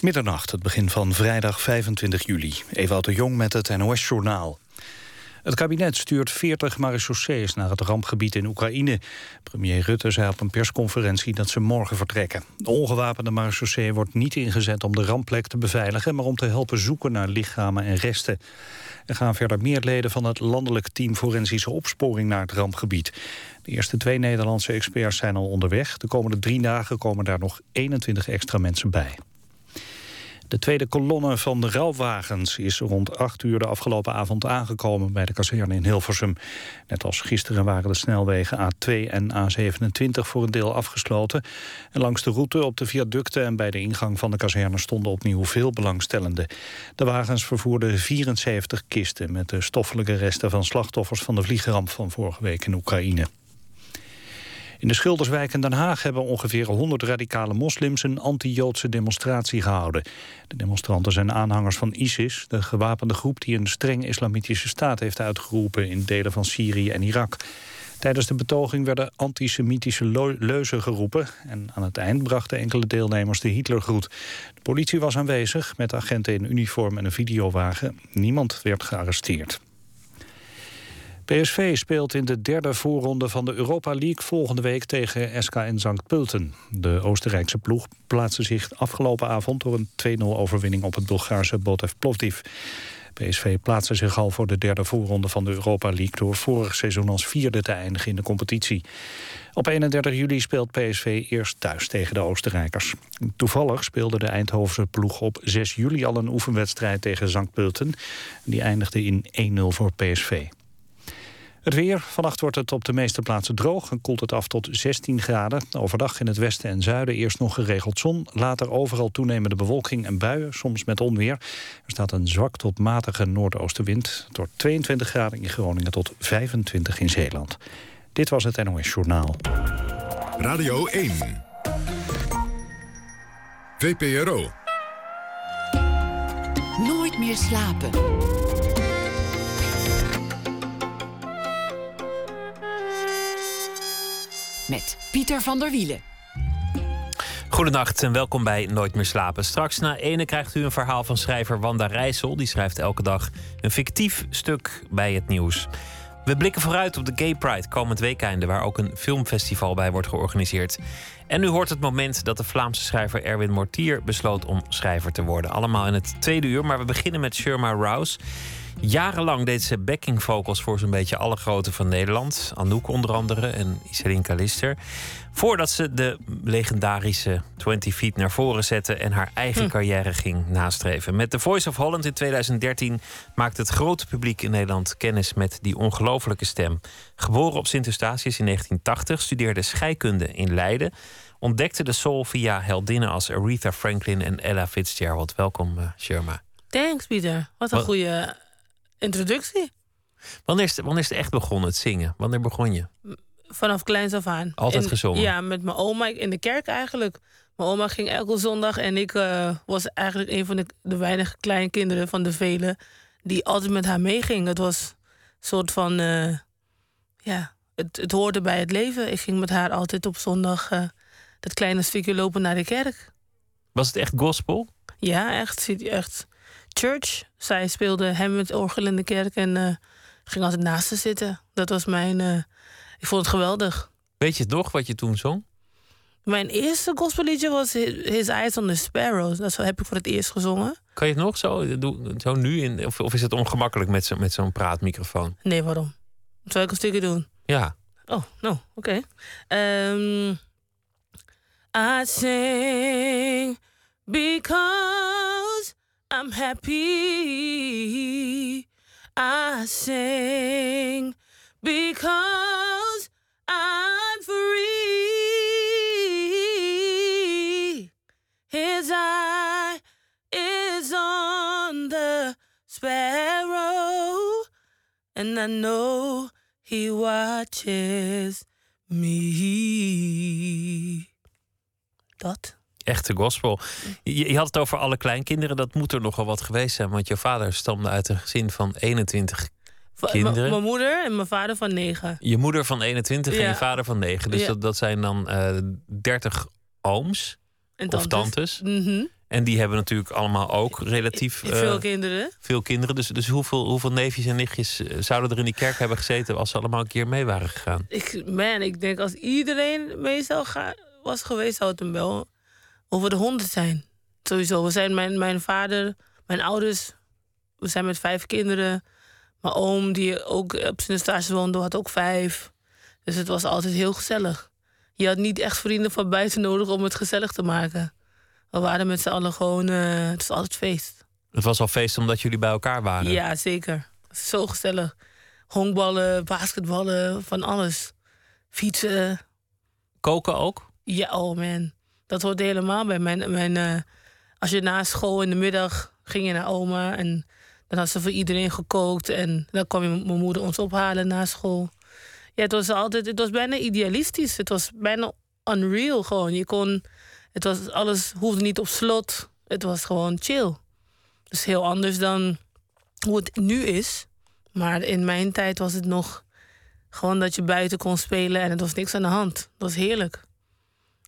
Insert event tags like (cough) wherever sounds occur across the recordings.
Middernacht, het begin van vrijdag 25 juli. Ewout de Jong met het NOS-journaal. Het kabinet stuurt 40 marechaussees naar het rampgebied in Oekraïne. Premier Rutte zei op een persconferentie dat ze morgen vertrekken. De ongewapende marechaussee wordt niet ingezet om de rampplek te beveiligen... maar om te helpen zoeken naar lichamen en resten. Er gaan verder meer leden van het landelijk team forensische opsporing naar het rampgebied. De eerste twee Nederlandse experts zijn al onderweg. De komende drie dagen komen daar nog 21 extra mensen bij. De tweede kolonne van de rouwwagens is rond 8 uur de afgelopen avond aangekomen bij de kazerne in Hilversum. Net als gisteren waren de snelwegen A2 en A27 voor een deel afgesloten. En langs de route op de viaducten en bij de ingang van de kazerne stonden opnieuw veel belangstellenden. De wagens vervoerden 74 kisten met de stoffelijke resten van slachtoffers van de vliegramp van vorige week in Oekraïne. In de Schilderswijk in Den Haag hebben ongeveer 100 radicale moslims een anti-Joodse demonstratie gehouden. De demonstranten zijn aanhangers van ISIS, de gewapende groep die een streng islamitische staat heeft uitgeroepen in delen van Syrië en Irak. Tijdens de betoging werden antisemitische leuzen geroepen... en aan het eind brachten enkele deelnemers de Hitlergroet. De politie was aanwezig met agenten in uniform en een videowagen. Niemand werd gearresteerd. PSV speelt in de derde voorronde van de Europa League volgende week tegen SKN St. Pölten. De Oostenrijkse ploeg plaatste zich afgelopen avond door een 2-0 overwinning op het Bulgaarse Botev Plovdiv. PSV plaatste zich al voor de derde voorronde van de Europa League... door vorig seizoen als vierde te eindigen in de competitie. Op 31 juli speelt PSV eerst thuis tegen de Oostenrijkers. Toevallig speelde de Eindhovense ploeg op 6 juli al een oefenwedstrijd tegen St. Pölten. Die eindigde in 1-0 voor PSV. Het weer. Vannacht wordt het op de meeste plaatsen droog en koelt het af tot 16 graden. Overdag in het westen en zuiden eerst nog geregeld zon. Later overal toenemende bewolking en buien, soms met onweer. Er staat een zwak tot matige noordoostenwind. Door 22 graden in Groningen tot 25 in Zeeland. Dit was het NOS Journaal. Radio 1. VPRO. Nooit meer slapen. Met Pieter van der Wielen. Goedenacht en welkom bij Nooit meer slapen. Straks na ene krijgt u een verhaal van schrijver Wanda Rijssel. Die schrijft elke dag een fictief stuk bij het nieuws. We blikken vooruit op de Gay Pride komend weekende... waar ook een filmfestival bij wordt georganiseerd. En nu hoort het moment dat de Vlaamse schrijver Erwin Mortier... besloot om schrijver te worden. Allemaal in het tweede uur, maar we beginnen met Sherma Rouse... Jarenlang deed ze backing vocals voor zo'n beetje alle grote van Nederland. Anouk onder andere en Iselin Kalister. Voordat ze de legendarische 20 Feet naar voren zette en haar eigen hm. carrière ging nastreven. Met The Voice of Holland in 2013 maakte het grote publiek in Nederland kennis met die ongelofelijke stem. Geboren op Sint Eustatius in 1980, studeerde scheikunde in Leiden. Ontdekte de soul via heldinnen als Aretha Franklin en Ella Fitzgerald. Welkom, uh, Sherma. Thanks, Pieter. Wat een goede introductie. Wanneer is, het, wanneer is het echt begonnen, het zingen? Wanneer begon je? Vanaf kleins af aan. Altijd gezongen? Ja, met mijn oma in de kerk eigenlijk. Mijn oma ging elke zondag en ik uh, was eigenlijk een van de, de weinige kleinkinderen van de velen die altijd met haar meeging. Het was een soort van, uh, ja, het, het hoorde bij het leven. Ik ging met haar altijd op zondag uh, dat kleine stukje lopen naar de kerk. Was het echt gospel? Ja, echt. echt church. Zij speelde hem met orgel in de kerk en uh, ging altijd naast ze zitten. Dat was mijn. Uh, ik vond het geweldig. Weet je nog wat je toen zong? Mijn eerste gospelliedje was His Eyes on the Sparrows. Dat heb ik voor het eerst gezongen. Kan je het nog zo, zo nu? In, of, of is het ongemakkelijk met zo'n met zo'n praatmicrofoon? Nee, waarom? Zal ik een stukje doen? Ja. Oh, nou, oké. Okay. Um, I sing because I'm happy. I sing because I'm free. His eye is on the sparrow, and I know he watches me. Dat. Echte gospel. Je, had het over alle kleinkinderen. Dat moet er nogal wat geweest zijn. Want je vader stamde uit een gezin van 21 kinderen. Mijn moeder en mijn vader van 9. Je moeder van 21 en je vader van 9. Dus dat, dat zijn dan uh, eh, 30 ooms en of tantes. Mhm. En die hebben natuurlijk allemaal ook relatief uh, veel kinderen. Veel kinderen. Dus, dus hoeveel, hoeveel neefjes en nichtjes eh, zouden er in die kerk hebben gezeten als ze allemaal een keer mee waren gegaan? Ik, man, ik denk als iedereen mee zou gaan, was geweest, zou het hem wel over de honderd zijn. Sowieso. We zijn mijn, mijn vader, mijn ouders, we zijn met vijf kinderen. Mijn oom, die ook op zijn stage woonde, had ook vijf. Dus het was altijd heel gezellig. Je had niet echt vrienden van buiten nodig om het gezellig te maken. We waren met z'n allen gewoon, uh, het was altijd feest. Het was al feest omdat jullie bij elkaar waren? Ja, zeker. Zo gezellig. Honkballen, basketballen, van alles. Fietsen. Koken ook? Ja, oh man. Dat hoort helemaal bij mijn... mijn uh, als je na school in de middag ging je naar oma... en dan had ze voor iedereen gekookt... en dan kwam je mijn moeder ons ophalen na school. Ja, het was altijd... Het was bijna idealistisch. Het was bijna unreal gewoon. Je kon het was, alles hoefde niet op slot. Het was gewoon chill. Dus heel anders dan hoe het nu is. Maar in mijn tijd was het nog gewoon dat je buiten kon spelen en het was niks aan de hand. Dat was heerlijk.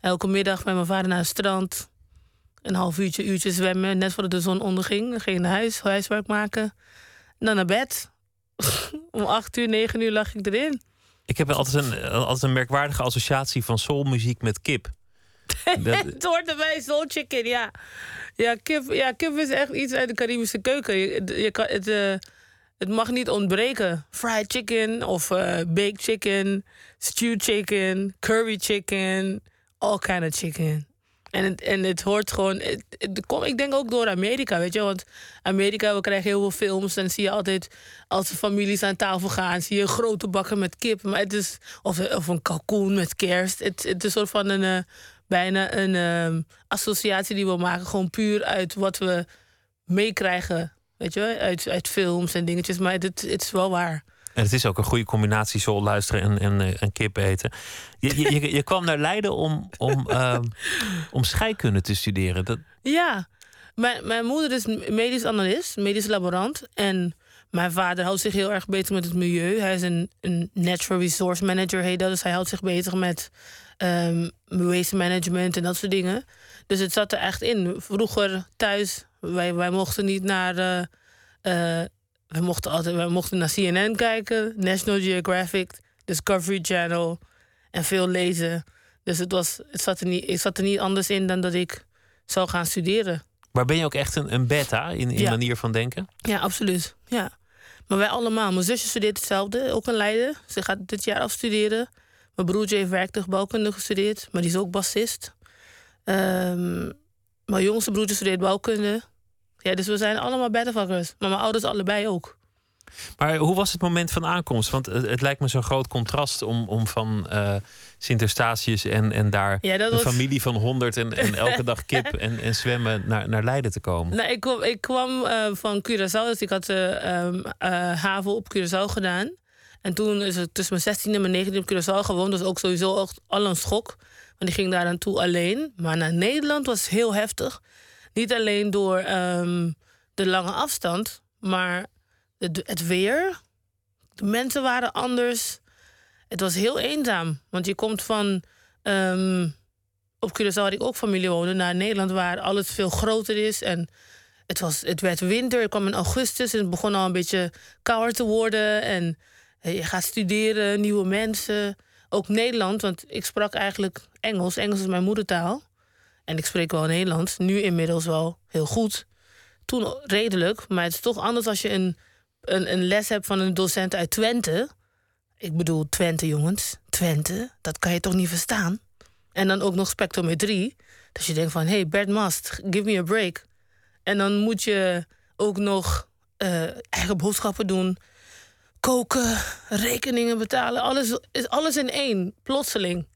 Elke middag met mijn vader naar het strand. Een half uurtje, uurtje zwemmen. Net voordat de zon onderging. Dan ging je naar huis, huiswerk maken. En dan naar bed. (laughs) Om acht uur, negen uur lag ik erin. Ik heb altijd een, altijd een merkwaardige associatie van soulmuziek met kip. (laughs) het hoort erbij, soul chicken, ja. Ja kip, ja, kip is echt iets uit de Caribische keuken. Je, je kan, het, uh, het mag niet ontbreken. Fried chicken of uh, baked chicken, stewed chicken, curry chicken, all kind of chicken. En het, en het hoort gewoon. Het, ik denk ook door Amerika, weet je. Want Amerika, we krijgen heel veel films. En zie je altijd, als de families aan tafel gaan, zie je grote bakken met kip. Maar het is, of, of een kalkoen met kerst. Het, het is een soort van een. Uh, bijna een um, associatie die we maken. Gewoon puur uit wat we meekrijgen. Weet je, uit, uit films en dingetjes. Maar het is wel waar. En het is ook een goede combinatie, zo luisteren en, en, eh, en kip eten. Je, je, je kwam naar Leiden om, om, um, (laughs) om scheikunde te studeren. Dat... Ja, mijn, mijn moeder is medisch analist, medisch laborant. En mijn vader houdt zich heel erg bezig met het milieu. Hij is een, een natural resource manager, heet dat. Dus hij houdt zich bezig met um, waste management en dat soort dingen. Dus het zat er echt in. Vroeger thuis, wij, wij mochten niet naar. Uh, uh, we, mochten altijd, we mochten naar CNN kijken, National Geographic, Discovery Channel en veel lezen. Dus het, was, het zat er niet, ik zat er niet anders in dan dat ik zou gaan studeren. Maar ben je ook echt een, een beta in, in manier van denken? Ja, absoluut. Ja. Maar wij allemaal. Mijn zusje studeert hetzelfde, ook in Leiden. Ze gaat dit jaar afstuderen. Mijn broertje heeft werktuigbouwkunde gestudeerd, maar die is ook bassist. Um, mijn jongste broertje studeert bouwkunde. Ja, dus we zijn allemaal beddenvakkers. Maar mijn ouders allebei ook. Maar hoe was het moment van aankomst? Want het, lijkt me zo'n groot contrast om, om van uh, Sint Eustatius en, en daar een familie van honderd en, en elke dag kip (laughs) en, en zwemmen naar, naar Leiden te komen. Nou, ik kwam, ik kwam uh, van Curaçao, dus ik had uh, um, haven op Curaçao gedaan. En toen is het tussen mijn 16 en mijn 19 op Curaçao gewoond. Dat was ook sowieso al een schok. Want ik ging daar aan toe alleen. Maar naar Nederland was heel heftig. Niet alleen door um, de lange afstand, maar het, het weer. De mensen waren anders. Het was heel eenzaam. Want je komt van. Um, op Curaçao had ik ook familie wonen. Naar Nederland, waar alles veel groter is. En het, was, het werd winter. Ik kwam in augustus en het begon al een beetje kouder te worden. En je gaat studeren, nieuwe mensen. Ook Nederland, want ik sprak eigenlijk Engels. Engels is mijn moedertaal. En ik spreek wel Nederlands. Nu inmiddels wel heel goed. Toen redelijk. Maar het is toch anders als je een, een, een les hebt van een docent uit Twente. Ik bedoel Twente, jongens. Twente, dat kan je toch niet verstaan? En dan ook nog spectrometrie. Dus je denkt van, hey Bert Mast, give me a break. En dan moet je ook nog uh, eigen boodschappen doen koken, rekeningen betalen. Alles, alles in één, plotseling.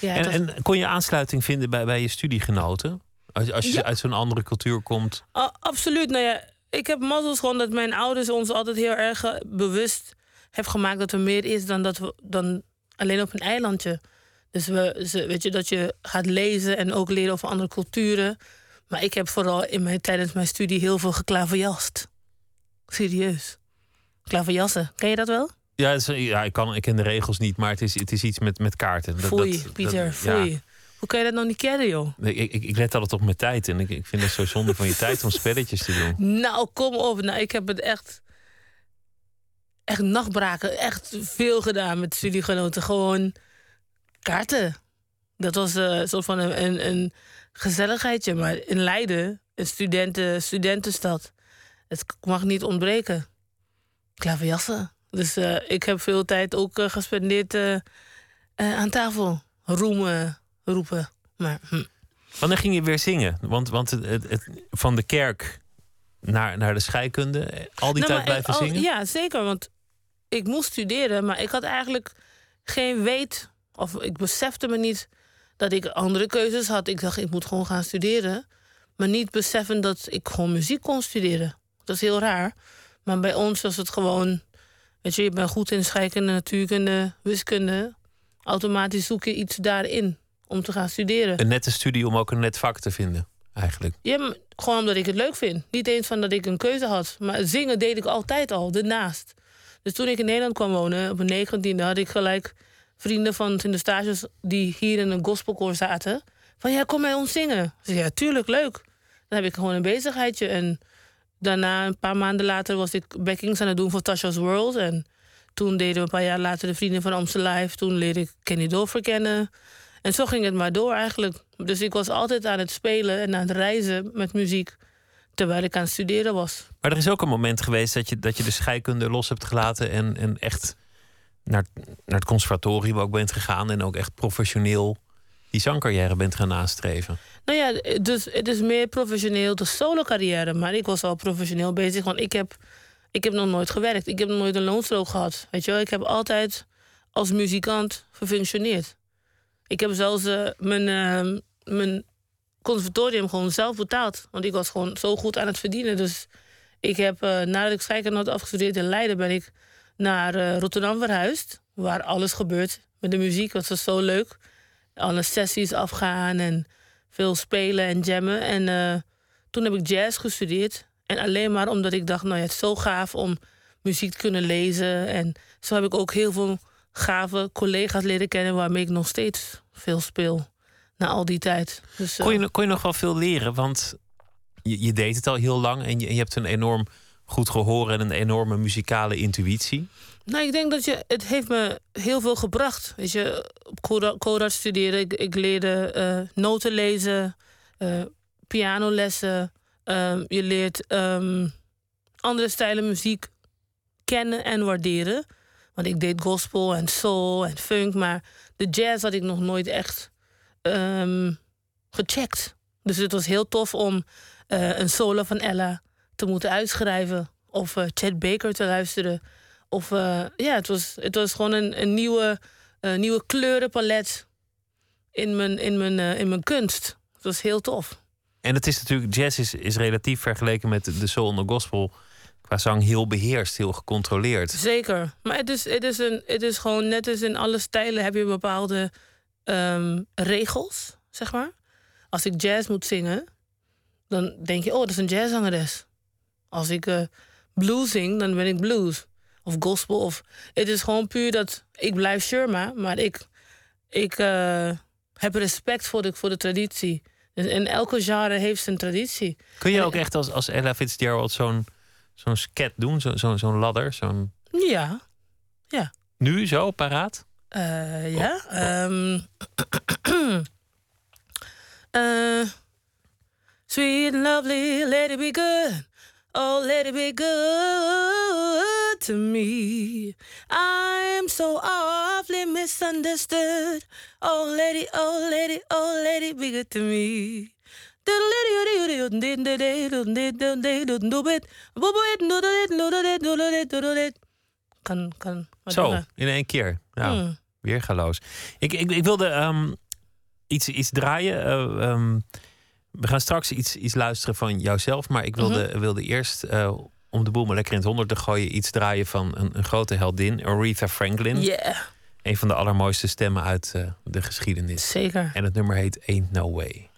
Ja, en, en, kon je aansluiting vinden bij, bij je studiegenoten? Als, als je uit zo'n andere cultuur komt? absoluut. Nou ja, ik heb mazzels gewoon dat mijn ouders ons altijd heel erg eh, bewust hebben gemaakt dat er meer is dan, dat we, dan alleen op een eilandje. Dus we, weet je, dat je gaat lezen en ook leren over andere culturen. Maar ik heb vooral in mijn, tijdens mijn studie heel veel geklaverjast. Serieus. Klaverjassen, ken je dat wel? Ja, ja ik, kan, ik ken de regels niet, maar het is, het is iets met, met kaarten. foei, Pieter, foei. Hoe kan je dat nou niet kennen, joh? Ik, ik, ik let altijd op mijn tijd en ik, ik vind het zo zonde van je tijd om spelletjes te doen. (laughs) Nou, kom op. Nou, ik heb het echt... Echt nachtbraken. Echt veel gedaan met studiegenoten. Gewoon kaarten. Dat was eh, een soort van een, een, een gezelligheidje. Maar in Leiden, een studenten, studentenstad... Het mag niet ontbreken. Klaverjassen. Dus eh, ik heb veel tijd ook eh, gespendeerd eh, aan tafel. Roemen, roepen. Maar hm. Wanneer ging je weer zingen? Want, want het, het, het- van de kerk naar, naar de scheikunde, al die Nou, tijd blijven ik- al- zingen? Ja, zeker. Want ik moest studeren, maar ik had eigenlijk geen weet... of ik besefte me niet dat ik andere keuzes had. Ik dacht, ik moet gewoon gaan studeren. Maar niet beseffen dat ik gewoon muziek kon studeren. Dat is heel raar. Maar bij ons was het gewoon... Weet je, je bent goed in scheikunde, natuurkunde, wiskunde. Automatisch zoek je iets daarin om te gaan studeren. Een nette studie om ook een net vak te vinden, eigenlijk. Ja, gewoon omdat ik het leuk vind. Niet eens van dat ik een keuze had. Maar zingen deed ik altijd al, daarnaast. Dus toen ik in Nederland kwam wonen, op mijn negentiende... had ik gelijk vrienden van in de stages die hier in een gospelkoor zaten. Van, ja, kom bij ons zingen. Zei, ja, tuurlijk, leuk. Dan heb ik gewoon een bezigheidje. En daarna, een paar maanden later, was ik backings aan het doen voor Tasha's World. En toen deden we een paar jaar later de Vrienden van Amstel Live. Toen leerde ik Kenny Dover kennen. En zo ging het maar door eigenlijk. Dus ik was altijd aan het spelen en aan het reizen met muziek. Terwijl ik aan het studeren was. Maar er is ook een moment geweest dat je, dat je de scheikunde los hebt gelaten en, en echt naar, naar het conservatorium ook bent gegaan en ook echt professioneel die zangcarrière bent gaan nastreven. Nou ja, dus het is meer professioneel de solo carrière. Maar ik was al professioneel bezig. Want ik heb, ik heb nog nooit gewerkt. Ik heb nog nooit een loonstrook gehad. Weet je wel? Ik heb altijd als muzikant gefunctioneerd. Ik heb zelfs eh, mijn, eh, mijn conservatorium gewoon zelf betaald. Want ik was gewoon zo goed aan het verdienen. Dus ik heb, eh, nadat ik scheikunde had afgestudeerd in Leiden... ben ik naar eh, Rotterdam verhuisd. Waar alles gebeurt met de muziek. Dat was zo leuk. Alle sessies afgaan en veel spelen en jammen. En eh, toen heb ik jazz gestudeerd. En alleen maar omdat ik dacht, nou ja, het is zo gaaf om muziek te kunnen lezen. En zo heb ik ook heel veel gave collega's leren kennen... waarmee ik nog steeds veel speel. Na al die tijd. Dus, eh, Kon je, kon je nog wel veel leren? Want je, je deed het al heel lang en je, en je hebt een enorm goed gehoor en een enorme muzikale intuïtie. Nou, ik denk dat je, het heeft me heel veel gebracht. Weet je, op Codarts studeren, ik, ik leerde eh, noten lezen, eh, pianolessen. Ehm, je leert ehm, andere stijlen muziek kennen en waarderen. Want ik deed gospel en soul en funk, maar de jazz had ik nog nooit echt ehm, gecheckt. Dus het was heel tof om eh, een solo van Ella te moeten uitschrijven. Of Chet Baker te luisteren. Of eh, ja, het was, het was gewoon een, een nieuwe, nieuwe kleurenpalet in mijn, in, mijn, eh, in mijn kunst. Het was heel tof. En het is natuurlijk, jazz is, is relatief vergeleken met de soul en de gospel qua zang heel beheerst, heel gecontroleerd. Zeker. Maar het is, het is, een, het is gewoon net als in alle stijlen heb je bepaalde ehm, regels, zeg maar. Als ik jazz moet zingen, dan denk je, oh, dat is een jazzzangeres. Als ik eh, blues zing, dan ben ik blues. Of gospel. Of, het is gewoon puur dat ik blijf Sherma, maar ik, ik eh, heb respect voor de, voor de traditie. En, en elke genre heeft zijn traditie. Kun je ook echt als, als Ella Fitzgerald zo'n zo'n sket doen, zo- zo- zo'n ladder? Zo'n... Ja, Nu zo, paraat? Eh, ja. ehm (clears throat) eh, sweet and lovely, let it be good. Oh, let it be good to me. I'm so awfully misunderstood. Oh, it, oh, it, oh, it be good to me. Kan, kan. Zo, doen in één keer. Nou, Hmm. weergaloos. Ik, ik, ik wilde ehm, iets, iets draaien. eh, ehm, we gaan straks iets, iets luisteren van jouzelf. Maar ik wilde, Mhm. wilde eerst, eh, om de boel maar lekker in het honderd te gooien... iets draaien van een, een grote heldin, Aretha Franklin. Yeah, Een van de allermooiste stemmen uit eh, de geschiedenis. zeker. En het nummer heet Ain't No Way.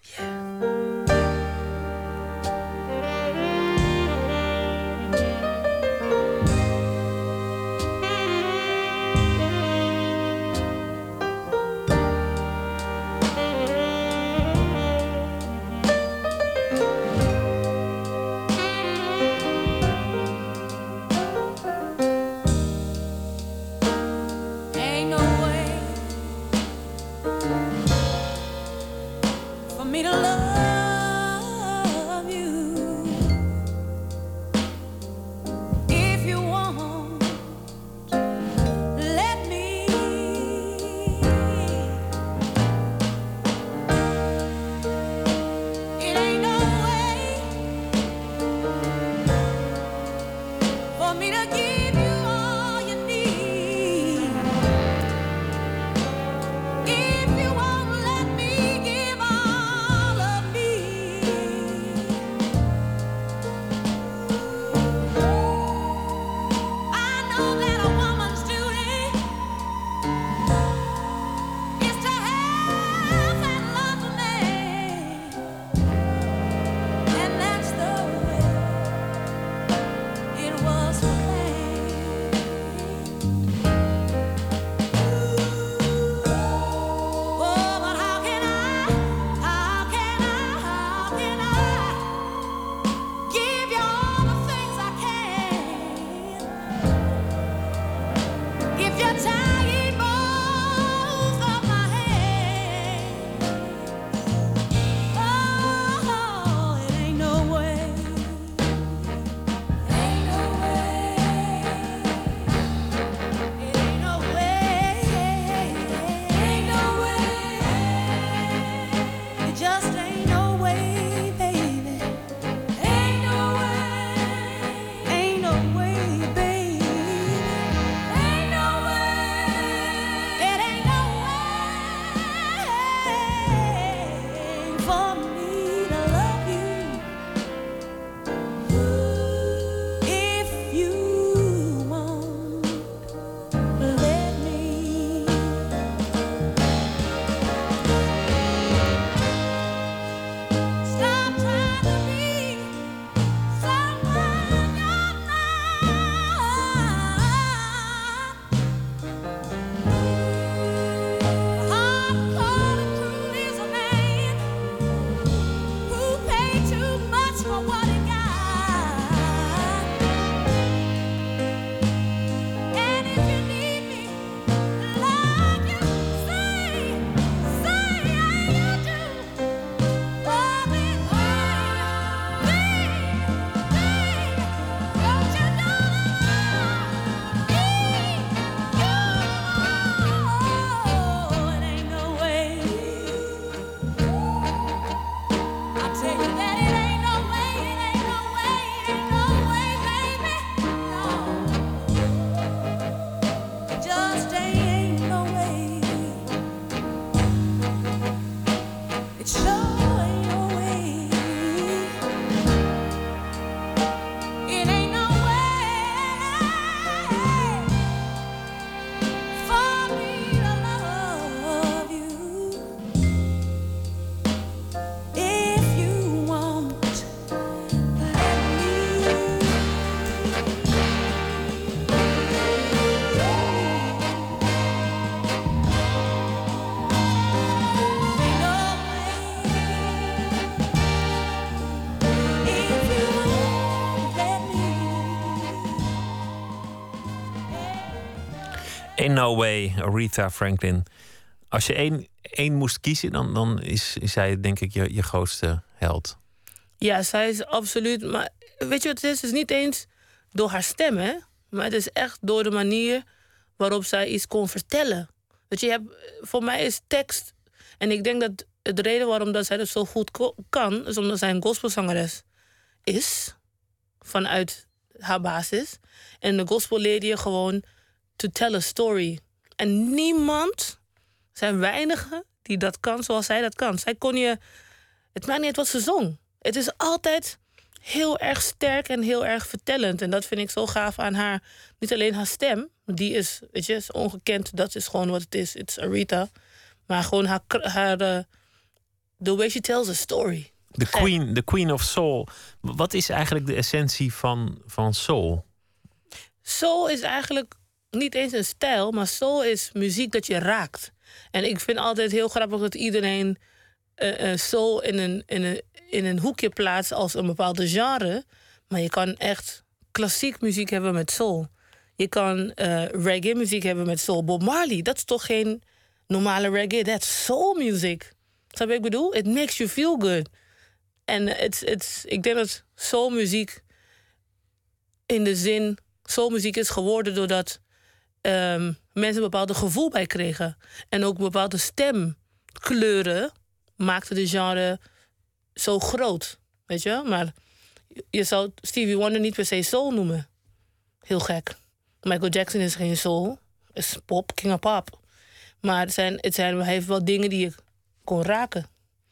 No Way, Aretha Franklin. Als je één, één moest kiezen, dan, dan is, is zij denk ik je, je grootste held. Ja, zij is absoluut. Maar weet je wat het is? Het is niet eens door haar stem, hè? Maar het is echt door de manier waarop zij iets kon vertellen. Dat je hebt, voor mij is tekst. En ik denk dat de reden waarom dat zij dat zo goed kan, is omdat zij een gospelzangeres is. Vanuit haar basis. En de gospel leerde je gewoon to tell a story. En niemand, zijn weinigen die dat kan zoals zij dat kan. Zij kon je. Het maakt niet uit wat ze zong. Het is altijd heel erg sterk en heel erg vertellend. En dat vind ik zo gaaf aan haar. Niet alleen haar stem, die is, weet je, is ongekend. Dat is gewoon wat het is. Het is Arita. Maar gewoon haar, haar uh, the way she tells a story. The queen, the queen of soul. Wat is eigenlijk de essentie van, van soul? Soul is eigenlijk niet eens een stijl, maar soul is muziek dat je raakt. En ik vind altijd heel grappig dat iedereen uh, soul in een, in, een, in een hoekje plaatst als een bepaalde genre. Maar je kan echt klassiek muziek hebben met soul. Je kan uh, reggae muziek hebben met soul. Bob Marley, dat is toch geen normale reggae? Dat is soul music. Snap je ik bedoel? It makes you feel good. En het, het, ik denk dat soulmuziek in de zin soulmuziek is geworden doordat um, mensen een bepaald gevoel bij kregen. En ook bepaalde stemkleuren maakten de genre zo groot. Weet je? Maar je zou Stevie Wonder niet per se soul noemen. Heel gek. Michael Jackson is geen soul. Is pop, king of pop. Maar het zijn, het zijn, hij heeft wel dingen die je kon raken.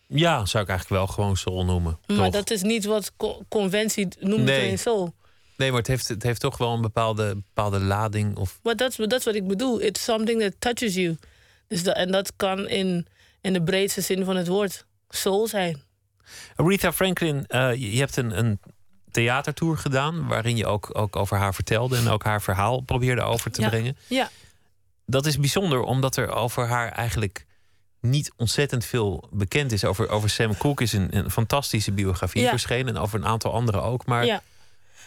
Ja, zou ik eigenlijk wel gewoon soul noemen. Maar dat is niet wat conventie noemt nee. in soul. Nee, maar het heeft, het heeft toch wel een bepaalde, bepaalde lading. Of... Maar dat is wat ik bedoel. It's something that touches you. Dus dat, en dat kan in, in de breedste zin van het woord soul zijn. Aretha Franklin, uh, je hebt een, een theatertour gedaan... waarin je ook, ook over haar vertelde... en ook haar verhaal probeerde over te brengen. Ja. Dat is bijzonder, omdat er over haar eigenlijk niet ontzettend veel bekend is. Over, over Sam Cooke is een, een fantastische biografie verschenen... en over een aantal anderen ook, maar... Ja.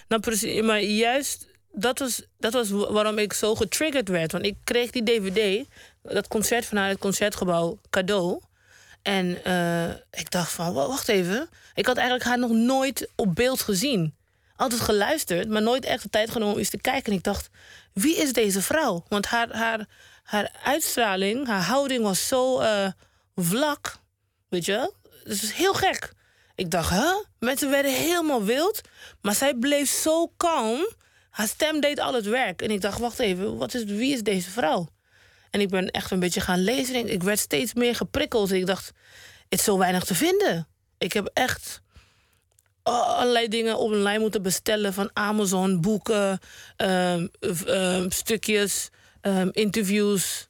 Nou, precies, maar juist dat was, dat was waarom ik zo getriggerd werd. Want ik kreeg die DVD, dat concert vanuit het concertgebouw cadeau. En uh, ik dacht van, wacht even. Ik had eigenlijk haar nog nooit op beeld gezien. Altijd geluisterd, maar nooit echt de tijd genomen om eens te kijken. En ik dacht, wie is deze vrouw? Want haar, haar, haar uitstraling, haar houding was zo uh, vlak. Weet je? Dus het is heel gek. Ik dacht, huh? Mensen werden helemaal wild. Maar zij bleef zo kalm. Haar stem deed al het werk. En ik dacht, wacht even, wat is, wie is deze vrouw? En ik ben echt een beetje gaan lezen. En ik werd steeds meer geprikkeld. Ik dacht, het is zo weinig te vinden. Ik heb echt allerlei dingen online moeten bestellen. Van Amazon, boeken, um, um, stukjes, um, interviews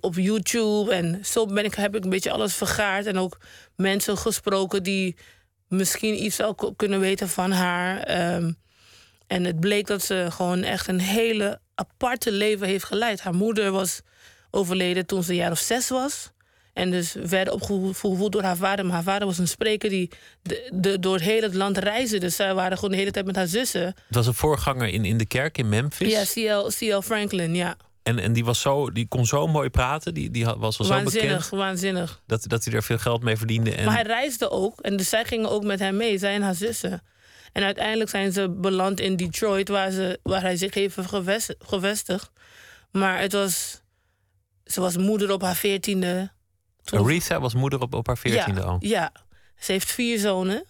op YouTube. En zo ben ik, heb ik een beetje alles vergaard. En ook mensen gesproken die misschien iets zou kunnen weten van haar. en het bleek dat ze gewoon echt een hele aparte leven heeft geleid. Haar moeder was overleden toen ze een jaar of zes was. En dus werd opgevoed door haar vader. Maar haar vader was een spreker die de, de, door heel het land reisde. Dus zij waren gewoon de hele tijd met haar zussen. Het was een voorganger in, in de kerk in Memphis? Ja. C.L. Franklin, ja. En, en die, was zo, die kon zo mooi praten. Die, die was al zo bekend. Waanzinnig, waanzinnig. Dat, dat hij er veel geld mee verdiende. En... Maar hij reisde ook. En dus zij gingen ook met hem mee. Zij en haar zussen. En uiteindelijk zijn ze beland in Detroit. Waar, ze, waar hij zich heeft gevestigd. Maar het was... Ze was moeder op haar veertiende. Aretha was moeder op, op haar veertiende ja, al. Ja, ze heeft vier zonen.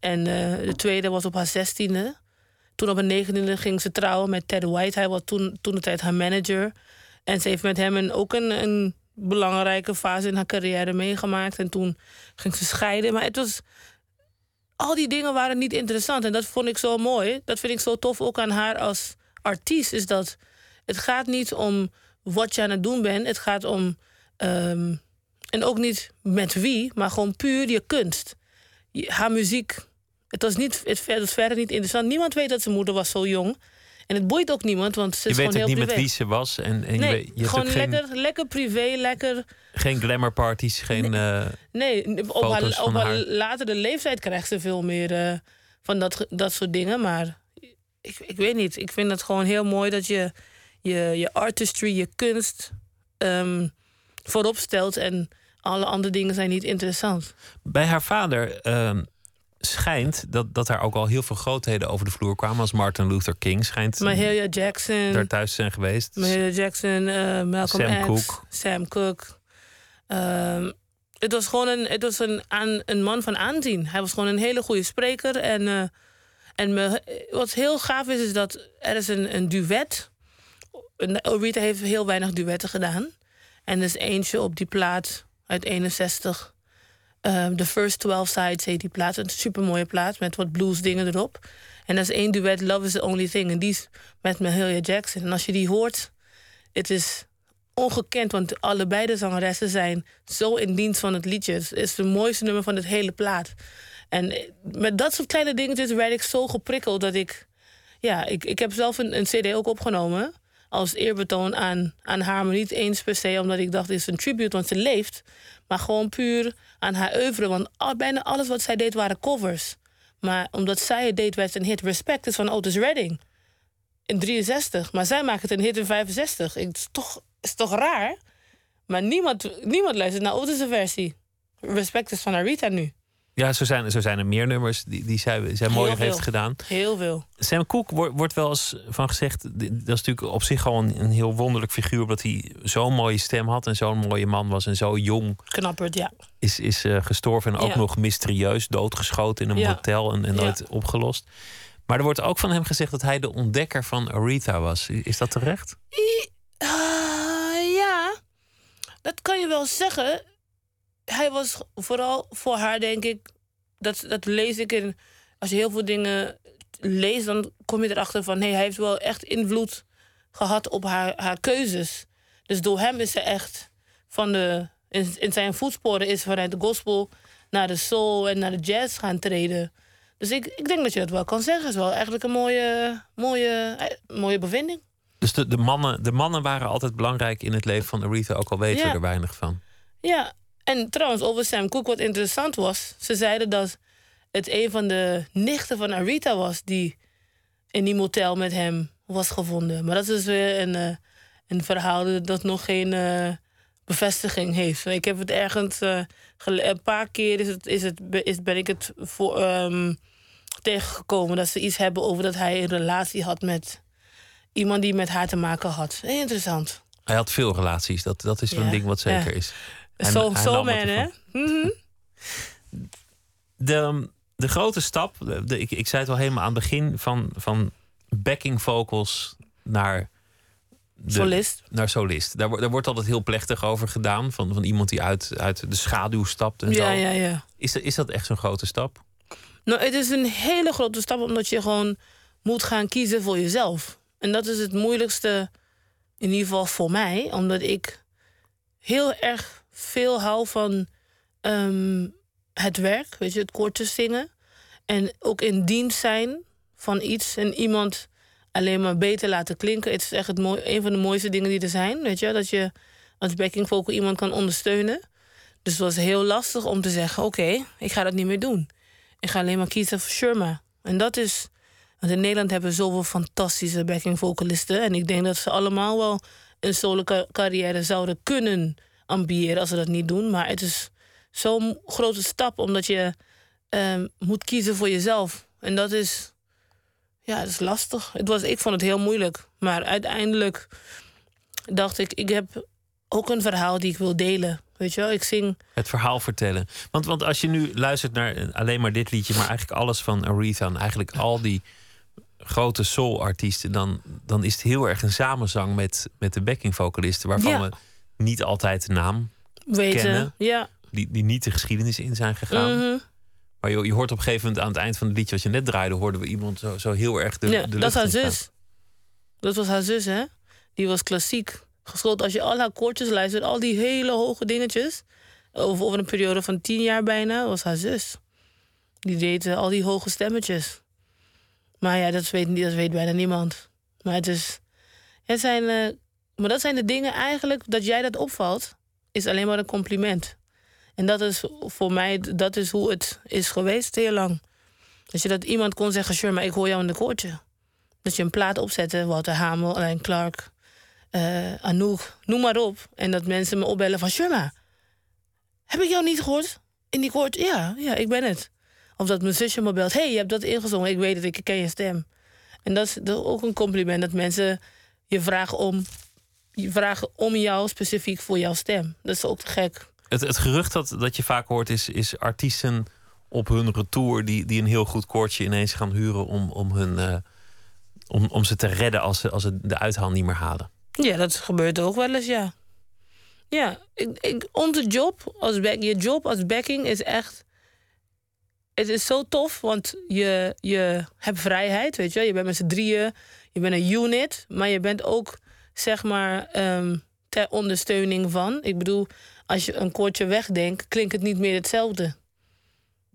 En uh, de tweede was op haar zestiende. Toen op haar negentiende ging ze trouwen met Ted White. Hij was toen, toen de tijd haar manager. En ze heeft met hem een, ook een, een belangrijke fase in haar carrière meegemaakt. En toen ging ze scheiden. Maar het was. Al die dingen waren niet interessant. En dat vond ik zo mooi. Dat vind ik zo tof ook aan haar als artiest. Is dat het gaat niet om wat je aan het doen bent. Het gaat om. Um, en ook niet met wie, maar gewoon puur je kunst. Haar muziek. Het was, niet, het was verder niet interessant. Niemand weet dat zijn moeder was zo jong. En het boeit ook niemand, want ze is je gewoon weet heel niet privé. met wie ze was. En, en nee, je, weet, je gewoon lekker, geen, lekker privé, lekker... Geen glamourparties, geen Nee, uh, nee op, haar, op haar, latere leeftijd krijgt ze veel meer uh, van dat, dat soort dingen. Maar ik, ik weet niet, ik vind het gewoon heel mooi dat je je, je artistry, je kunst ehm, voorop stelt. En alle andere dingen zijn niet interessant. Bij haar vader ehm, schijnt dat, dat er ook al heel veel grootheden over de vloer kwamen. Als Martin Luther King schijnt Mahalia Jackson. daar thuis zijn geweest. Mahalia Jackson, eh, Malcolm Sam X, Cooke. Sam Cooke. Ehm, het was gewoon een, het was een, aan, een man van aanzien. Hij was gewoon een hele goede spreker. En, eh, en me, wat heel gaaf is, is dat er is een, een duet. Aretha heeft heel weinig duetten gedaan. En er is eentje op die plaat uit 61. Ehm, The First 12 Sides heet die plaat. Een supermooie plaat met wat blues dingen erop. En er is één duet, Love is the Only Thing. En die is met Mahalia Jackson. En als je die hoort, het is ongekend. Want allebei de zangeressen zijn zo in dienst van het liedje. Het is het mooiste nummer van het hele plaat. En eh, met dat soort kleine dingetjes werd ik zo geprikkeld dat ik... Ja, ik, ik heb zelf een, een cd ook opgenomen als eerbetoon aan, aan haar. Maar niet eens per se omdat ik dacht, dit is een tribute, want ze leeft. Maar gewoon puur aan haar oeuvre. Want al, bijna alles wat zij deed waren covers. Maar omdat zij het deed, werd het een hit. Respect is van Otis Redding. In 63. Maar zij maakt het een hit in 65. Ik, het is, toch, is toch raar? Maar niemand, niemand luistert naar Otis' versie. Respect is van Arita nu. Ja, zo zijn, zo zijn er meer nummers die, die zij, zij Heel heeft veel. gedaan. Heel veel. Sam Cooke wordt, wordt wel eens van gezegd. Dat is natuurlijk op zich al een, een heel wonderlijk figuur. Omdat hij zo'n mooie stem had en zo'n mooie man was. En zo jong Knapperd, ja. is, is eh, gestorven. En ook Ja. nog mysterieus doodgeschoten in een Ja. motel en, en Ja. nooit opgelost. Maar er wordt ook van hem gezegd dat hij de ontdekker van Aretha was. Is dat terecht? Ah, ja, dat kan je wel zeggen. Hij was vooral voor haar, denk ik. Dat, dat lees ik in. Als je heel veel dingen leest, dan kom je erachter van: nee, hij heeft wel echt invloed gehad op haar, haar keuzes. Dus door hem is ze echt van de. In, in zijn voetsporen is vanuit de gospel naar de soul en naar de jazz gaan treden. Dus ik, ik denk dat je dat wel kan zeggen. Het is wel eigenlijk een mooie, mooie, eh, mooie bevinding. Dus de, de, mannen, de mannen waren altijd belangrijk in het leven van Aretha. Ook al weten we Ja. er weinig van. Ja, en trouwens, over Sam Cooke, wat interessant was... ze zeiden dat het een van de nichten van Arita was... die in die motel met hem was gevonden. Maar dat is weer een, eh, een verhaal dat nog geen eh, bevestiging heeft. Ik heb het ergens... eh, een paar keer is het, is het, is, ben ik het voor, ehm, tegengekomen... dat ze iets hebben over dat hij een relatie had met... iemand die met haar te maken had. Heel interessant. Hij had veel relaties. Dat, dat is een Ja. ding wat zeker Ja. is. Zo, man, hè? Mhm. De, de grote stap, de, ik, ik zei het al helemaal aan het begin, van, van backing vocals naar, de, Solist. naar solist. Daar, wordt- daar wordt altijd heel plechtig over gedaan. Van, van iemand die uit, uit de schaduw stapt en Ja, zo. ja, ja. Is, dat- is dat echt zo'n grote stap? Nou, het is een hele grote stap omdat je gewoon moet gaan kiezen voor jezelf. En dat is het moeilijkste, in ieder geval voor mij, omdat ik heel erg veel hou van ehm, het werk, weet je, het koortjes zingen. En ook in dienst zijn van iets en iemand alleen maar beter laten klinken. Het is echt het mooi, een van de mooiste dingen die er zijn, weet je, dat je als backing vocal iemand kan ondersteunen. Dus het was heel lastig om te zeggen: oké, ik ga dat niet meer doen. Ik ga alleen maar kiezen voor Sherma. En dat is. Want in Nederland hebben we zoveel fantastische backing vocalisten. En ik denk dat ze allemaal wel een solo ca- carrière zouden kunnen ambiëren als ze dat niet doen. Maar het is zo'n grote stap omdat je ehm, moet kiezen voor jezelf. En dat is. Ja, dat is lastig. Het was, ik vond het heel moeilijk. Maar uiteindelijk dacht ik, ik heb ook een verhaal die ik wil delen. Weet je wel, ik zing. Het verhaal vertellen. Want, want als je nu luistert naar eh, alleen maar dit liedje, maar eigenlijk alles van Aretha en eigenlijk al die grote soul-artiesten, dan, dan is het heel erg een samenzang met, met de backing vocalisten, waarvan Ja. we niet altijd de naam, Weten. Kennen. Ja. die, die niet de geschiedenis in zijn gegaan. mhm. Maar je, je hoort op een gegeven moment aan het eind van het liedje wat je net draaide, hoorden we iemand zo, zo heel erg de, ja, de dat is haar gaan. zus. Dat was haar zus, hè? Die was klassiek. Geschoten als je al haar koortjes luistert, al die hele hoge dingetjes. Over, over een periode van tien jaar bijna, was haar zus. Die deed eh, al die hoge stemmetjes. Maar ja, dat weet, dat weet bijna niemand. Maar het is. Het zijn, eh, maar dat zijn de dingen eigenlijk, dat jij dat opvalt, is alleen maar een compliment. En dat is voor mij, dat is hoe het is geweest heel lang. Dat je dat iemand kon zeggen, sure, ik hoor jou in de koortje. Dat je een plaat opzette, Walter Hamel, Alain Clark, eh, Anouk, noem maar op. En dat mensen me opbellen van Sherma, heb ik jou niet gehoord? In die koord, ja, ja, ik ben het. Of dat mijn zusje me belt, hey, je hebt dat ingezongen, ik weet het, ik ken je stem. En dat is, ook een compliment, dat mensen je vragen om, vragen om jou specifiek voor jouw stem. Dat is ook te gek. Het, het gerucht dat, dat je vaak hoort is, is artiesten op hun retour die, die een heel goed koortje ineens gaan huren om, om, hun, eh, om, om ze te redden als ze, als ze de uithaal niet meer halen. Ja, dat gebeurt ook wel eens, ja. Ja, ik, ik, onze job, als back, je job als backing is echt... Het is zo tof, want je, je hebt vrijheid, weet je. Je bent met z'n drieën, je bent een unit. Maar je bent ook, zeg maar, ehm, ter ondersteuning van. Ik bedoel, als je een koortje wegdenkt, klinkt het niet meer hetzelfde.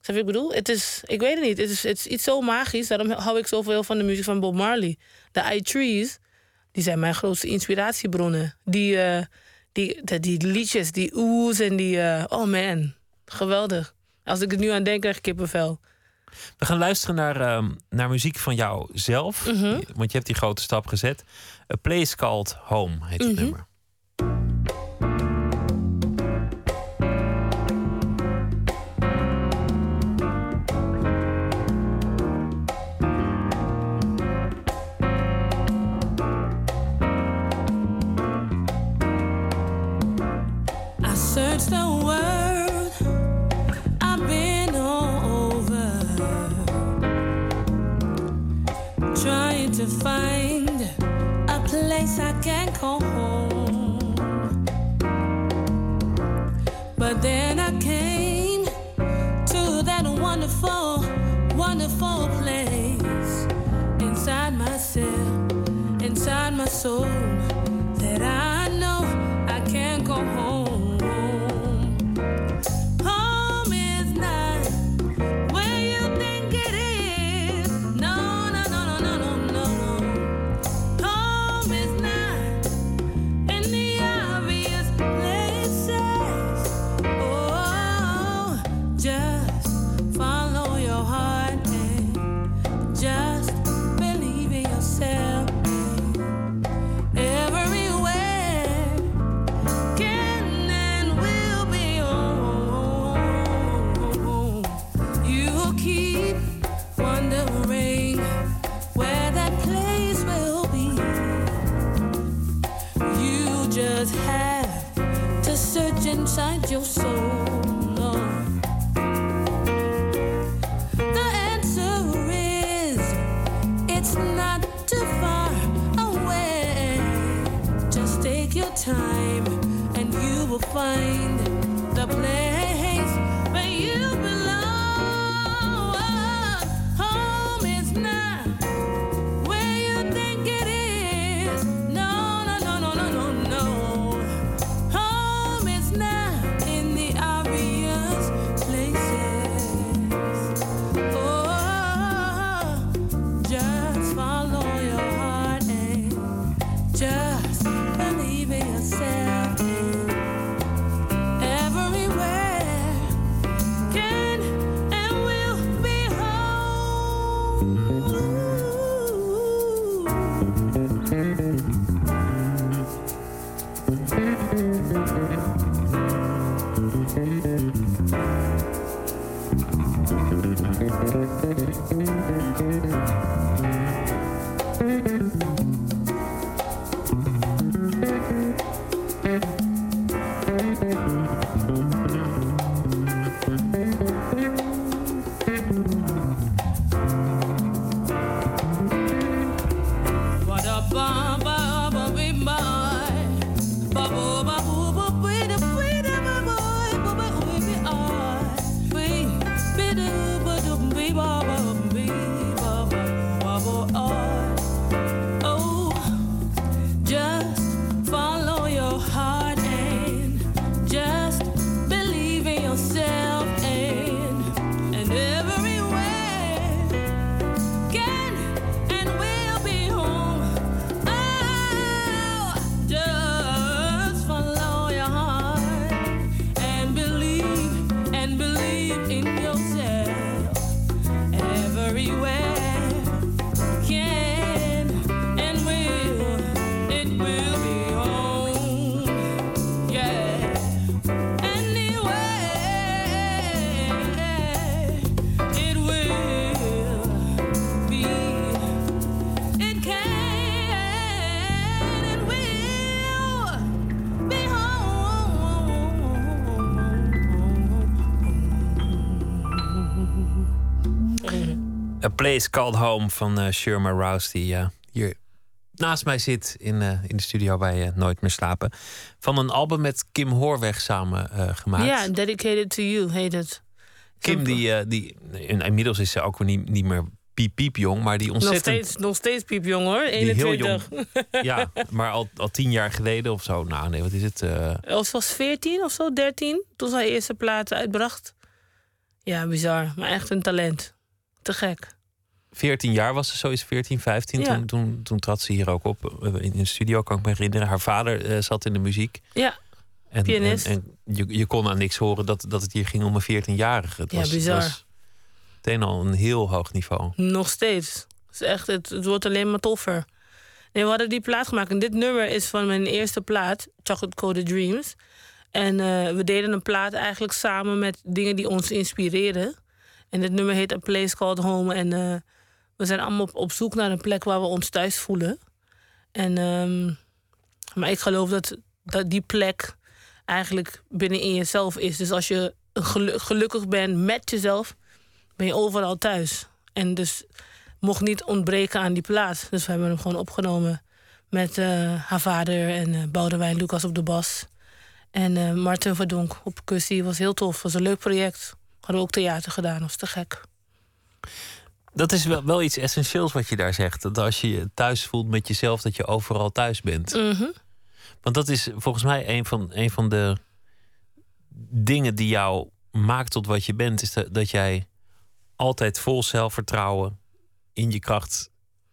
Wat ik bedoel? Het is, ik weet het niet, het is, het is iets zo magisch. Daarom hou ik zoveel van de muziek van Bob Marley. De I Trees, die zijn mijn grootste inspiratiebronnen. Die, eh, die, die, liedjes, die oes en die... eh, oh man, geweldig. Als ik er nu aan denk, krijg ik kippenvel. We gaan luisteren naar, ehm, naar muziek van jou zelf. Mhm. Want je hebt die grote stap gezet. A Place Called Home heet het Mhm. nummer. Place Called Home van eh Sherma Rouse, die eh, hier naast mij zit in, eh, in de studio bij Nooit meer slapen. Van een album met Kim Hoorweg samen gemaakt. Ja, Dedicated to You heet het. Kim, die, die inmiddels is ze ook niet, niet meer piep piep jong, maar die Nog ontzettend. steeds, nog steeds piepjong hoor, die heel 21. jong. Ja, maar al, al tien jaar geleden of zo. Nou, nee, wat is het? Of was 14 of zo, 13, toen zij eerste platen uitbracht. Ja, bizar, maar echt een talent. Te gek. 14 jaar was ze, zo is 14, 15. Ja. Toen, toen, toen trad ze hier ook op eh, in een studio, kan ik me herinneren. Haar vader eh, zat in de muziek. Ja, En, Pianist. En, en je, je kon aan niks horen dat, dat het hier ging om een 14-jarige. Het Ja, was, bizar. Was meteen al een heel hoog niveau. nog steeds. Het, is echt, het, het wordt alleen maar toffer. Nee, we hadden die plaat gemaakt. En dit nummer is van mijn eerste plaat, Chocolate Coded Dreams. En eh, we deden een plaat eigenlijk samen met dingen die ons inspireerden. En dit nummer heet A Place Called Home. En we zijn allemaal op, zoek naar een plek waar we ons thuis voelen. En, ehm, maar ik geloof dat, dat die plek eigenlijk binnenin jezelf is. Dus als je gelu- gelukkig bent met jezelf, ben je overal thuis. En dus mocht niet ontbreken aan die plaat. Dus we hebben hem gewoon opgenomen met eh, haar vader en eh Boudewijn Lucas op de bas. En eh Martin Verdonk op percussie. Was heel tof. Was een leuk project. Hadden we ook theater gedaan. Was te gek. Dat is wel, wel iets essentieels wat je daar zegt. Dat als je je thuis voelt met jezelf, dat je overal thuis bent. Mhm. Want dat is volgens mij een van, een van de dingen die jou maakt tot wat je bent. Is dat, dat jij altijd vol zelfvertrouwen in je kracht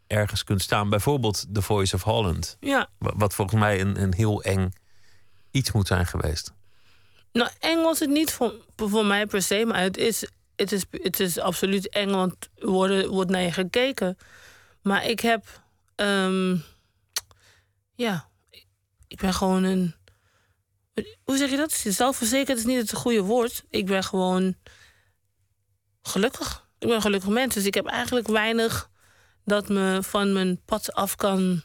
ergens kunt staan. Bijvoorbeeld The Voice of Holland. Ja. Wa- Wat volgens mij een, een heel eng iets moet zijn geweest. Nou, eng was het niet voor, voor mij per se. Maar het is, het is, het is absoluut eng. Want er wordt, naar je gekeken. Maar ik heb... ehm, ja. Ik ben gewoon een... Hoe zeg je dat? Zelfverzekerd is niet het goede woord. Ik ben gewoon gelukkig. Ik ben een gelukkig mens. Dus ik heb eigenlijk weinig dat me van mijn pad af kan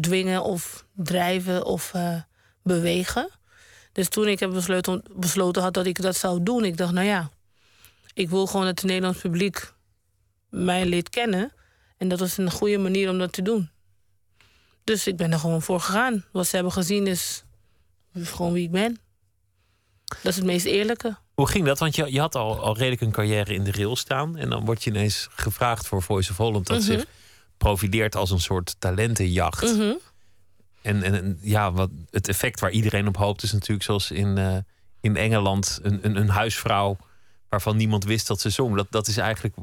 dwingen of drijven of eh, bewegen. Dus toen ik heb besloten, besloten had dat ik dat zou doen, ik dacht, nou ja, ik wil gewoon dat het Nederlands publiek mij leert kennen. En dat was een goede manier om dat te doen. Dus ik ben er gewoon voor gegaan. Wat ze hebben gezien is gewoon wie ik ben. Dat is het meest eerlijke. Hoe ging dat? Want je, je had al, al redelijk een carrière in de rail staan. En dan word je ineens gevraagd voor Voice of Holland. Dat Mhm. zich profileert als een soort talentenjacht. Mhm. En, en, en ja, wat, het effect waar iedereen op hoopt is natuurlijk zoals in, eh, in Engeland een, een, een huisvrouw waarvan niemand wist dat ze zong. Dat, dat is eigenlijk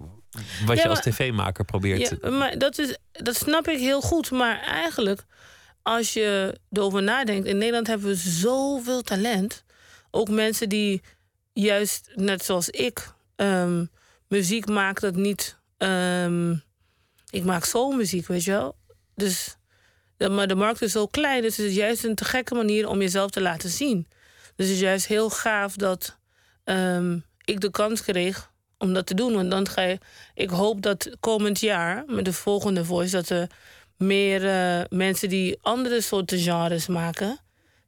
wat Ja, je als tv-maker probeert. Ja, maar dat, is, dat snap ik heel goed. Maar eigenlijk, als je erover nadenkt... in Nederland hebben we zoveel talent. Ook mensen die juist, net zoals ik... ehm, muziek maken dat niet... ehm, ik maak soulmuziek, weet je wel. Dus, maar de markt is zo klein. Dus het is juist een te gekke manier om jezelf te laten zien. Dus het is juist heel gaaf dat ehm, ik de kans kreeg om dat te doen. Want dan ga je. Ik hoop dat komend jaar, met de volgende voice, dat er meer eh, mensen die andere soorten genres maken,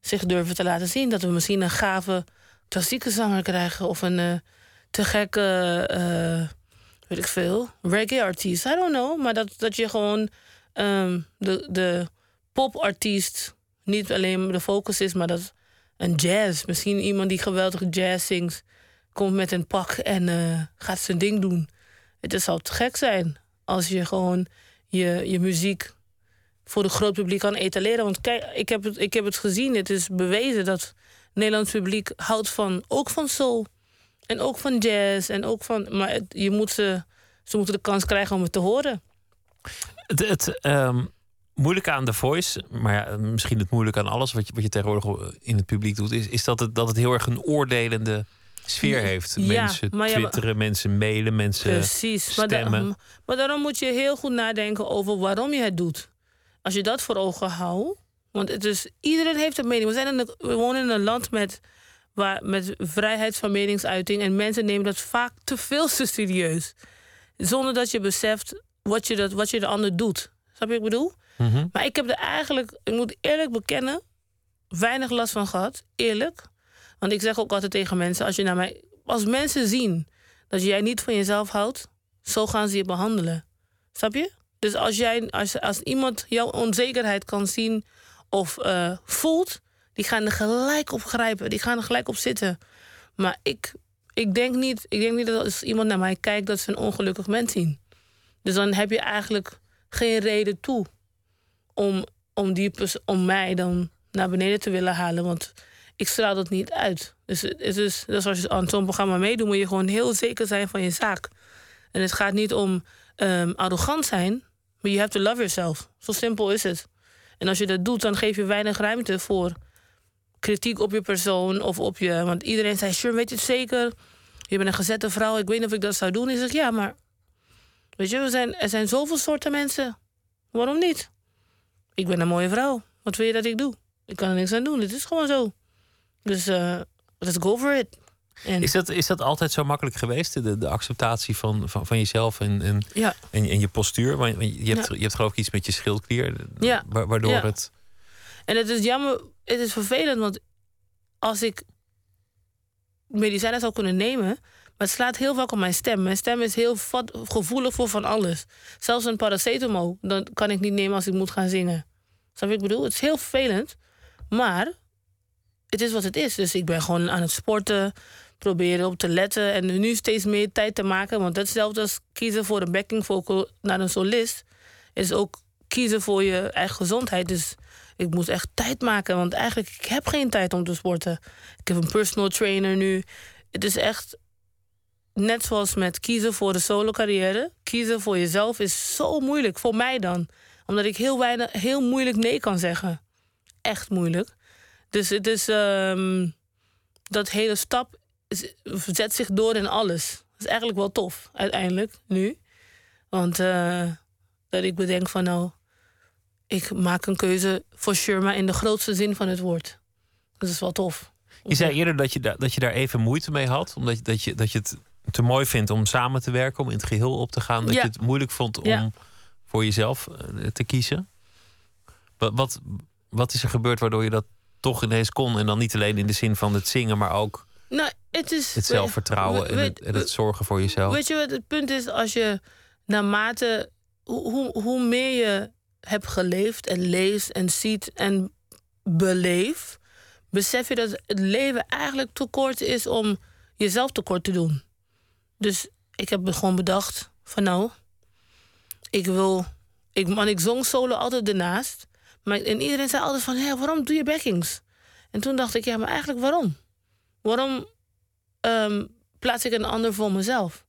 zich durven te laten zien. Dat we misschien een gave klassieke zanger krijgen of een eh, te gekke, eh, weet ik veel, reggae-artiest. I don't know. Maar dat, dat je gewoon ehm, de, de popartiest niet alleen de focus is, maar dat een jazz, misschien iemand die geweldig jazz zingt, komt met een pak en eh, gaat zijn ding doen. Het zou te gek zijn als je gewoon je, je muziek voor een groot publiek kan etaleren. Want kijk, ik heb, het, ik heb het gezien. Het is bewezen dat het Nederlands publiek houdt van, ook van soul. En ook van jazz. En ook van, maar het- je moet ze, ze moeten de kans krijgen om het te horen. Het, het ehm, moeilijke aan The Voice, maar ja, misschien het moeilijke aan alles wat je, wat je tegenwoordig in het publiek doet, is, is dat, het, dat het heel erg een oordelende sfeer heeft. Ja, mensen maar ja, maar- twitteren, mensen mailen, mensen Precies. Maar, da- stemmen. maar daarom moet je heel goed nadenken over waarom je het doet. Als je dat voor ogen houdt. Want het is, iedereen heeft een mening. We, zijn in we wonen in een land met, waar, met vrijheid van meningsuiting. En mensen nemen dat vaak te veel te serieus. Zonder dat je beseft wat je, dat, wat je de ander doet. Snap je wat ik bedoel? Mhm. Maar ik heb er eigenlijk, ik moet eerlijk bekennen, weinig last van gehad. Eerlijk. Want ik zeg ook altijd tegen mensen: als, je naar mij, als mensen zien dat jij niet van jezelf houdt, zo gaan ze je behandelen. Snap je? Dus als, jij, als, als iemand jouw onzekerheid kan zien of eh, voelt, die gaan er gelijk op grijpen. Die gaan er gelijk op zitten. Maar ik, ik, denk niet, ik denk niet dat als iemand naar mij kijkt, dat ze een ongelukkig mens zien. Dus dan heb je eigenlijk geen reden toe om, om, die, om mij dan naar beneden te willen halen. Want ik straal dat niet uit. Dus, dus, dus als je aan zo'n programma meedoet, moet je gewoon heel zeker zijn van je zaak. En het gaat niet om ehm, arrogant zijn, maar je have to love yourself. Zo simpel is het. En als je dat doet, dan geef je weinig ruimte voor kritiek op je persoon of op je. Want iedereen zei: Sure, weet je het zeker? Je bent een gezette vrouw, ik weet niet of ik dat zou doen. Ik zeg: Ja, maar. Weet je, er zijn, er zijn zoveel soorten mensen. Waarom niet? Ik ben een mooie vrouw. Wat wil je dat ik doe? Ik kan er niks aan doen. Het is gewoon zo. Dus eh let's go for it. En, Is dat, is dat altijd zo makkelijk geweest, de, de acceptatie van, van, van jezelf en, en, ja, en, en je postuur? Want je hebt, Ja. je hebt geloof ik iets met je schildklier, Ja. wa- waardoor Ja. het... En het is jammer, het is vervelend, want als ik medicijnen zou kunnen nemen, maar het slaat heel vaak op mijn stem. Mijn stem is heel vat, gevoelig voor van alles. Zelfs een paracetamol, dan kan ik niet nemen als ik moet gaan zingen. Snap je wat ik bedoel? Het is heel vervelend, maar het is wat het is. Dus ik ben gewoon aan het sporten, proberen op te letten en nu steeds meer tijd te maken. Want hetzelfde als kiezen voor een backing vocal naar een solist, is ook kiezen voor je eigen gezondheid. Dus ik moet echt tijd maken, want eigenlijk ik heb geen tijd om te sporten. Ik heb een personal trainer nu. Het is echt net zoals met kiezen voor de solo carrière. Kiezen voor jezelf is zo moeilijk voor mij dan, omdat ik heel weinig, heel moeilijk nee kan zeggen. Echt moeilijk. Dus het is ehm, dat hele stap zet zich door in alles. Dat is eigenlijk wel tof uiteindelijk nu, want eh, dat ik bedenk van nou ik maak een keuze voor Sherma in de grootste zin van het woord. Dat is wel tof. Je zei eerder dat je, daar, dat je daar even moeite mee had, omdat je, dat, je, dat je het te mooi vindt om samen te werken, om in het geheel op te gaan. Dat Ja. je het moeilijk vond om Ja. voor jezelf eh, te kiezen. Wat, wat, wat is er gebeurd waardoor je dat toch ineens kon? En dan niet alleen in de zin van het zingen, maar ook Nou, het is. het zelfvertrouwen we- en het, en het zorgen voor jezelf. Weet je wat het punt is? Als je naarmate. Hoe, hoe, meer je hebt geleefd en leest en ziet en beleeft, besef je dat het leven eigenlijk te kort is om jezelf tekort te doen. Dus ik heb me gewoon bedacht van nou, ik wil. Ik, man, ik zong solo altijd ernaast. Maar, en iedereen zei altijd van, hé, waarom doe je backings? En toen dacht ik, ja, maar eigenlijk waarom? Waarom ehm, plaats ik een ander voor mezelf?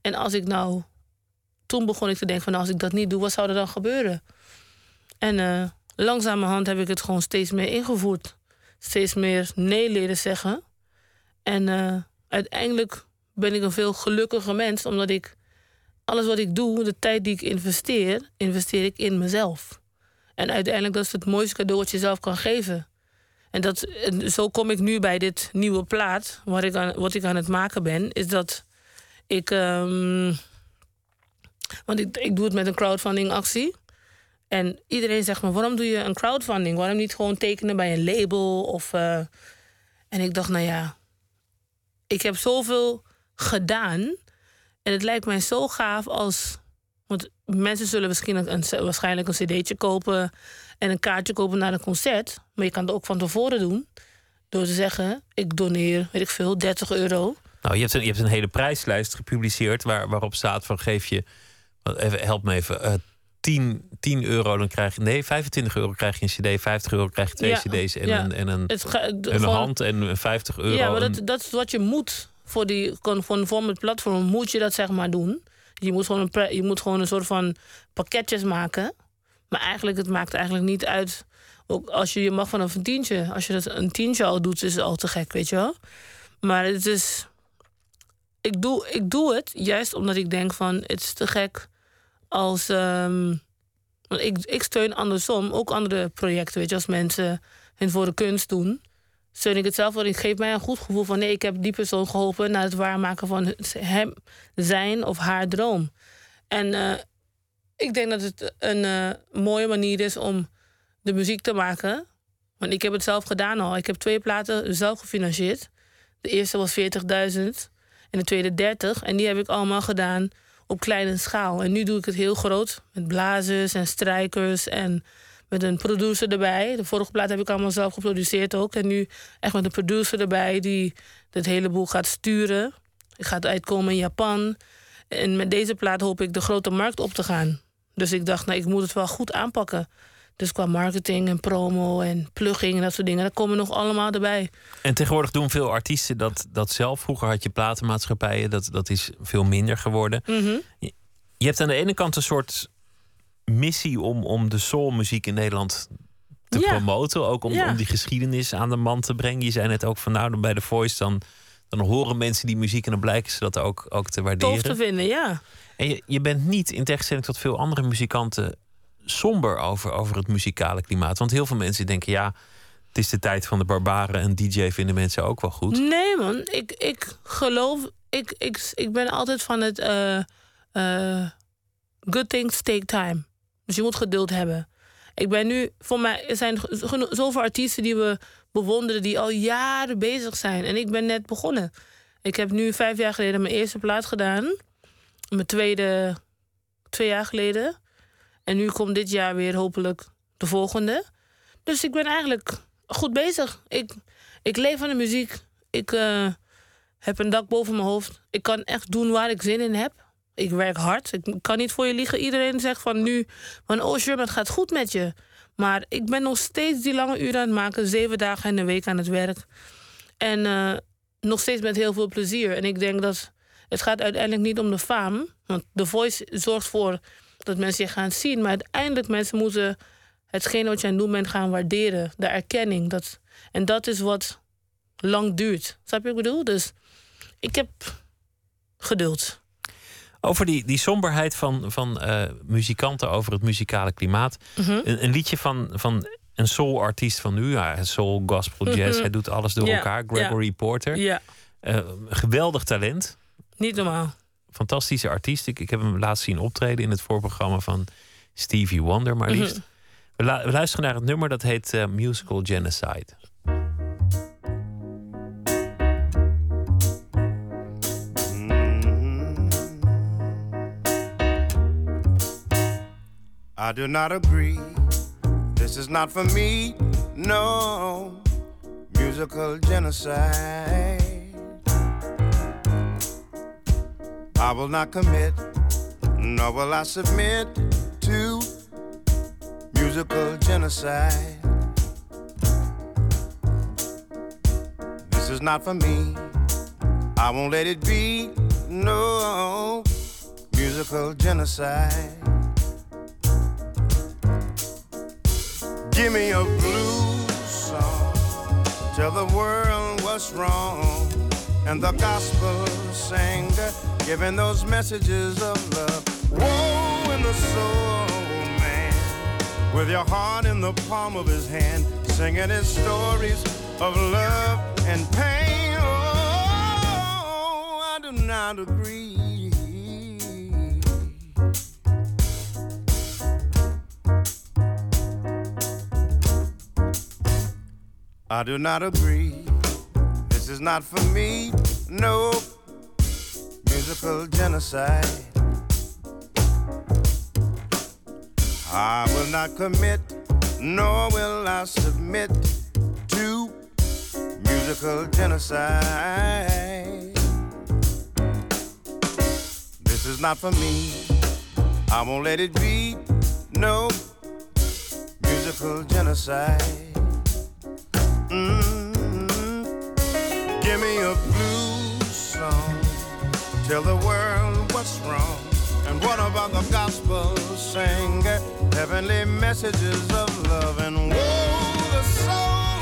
En als ik nou... Toen begon ik te denken van, nou, als ik dat niet doe, wat zou er dan gebeuren? En eh langzamerhand heb ik het gewoon steeds meer ingevoerd. Steeds meer nee leren zeggen. En eh, uiteindelijk ben ik een veel gelukkiger mens, omdat ik alles wat ik doe, de tijd die ik investeer, investeer ik in mezelf. En uiteindelijk dat is het mooiste cadeau wat je zelf kan geven. En dat, zo kom ik nu bij dit nieuwe plaat, waar ik aan, wat ik aan het maken ben, is dat ik. ehm, want ik, ik doe het met een crowdfunding actie. En iedereen zegt me, waarom doe je een crowdfunding? Waarom niet gewoon tekenen bij een label? Of, eh, En ik dacht, nou ja, ik heb zoveel gedaan. En het lijkt mij zo gaaf als. Mensen zullen misschien een, een- waarschijnlijk een cd'tje kopen en een kaartje kopen naar een concert. Maar je kan het ook van tevoren doen. Door te zeggen, ik doneer, weet ik veel, 30 euro. Nou, je hebt een, je hebt een hele prijslijst gepubliceerd waar, waarop staat van geef je, even, help me even, eh 10, 10 euro, dan krijg je, nee, 25 euro krijg je een cd, 50 euro krijg je twee Ja, cd's en ja. een, en een, ga- een gewoon- hand en 50 euro. Ja, maar een- dat, dat is wat je moet voor die conform het platform. Moet je dat zeg maar doen. Je moet gewoon een, je moet gewoon een soort van pakketjes maken. Maar eigenlijk, het maakt eigenlijk niet uit. Ook als je je mag van een tientje. Als je dat een tientje al doet, is het al te gek, weet je wel. Maar het is. Ik doe, ik doe het juist omdat ik denk van het is te gek als. ehm, want ik, ik steun andersom ook andere projecten. Weet je, als mensen hun voor de kunst doen steun ik het zelf, want ik geef mij een goed gevoel van nee, ik heb die persoon geholpen naar het waarmaken van hem, zijn of haar droom. En eh, ik denk dat het een eh, mooie manier is om de muziek te maken. Want ik heb het zelf gedaan al. Ik heb twee platen zelf gefinancierd. De eerste was 40.000 en de tweede 30. En die heb ik allemaal gedaan op kleine schaal. En nu doe ik het heel groot. Met blazers en strijkers en met een producer erbij. De vorige plaat heb ik allemaal zelf geproduceerd ook. En nu echt met een producer erbij die het hele boel gaat sturen. Ik ga het uitkomen in Japan. En met deze plaat hoop ik de grote markt op te gaan. Dus ik dacht, nou, ik moet het wel goed aanpakken. Dus qua marketing en promo en plugging en dat soort dingen, dat komen nog allemaal erbij. En tegenwoordig doen veel artiesten dat, dat zelf. Vroeger had je platenmaatschappijen, dat, dat is veel minder geworden. Mhm. Je hebt aan de ene kant een soort missie om, om de soulmuziek in Nederland te Ja. promoten. Ook om, Ja. om die geschiedenis aan de man te brengen. Je zei net ook van nou, dan bij The Voice dan, dan horen mensen die muziek en dan blijken ze dat ook, ook te waarderen. Tof te vinden, ja. En je, je bent niet, in tegenstelling tot veel andere muzikanten, somber over, over het muzikale klimaat. Want heel veel mensen denken, ja, het is de tijd van de barbaren. En DJ vinden mensen ook wel goed. Nee, man. Ik, ik geloof. Ik, ik, ik ben altijd van het. eh, eh, good things take time. Dus je moet geduld hebben. Ik ben nu. Voor mij er zijn zoveel artiesten die we bewonderen. die al jaren bezig zijn. En ik ben net begonnen. Ik heb nu vijf jaar geleden mijn eerste plaat gedaan. Mijn tweede. twee jaar geleden. En nu komt dit jaar weer hopelijk de volgende. Dus ik ben eigenlijk goed bezig. Ik, ik leef van de muziek. Ik eh, heb een dak boven mijn hoofd. Ik kan echt doen waar ik zin in heb. Ik werk hard. Ik kan niet voor je liegen. Iedereen zegt van nu... van oh Sherman, het gaat goed met je. Maar ik ben nog steeds die lange uren aan het maken. Zeven dagen in de week aan het werk. En eh, nog steeds met heel veel plezier. En ik denk dat het gaat uiteindelijk niet om de faam. Want The Voice zorgt voor dat mensen je gaan zien. Maar uiteindelijk mensen moeten hetgeen wat je aan het doen bent gaan waarderen. De erkenning. Dat, en dat is wat lang duurt. Snap je wat ik bedoel? Dus ik heb geduld. Over die, die somberheid van, van eh, muzikanten over het muzikale klimaat. Mhm. Een, een liedje van, van een soul-artiest van nu. Ja, soul, gospel, jazz. Mhm. Hij doet alles door elkaar. Gregory Porter. Ja, Eh, geweldig talent. niet normaal. Fantastische artiest. Ik, ik heb hem laatst zien optreden in het voorprogramma van Stevie Wonder, maar liefst. Mhm. we, la- we luisteren naar het nummer dat heet eh, Musical Genocide. I do not agree. This is not for me. No musical genocide. I will not commit, nor will I submit to musical genocide. This is not for me. I won't let it be. No musical genocide. Give me a blues song. Tell the world what's wrong. And the gospel singer giving those messages of love. Woe in the soul, man. With your heart in the palm of his hand, singing his stories of love and pain. Oh, I do not agree. I do not agree. This is not for me. No musical genocide. I will not commit, nor will I submit to musical genocide. This is not for me. I won't let it be. No musical genocide. Mm-hmm. Give me a blues song. Tell the world what's wrong. And what about the gospel singer? Heavenly messages of love and woe, the soul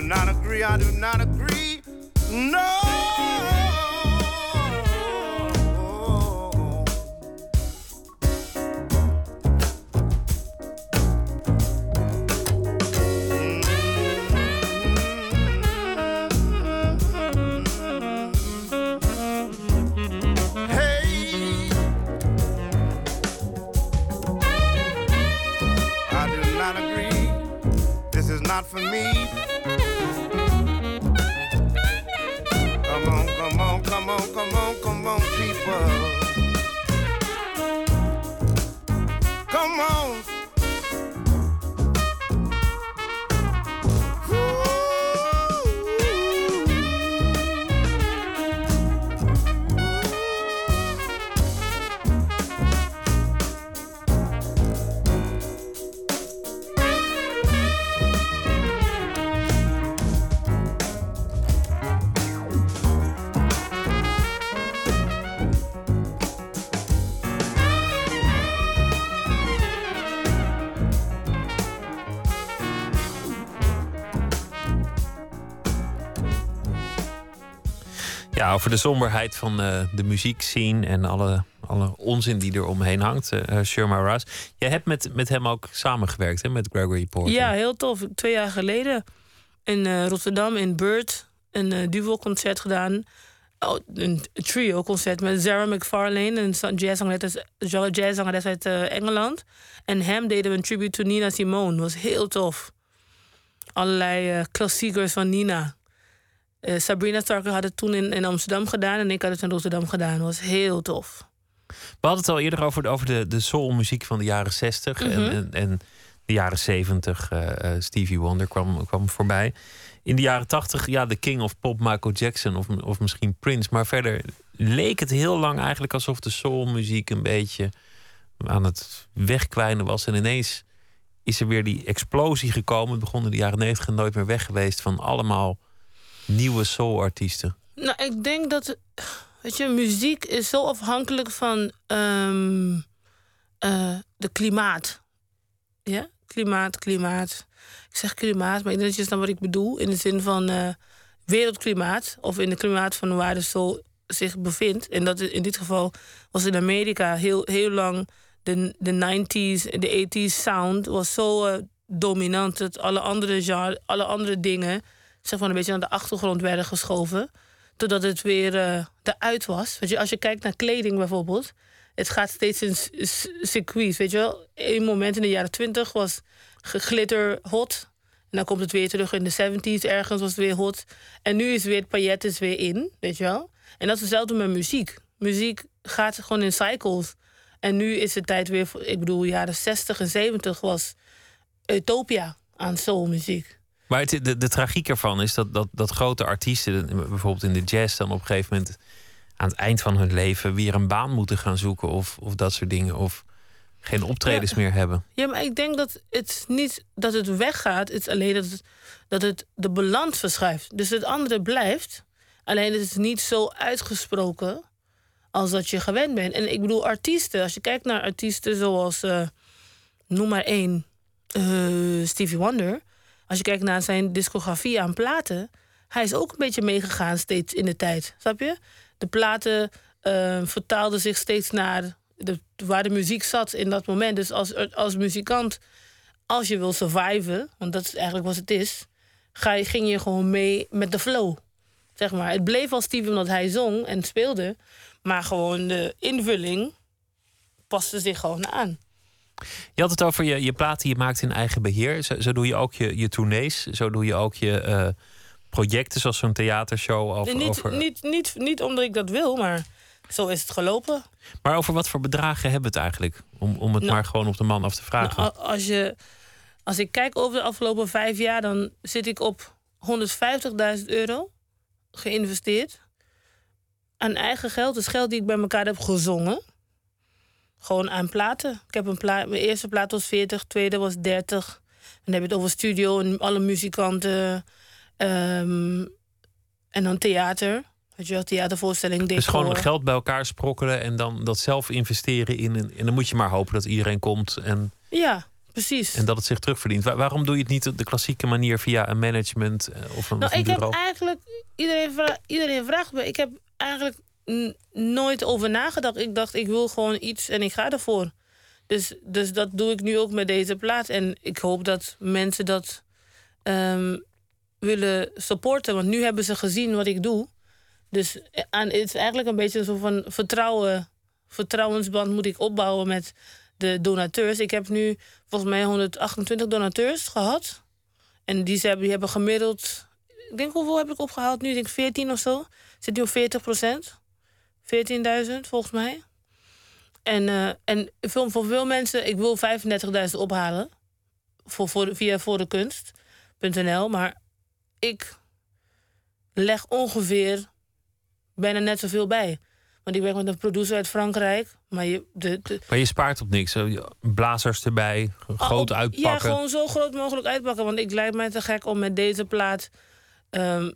do not agree, I do not agree. No. Over de somberheid van eh, de muziekscene en alle, alle onzin die er omheen hangt. eh Sherma Ras. Jij hebt met, met hem ook samengewerkt, hè, met Gregory Porter. Ja, heel tof. Twee jaar geleden in eh, Rotterdam in Bird een eh, duo-concert gedaan. Oh, een trio-concert met Sarah McFarlane, een jazzzangeres jazzzangeres uit eh, Engeland. En hem deden we een tribute to Nina Simone. was heel tof. Allerlei eh, klassiekers van Nina. Eh, Sabrina Starker had het toen in, in Amsterdam gedaan en ik had het in Rotterdam gedaan. was heel tof. We hadden het al eerder over, de- over de, de soulmuziek van de jaren 60 Mhm. en, en, en de jaren 70. eh, eh, Stevie Wonder kwam, kwam voorbij. In de jaren 80, ja, de king of pop, Michael Jackson of, of misschien Prince. Maar verder leek het heel lang eigenlijk alsof de soulmuziek een beetje aan het wegkwijnen was. En ineens is er weer die explosie gekomen. Het begon in de jaren 90 en nooit meer weg geweest van allemaal nieuwe soulartiesten. Nou, ik denk dat. Weet je, muziek is zo afhankelijk van ehm eh, de klimaat. Ja? Klimaat, klimaat. Ik zeg klimaat, maar ik denk dat je snapt wat ik bedoel. In de zin van eh, wereldklimaat. Of in het klimaat van waar de soul zich bevindt. En dat in dit geval was in Amerika heel, heel lang de, de 90s, de 80s sound was zo eh, dominant dat alle andere genre, alle andere dingen zeg maar een beetje naar de achtergrond werden geschoven. Totdat het weer eh eruit was. Weet je, als je kijkt naar kleding bijvoorbeeld. Het gaat steeds in circuits. Weet je wel, een moment in de jaren 20 was glitter hot. En dan komt het weer terug in de 70s. Ergens was het weer hot. En nu is weer het weer in. Weet je wel. En dat is hetzelfde met muziek. Muziek gaat gewoon in cycles. En nu is het tijd weer. Ik bedoel, jaren 60 en 70 was utopia aan soulmuziek. Maar het, de, de tragiek ervan is dat, dat, dat grote artiesten, bijvoorbeeld in de jazz, dan op een gegeven moment aan het eind van hun leven weer een baan moeten gaan zoeken of, of dat soort dingen. Of geen optredens meer hebben. Ja, maar ik denk dat het niet dat het weggaat. Het is alleen dat het, dat het de balans verschuift. Dus het andere blijft. Alleen het is niet zo uitgesproken als dat je gewend bent. En ik bedoel, artiesten, als je kijkt naar artiesten zoals, eh, noem maar één, eh, Stevie Wonder. Als je kijkt naar zijn discografie aan platen, hij is ook een beetje meegegaan steeds in de tijd. Snap je? De platen eh, vertaalden zich steeds naar de, waar de muziek zat in dat moment. Dus als, als muzikant, als je wil surviven, want dat is eigenlijk wat het is, ga je, ging je gewoon mee met de flow. Zeg maar. Het bleef al Stevie omdat hij zong en speelde, maar gewoon de invulling paste zich gewoon aan. Je had het over je, je platen die je maakt in eigen beheer. Zo, zo doe je ook je, je tournees. Zo doe je ook je eh, projecten, zoals zo'n theatershow. Over, niet, over, niet, niet, niet omdat ik dat wil, maar zo is het gelopen. Maar over wat voor bedragen hebben we het eigenlijk? Om, om het Nou, maar gewoon op de man af te vragen. Nou, als, je, als ik kijk over de afgelopen vijf jaar, dan zit ik op 150.000 euro geïnvesteerd. Aan eigen geld, dus geld die ik bij elkaar heb gezongen. Gewoon aan platen. Ik heb een plaat, mijn eerste plaat was 40, tweede was 30. Dan heb je het over studio en alle muzikanten. ehm, en dan theater. Weet je wel, theatervoorstelling. dus gewoon geld bij elkaar sprokkelen en dan dat zelf investeren in. een- En dan moet je maar hopen dat iedereen komt en, Ja, precies. en dat het zich terugverdient. Waar- waarom doe je het niet op de klassieke manier via een management eh, of een, Nou, of een ik heb bureau? eigenlijk. Iedereen, iedereen vraagt me. Ik heb eigenlijk nooit over nagedacht. Ik dacht, ik wil gewoon iets en ik ga ervoor. Dus, dus dat doe ik nu ook met deze plaat. En ik hoop dat mensen dat ehm, willen supporten. Want nu hebben ze gezien wat ik doe. Dus eh, aan, het is eigenlijk een beetje soort van vertrouwen, vertrouwensband moet ik opbouwen met de donateurs. Ik heb nu volgens mij 128 donateurs gehad. En die, ze hebben gemiddeld... Ik denk, hoeveel heb ik opgehaald nu? Ik denk 14 of zo. Zit nu op 40 procent. 14.000 volgens mij. En, eh, en voor, voor veel mensen, ik wil 35.000 ophalen. Voor, voor, via voor de kunst.nl. Maar ik leg ongeveer bijna net zoveel bij. Want ik werk met een producer uit Frankrijk. Maar je, de, de, Maar je spaart op niks. Blazers erbij, groot Oh, uitpakken. Ja, gewoon zo groot mogelijk uitpakken. Want ik lijkt mij te gek om met deze plaat ehm,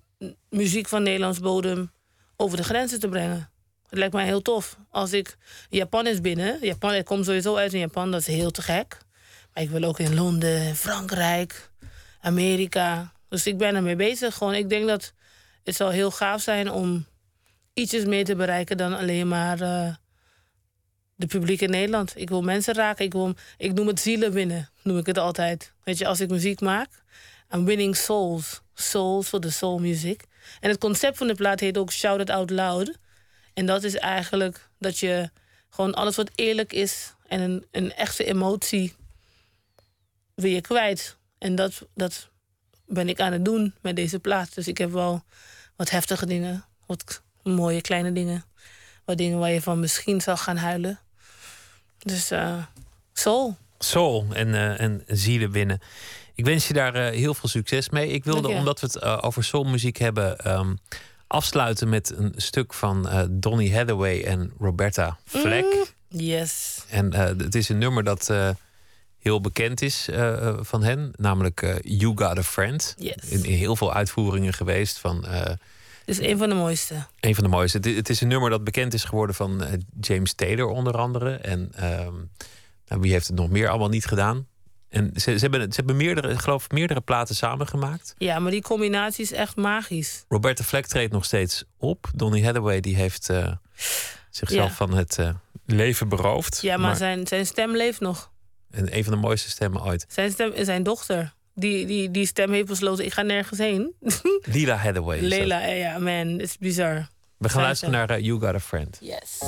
muziek van Nederlands bodem over de grenzen te brengen. Het lijkt mij heel tof. Als ik Japan is binnen. Japan, ik kom sowieso uit in Japan, dat is heel te gek. Maar ik wil ook in Londen, Frankrijk, Amerika. Dus ik ben ermee bezig. Gewoon, ik denk dat het zal heel gaaf zijn om ietsjes meer te bereiken dan alleen maar eh, de publiek in Nederland. Ik wil mensen raken. Ik, wil, ik noem het zielen winnen, noem ik het altijd. Weet je, als ik muziek maak, I'm winning souls. Souls voor de soul music. En het concept van de plaat heet ook Shout It Out Loud. En dat is eigenlijk dat je gewoon alles wat eerlijk is en een, een echte emotie wil je kwijt. En dat, dat ben ik aan het doen met deze plaat. Dus ik heb wel wat heftige dingen, wat mooie kleine dingen. Wat dingen waar je van misschien zal gaan huilen. Dus eh soul. Soul en, eh, en zielen winnen. Ik wens je daar eh, heel veel succes mee. Ik wilde, omdat we het over soulmuziek hebben, ehm, afsluiten met een stuk van eh, Donny Hathaway en Roberta Fleck. Mm. Yes. En eh, het is een nummer dat eh, heel bekend is van hen, namelijk You Got a Friend. Yes. In, in heel veel uitvoeringen geweest van Dit is een van de mooiste. een van de mooiste. Het, het is een nummer dat bekend is geworden van James Taylor onder andere. En ehm, nou, wie heeft het nog meer allemaal niet gedaan? En ze, ze hebben, ze hebben meerdere, ik geloof meerdere platen samengemaakt. Ja, maar die combinatie is echt magisch. Roberta Fleck treedt nog steeds op. Donny Hathaway die heeft eh, zichzelf Ja. van het eh, leven beroofd. Ja, maar, Zijn, zijn stem leeft nog. En een van de mooiste stemmen ooit. Zijn stem is zijn dochter. Die, die, die stem heeft besloten, ik ga nergens heen. (laughs) Lila Hathaway. eh, ja, man, het is bizar. We gaan luisteren naar eh, You Got a Friend. Yes.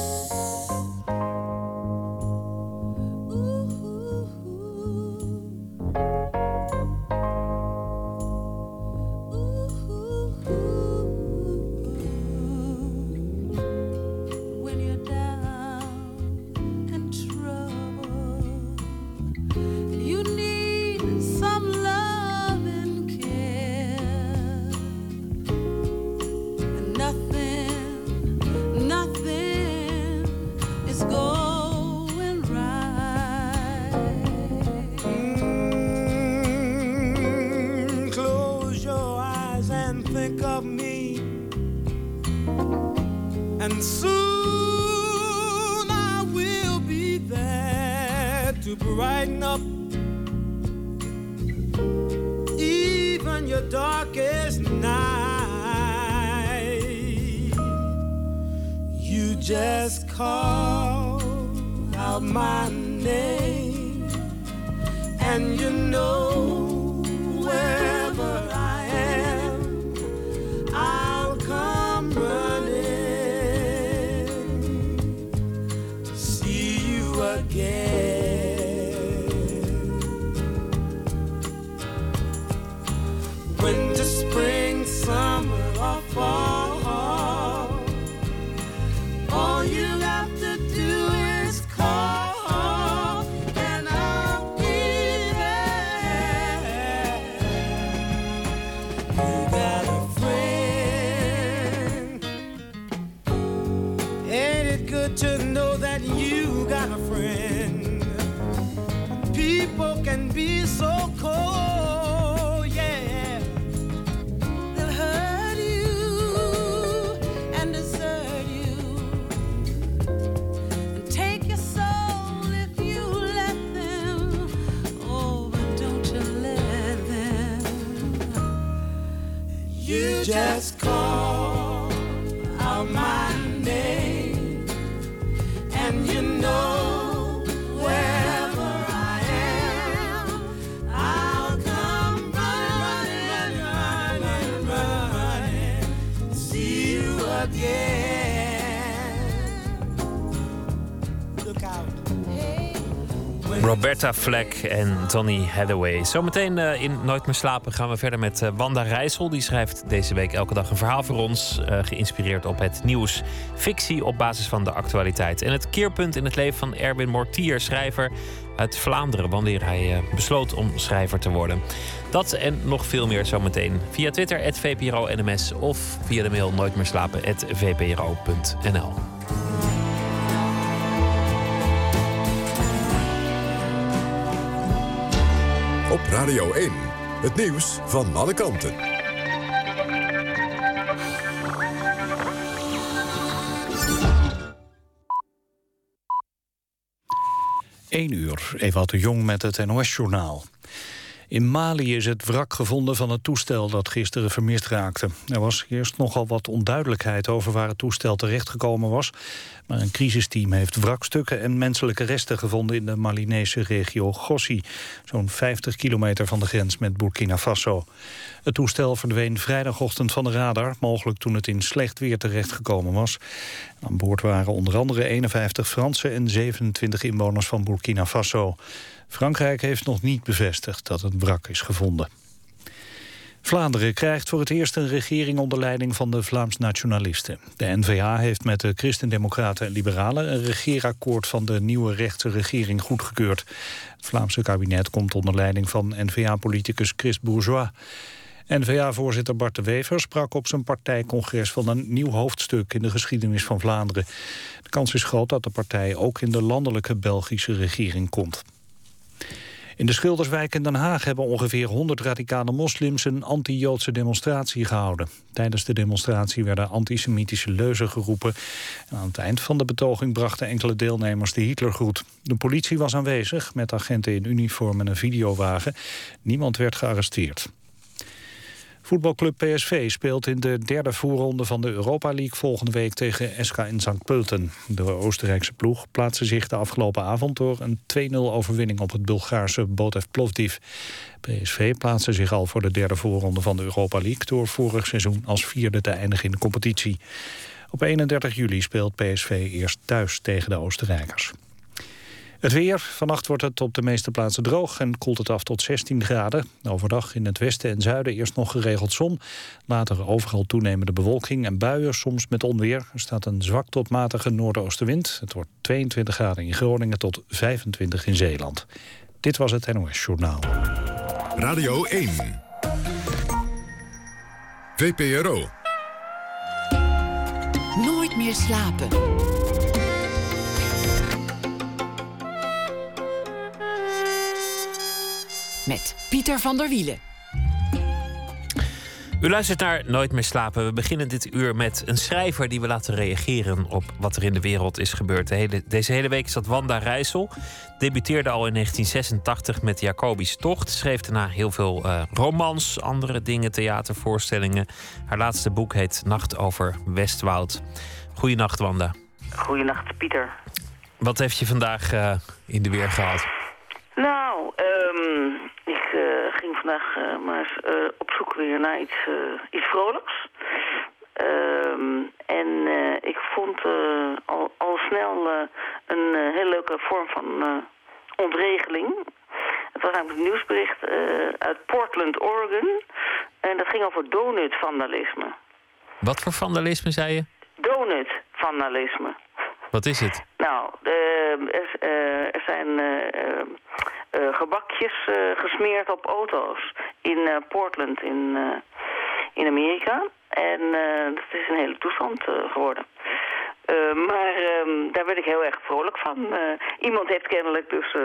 Soon I will be there to brighten up even your darkest night. You just call out my name, and you know Roberta Fleck en Tony Hathaway. Zometeen eh, in Nooit meer slapen gaan we verder met eh, Wanda Rijssel. Die schrijft deze week elke dag een verhaal voor ons. eh, geïnspireerd op het nieuws. Fictie op basis van de actualiteit. En het keerpunt in het leven van Erwin Mortier, schrijver uit Vlaanderen. Wanneer hij besloot om schrijver te worden. Dat en nog veel meer zometeen. Via Twitter, @vpro_nms of via de mail nooitmeerslapen.vpro.nl. Radio 1. Het nieuws van alle kanten. 1 uur, Ewout de Jong met het NOS-journaal. In Mali is het wrak gevonden van het toestel dat gisteren vermist raakte. Er was eerst nogal wat onduidelijkheid over waar het toestel terechtgekomen was. Maar een crisisteam heeft wrakstukken en menselijke resten gevonden... in de Malinese regio Gossi, zo'n 50 kilometer van de grens met Burkina Faso. Het toestel verdween vrijdagochtend van de radar... mogelijk toen het in slecht weer terechtgekomen was. Aan boord waren onder andere 51 Franse en 27 inwoners van Burkina Faso. Frankrijk heeft nog niet bevestigd dat het wrak is gevonden. Vlaanderen krijgt voor het eerst een regering onder leiding van de Vlaams nationalisten. De N-VA heeft met de Christendemocraten en Liberalen een regeerakkoord van de nieuwe rechtse regering goedgekeurd. Het Vlaamse kabinet komt onder leiding van N-VA-politicus Chris Bourgeois. N-VA-voorzitter Bart de Wever sprak op zijn partijcongres van een nieuw hoofdstuk in de geschiedenis van Vlaanderen. De kans is groot dat de partij ook in de landelijke Belgische regering komt. In de Schilderswijk in Den Haag hebben ongeveer 100 radicale moslims een anti-Joodse demonstratie gehouden. Tijdens de demonstratie werden antisemitische leuzen geroepen. En aan het eind van de betoging brachten enkele deelnemers de Hitlergroet. De politie was aanwezig met agenten in uniform en een videowagen. Niemand werd gearresteerd. Voetbalclub PSV speelt in de derde voorronde van de Europa League volgende week tegen SK in St. Pölten. De Oostenrijkse ploeg plaatste zich de afgelopen avond door een 2-0 overwinning op het Bulgaarse Botev Plovdiv. PSV plaatste zich al voor de derde voorronde van de Europa League door vorig seizoen als vierde te eindigen in de competitie. Op 31 juli speelt PSV eerst thuis tegen de Oostenrijkers. Het weer. Vannacht wordt het op de meeste plaatsen droog en koelt het af tot 16 graden. Overdag in het westen en zuiden eerst nog geregeld zon. Later overal toenemende bewolking en buien, soms met onweer. Er staat een zwak tot matige noordoostenwind. Het wordt 22 graden in Groningen tot 25 in Zeeland. Dit was het NOS Journaal. Radio 1. VPRO. Nooit meer slapen. Met Pieter van der Wielen. U luistert naar Nooit meer slapen. We beginnen dit uur met een schrijver die we laten reageren op wat er in de wereld is gebeurd. De hele, deze hele week is dat Wanda Rijssel. Debuteerde al in 1986 met Jacobi's Tocht. Schreef daarna heel veel eh, romans, andere dingen, theatervoorstellingen. Haar laatste boek heet Nacht over Westwoud. Goeienacht, Wanda. Goedenacht, Pieter. Wat heeft je vandaag eh, in de weer gehad? Nou, ehm, ik eh, ging vandaag eh, maar eens eh, op zoek weer naar iets, iets vrolijks. Ehm, en ik vond al, al snel een hele leuke vorm van ontregeling. Het was namelijk een nieuwsbericht uit Portland, Oregon. En dat ging over donut-vandalisme. Wat voor vandalisme zei je? Donut-vandalisme. Wat is het? Nou, de- er, eh, er zijn eh, eh, eh, gebakjes gesmeerd op auto's in Portland in, in Amerika. En dat is een hele toestand geworden. Eh, maar ehm, daar werd ik heel erg vrolijk van. Iemand heeft kennelijk dus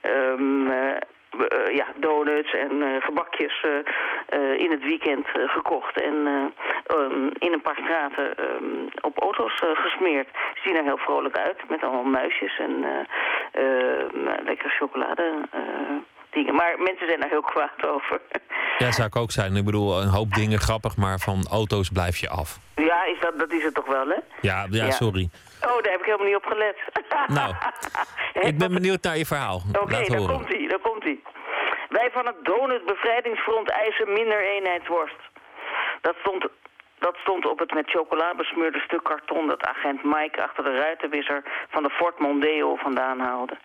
ehm, eh, ja, donuts en eh, gebakjes eh, in het weekend gekocht. En ehm, in een paar straten ehm, op auto's gesmeerd. Ze zien er heel vrolijk uit met allemaal muisjes en eh, eh, lekkere chocolade. dingen. Maar mensen zijn daar heel kwaad over. Ja, zou ik ook zijn. Ik bedoel, een hoop dingen grappig, maar van auto's blijf je af. ja, is dat, dat is het toch wel, hè? Ja, ja, Ja. sorry. Oh, daar heb ik helemaal niet op gelet. (laughs) Nou, Ik ben benieuwd naar je verhaal. Oké, daar komt hij, daar komt hij. Wij van het Donut Bevrijdingsfront eisen minder eenheidsworst. Dat stond, dat stond op het met chocola besmeurde stuk karton dat agent Mike achter de ruitenwisser van de Ford Mondeo vandaan haalde.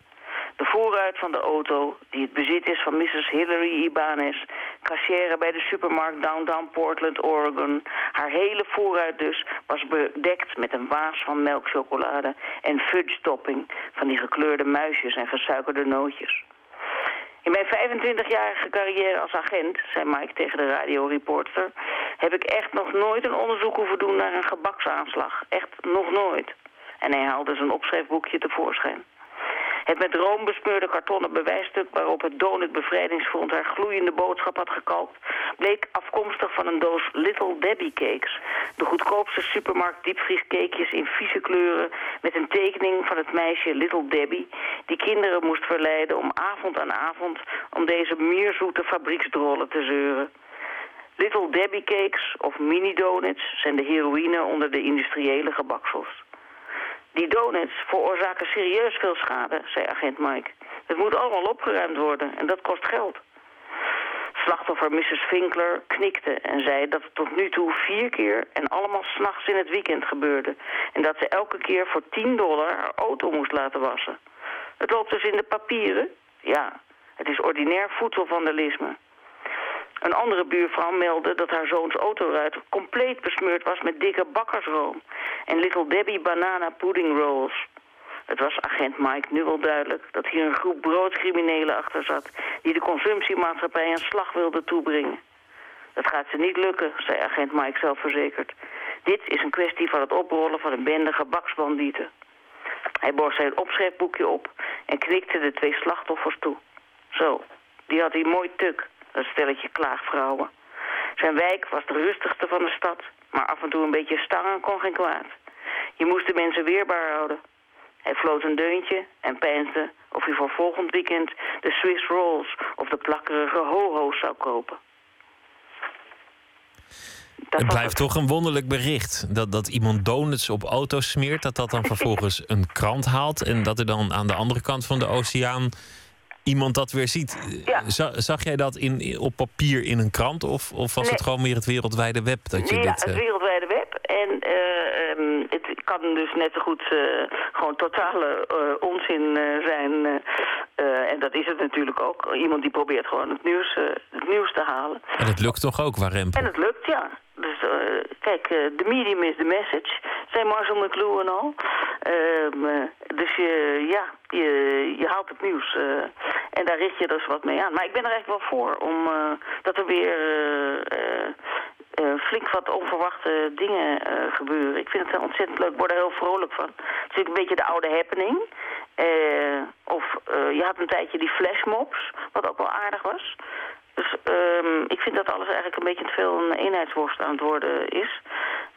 De voorruit van de auto, die het bezit is van Mrs. Hillary Ibanez, kassière bij de supermarkt downtown Portland, Oregon. Haar hele voorruit dus was bedekt met een waas van melkchocolade en fudge topping van die gekleurde muisjes en gesuikerde nootjes. In mijn 25-jarige carrière als agent, zei Mike tegen de radioreporter, heb ik echt nog nooit een onderzoek hoeven doen naar een gebaksaanslag. Echt nog nooit. En hij haalde zijn opschrijfboekje tevoorschijn. Het met room besmeurde kartonnen bewijsstuk waarop het Donut Bevrijdingsfront haar gloeiende boodschap had gekalkt, bleek afkomstig van een doos Little Debbie cakes. De goedkoopste supermarkt diepvriescakejes in vieze kleuren met een tekening van het meisje Little Debbie, die kinderen moest verleiden om avond aan avond om deze mierzoete fabrieksdrollen te zeuren. Little Debbie cakes of mini donuts zijn de heroïne onder de industriële gebaksels. Die donuts veroorzaken serieus veel schade, zei agent Mike. Het moet allemaal opgeruimd worden en dat kost geld. Slachtoffer Mrs. Finkler knikte en zei dat het tot nu toe vier keer en allemaal s'nachts in het weekend gebeurde. En dat ze elke keer voor 10 dollar haar auto moest laten wassen. Het loopt dus in de papieren? Ja, het is ordinair voedselvandalisme. Een andere buurvrouw meldde dat haar zoons autoruit compleet besmeurd was met dikke bakkersroom en Little Debbie banana pudding rolls. Het was agent Mike nu wel duidelijk dat hier een groep broodcriminelen achter zat die de consumptiemaatschappij een slag wilde toebrengen. Dat gaat ze niet lukken, zei agent Mike zelfverzekerd. Dit is een kwestie van het oprollen van een bende gebaksbandieten. Hij borst zijn opschrijfboekje op en knikte de twee slachtoffers toe. Zo, die had hij mooi tuk, stelletje klaagvrouwen. Zijn wijk was de rustigste van de stad, maar af en toe een beetje stangen kon geen kwaad. Je moest de mensen weerbaar houden. Hij floot een deuntje en peinsde of hij voor volgend weekend de Swiss Rolls of de plakkerige ho-ho's zou kopen. Dat Het blijft toch een wonderlijk bericht. Dat, dat iemand donuts op auto's smeert, dat dat dan vervolgens (laughs) een krant haalt. En dat er dan aan de andere kant van de oceaan iemand dat weer ziet. Ja. Za- zag jij dat in, op papier in een krant? Of, of was Nee. het gewoon meer het wereldwijde web dat je ja, dit. het eh, wereldwijde web. En eh, ehm, het kan dus net zo goed eh, gewoon totale eh, onzin eh, zijn. eh, eh, en dat is het natuurlijk ook. Iemand die probeert gewoon het nieuws, eh, het nieuws te halen. En het lukt toch ook, Warempel? En het lukt, ja. Dus eh, kijk, eh, the medium is the message, zei Marshall McLuhan al. Ehm, eh, dus je, ja, je, je haalt het nieuws eh, en daar richt je dus wat mee aan. Maar ik ben er eigenlijk wel voor, om eh, dat er weer eh, eh, eh, flink wat onverwachte dingen eh, gebeuren. Ik vind het ontzettend leuk, ik word er heel vrolijk van. Het is natuurlijk een beetje de oude happening. Eh, of eh, je had een tijdje die flashmobs, wat ook wel aardig was. Dus ehm, ik vind dat alles eigenlijk een beetje te veel een eenheidsworst aan het worden is.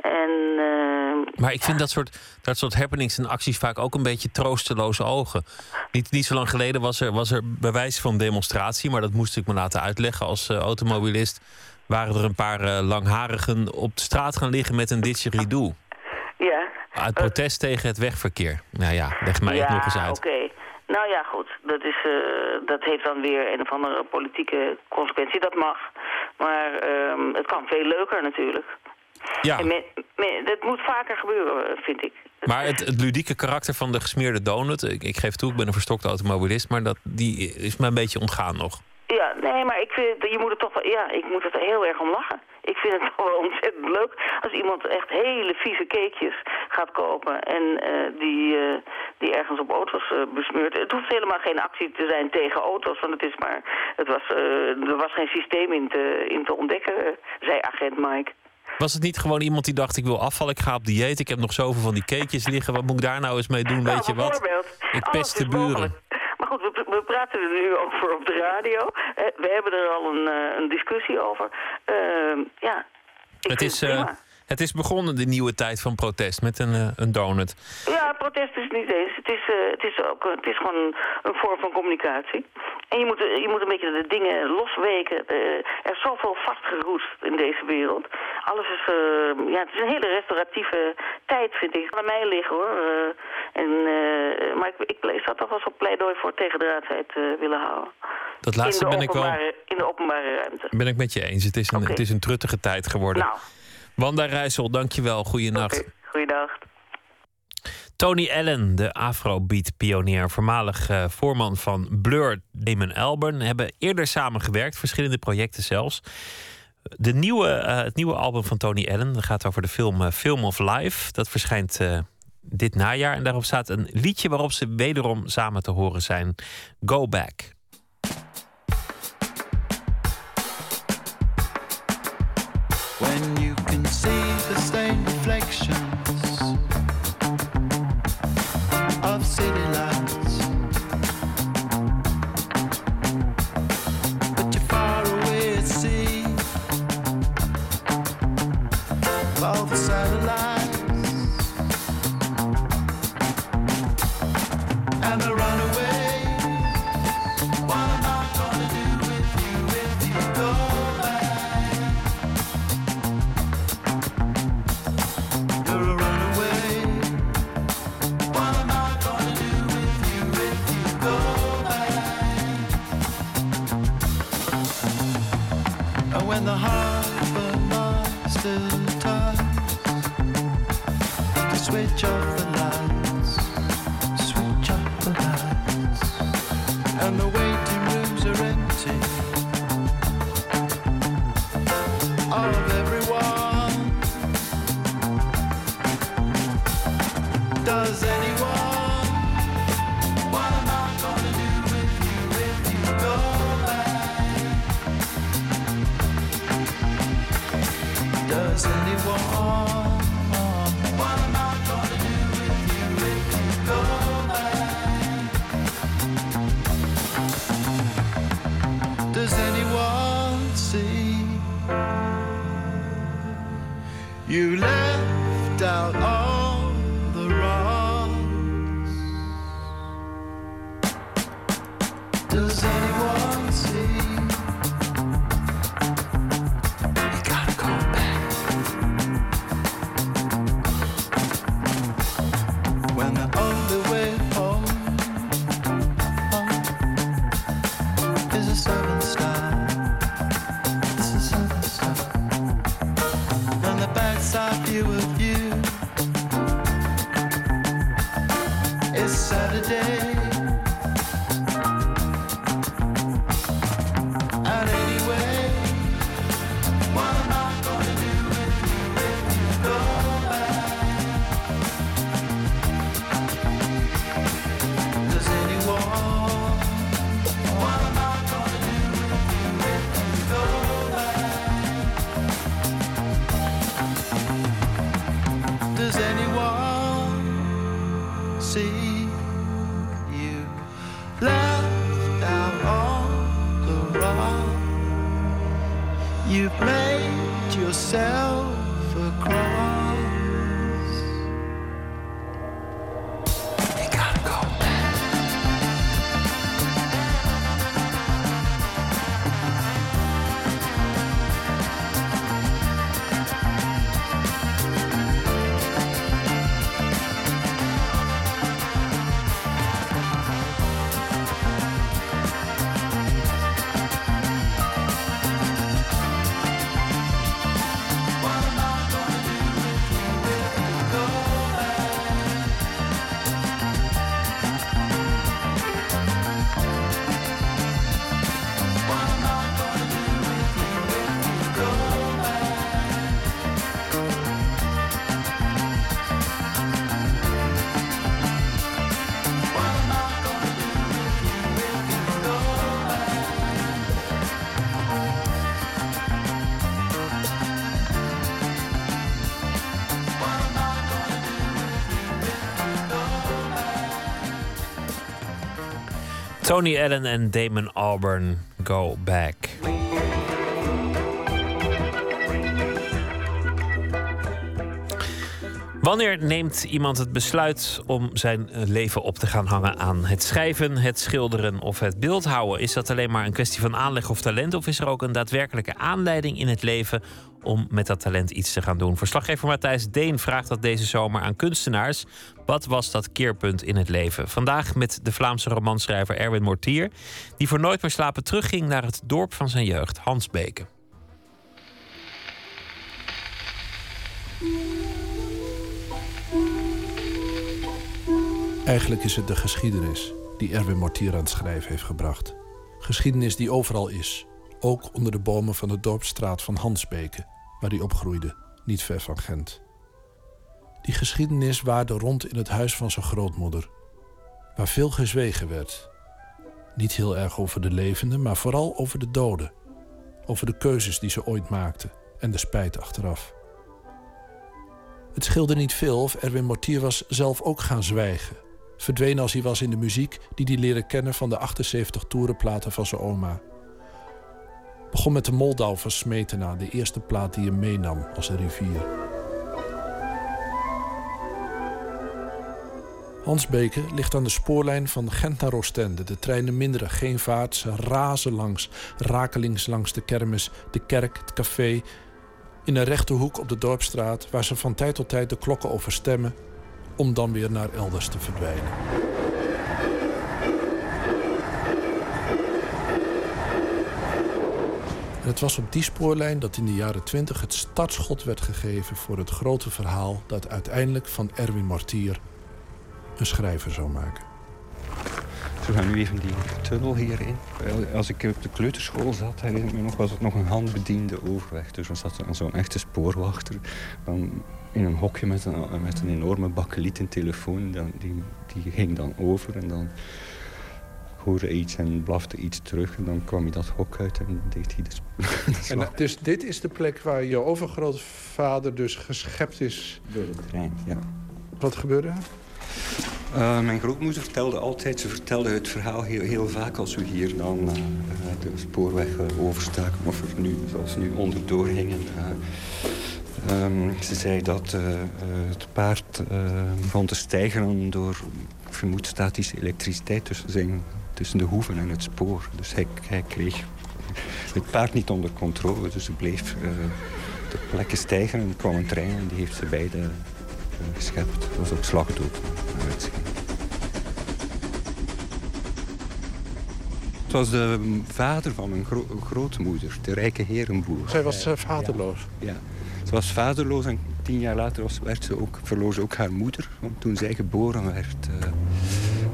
En ehm, Maar ik vind dat soort, dat soort happenings en acties vaak ook een beetje troosteloze ogen. Niet, niet zo lang geleden was er, was er bewijs van demonstratie, maar dat moest ik me laten uitleggen als eh, automobilist. Waren er een paar eh, langharigen op de straat gaan liggen met een didgeridoo. ja. Uit protest tegen het wegverkeer. Nou ja, leg mij het nog eens uit. oké. Nou ja, goed. Dat, is, eh, dat heeft dan weer een of andere politieke consequentie. Dat mag. Maar ehm, het kan veel leuker natuurlijk. Ja, En me- me- dat moet vaker gebeuren, vind ik. maar het, het ludieke karakter van de gesmeerde donut... Ik, ik geef toe, ik ben een verstokte automobilist... maar dat, die is me een beetje ontgaan nog. Nee, maar ik vind je moet er toch wel, ja, ik moet er heel erg om lachen. Ik vind het (laughs) toch wel ontzettend leuk als iemand echt hele vieze cakejes gaat kopen en eh, die, eh, die ergens op auto's eh, besmeurt. Het hoeft helemaal geen actie te zijn tegen auto's, want het is maar, het was, eh, er was geen systeem in te, in te ontdekken, zei agent Mike. Was het niet gewoon iemand die dacht: ik wil afvallen, ik ga op dieet, ik heb nog zoveel van die cakejes liggen, wat moet ik daar nou eens mee doen? Weet je Nou, wat? Ik pest de buren. mogelijk. Maar goed, we, we praten er nu over op de radio. We hebben er al een, eh, een discussie over. Ehm, ja, ik Het is, het eh. Het is begonnen, de nieuwe tijd van protest, met een, eh, een donut. Ja, protest is niet eens. Het is, eh, het is, ook, het is gewoon een, vorm van communicatie. En je moet, eh, je moet een beetje de dingen losweken. Er is zoveel vastgeroest in deze wereld. Alles is, ja, het is een hele restauratieve tijd, vind ik. Aan mij liggen, hoor. En, maar ik, ik lees dat toch wel zo'n pleidooi voor tegendraadheid eh, willen houden. Dat laatste de ben ik wel In de openbare ruimte. ben ik met je eens. Het is een, het is een truttige tijd geworden. Nou, Wanda Rijssel, dankjewel. Goeienacht. oké. Goeiedag. Tony Allen, de Afrobeat-pionier, voormalig eh, voorman van Blur, Damon Albarn, hebben eerder samengewerkt, verschillende projecten zelfs. De nieuwe, eh, het nieuwe album van Tony Allen dat gaat over de film eh, Film of Life. Dat verschijnt eh, dit najaar en daarop staat een liedje waarop ze wederom samen te horen zijn: Go Back. when Does anyone see? Tony Allen en Damon Albarn, Go Back. Wanneer neemt iemand het besluit om zijn leven op te gaan hangen aan het schrijven, het schilderen of het beeldhouden? Is dat alleen maar een kwestie van aanleg of talent? Of is er ook een daadwerkelijke aanleiding in het leven om met dat talent iets te gaan doen? Verslaggever Matthijs Deen vraagt dat deze zomer aan kunstenaars. Wat was dat keerpunt in het leven? Vandaag met de Vlaamse romanschrijver Erwin Mortier, die voor Nooit meer slapen terugging naar het dorp van zijn jeugd, Hansbeke. Eigenlijk is het de geschiedenis die Erwin Mortier aan het schrijven heeft gebracht. Geschiedenis die overal is, ook onder de bomen van de dorpsstraat van Hansbeke, waar hij opgroeide, niet ver van Gent. Die geschiedenis waarde rond in het huis van zijn grootmoeder, waar veel gezwegen werd. Niet heel erg over de levenden, maar vooral over de doden. Over de keuzes die ze ooit maakten en de spijt achteraf. Het scheelde niet veel of Erwin Mortier was zelf ook gaan zwijgen. Verdwenen als hij was in de muziek die hij leren kennen van de 78 toerenplaten van zijn oma. Begon met de Moldau van Smetana, de eerste plaat die hij meenam als een rivier. Hansbeke ligt aan de spoorlijn van Gent naar Oostende. De treinen minderen geen vaart, ze razen langs. Rakelings langs de kermis, de kerk, het café. In een rechte hoek op de dorpstraat... waar ze van tijd tot tijd de klokken overstemmen... om dan weer naar elders te verdwijnen. En het was op die spoorlijn dat in de jaren 20 het startschot werd gegeven... voor het grote verhaal dat uiteindelijk van Erwin Mortier een schrijver zou maken. We gaan nu even die tunnel hierin. Als ik op de kleuterschool zat, herinner ik me nog, was het nog een handbediende overweg. Dus dan zat er zo'n echte spoorwachter. Dan in een hokje met een, met een enorme bakkelieten telefoon. Dan, die, die ging dan over en dan hoorde iets en blafte iets terug. En dan kwam hij dat hok uit en deed hij de, sp- (laughs) de slag. En dus dit is de plek waar je overgrootvader dus geschept is. Door de trein, ja. Wat gebeurde er? Uh, mijn grootmoeder vertelde altijd, ze vertelde het verhaal heel, heel vaak als we hier dan uh, de spoorweg uh, overstaken of er nu, zoals nu onderdoor gingen. Um, ze zei dat het paard begon te stijgen door, ik vermoed, statische elektriciteit tussen, zijn, tussen de hoeven en het spoor. Dus hij, hij kreeg het paard niet onder controle, dus ze bleef ter plekke stijgen en er kwam een trein en die heeft ze beide geschept. Dat was ook slagdood. Het was de vader van mijn gro grootmoeder, de rijke herenboer. Zij was uh, vaderloos? Ja, ja, Ze was vaderloos en tien jaar later was, werd ze ook, verloor ze ook haar moeder. Want toen zij geboren werd, uh,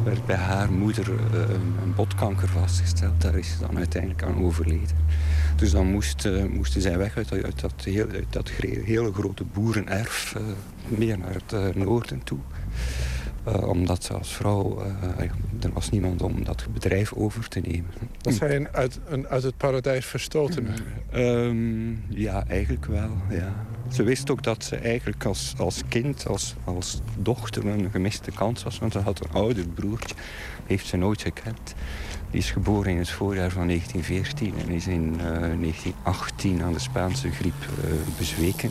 werd bij haar moeder uh, een botkanker vastgesteld. Daar is ze dan uiteindelijk aan overleden. Dus dan moest, uh, moesten zij weg uit, dat, heel, uit dat hele grote boerenerf, meer naar het noorden toe. Omdat ze als vrouw, er was niemand om dat bedrijf over te nemen. Dat zij een uit, een uit het paradijs verstoten um, Ja, eigenlijk wel, ja. Ze wist ook dat ze eigenlijk als, als kind, als, als dochter een gemiste kans was. Want ze had een ouder broertje, heeft ze nooit gekend. Die is geboren in het voorjaar van 1914 en is in uh, 1918 aan de Spaanse griep uh, bezweken.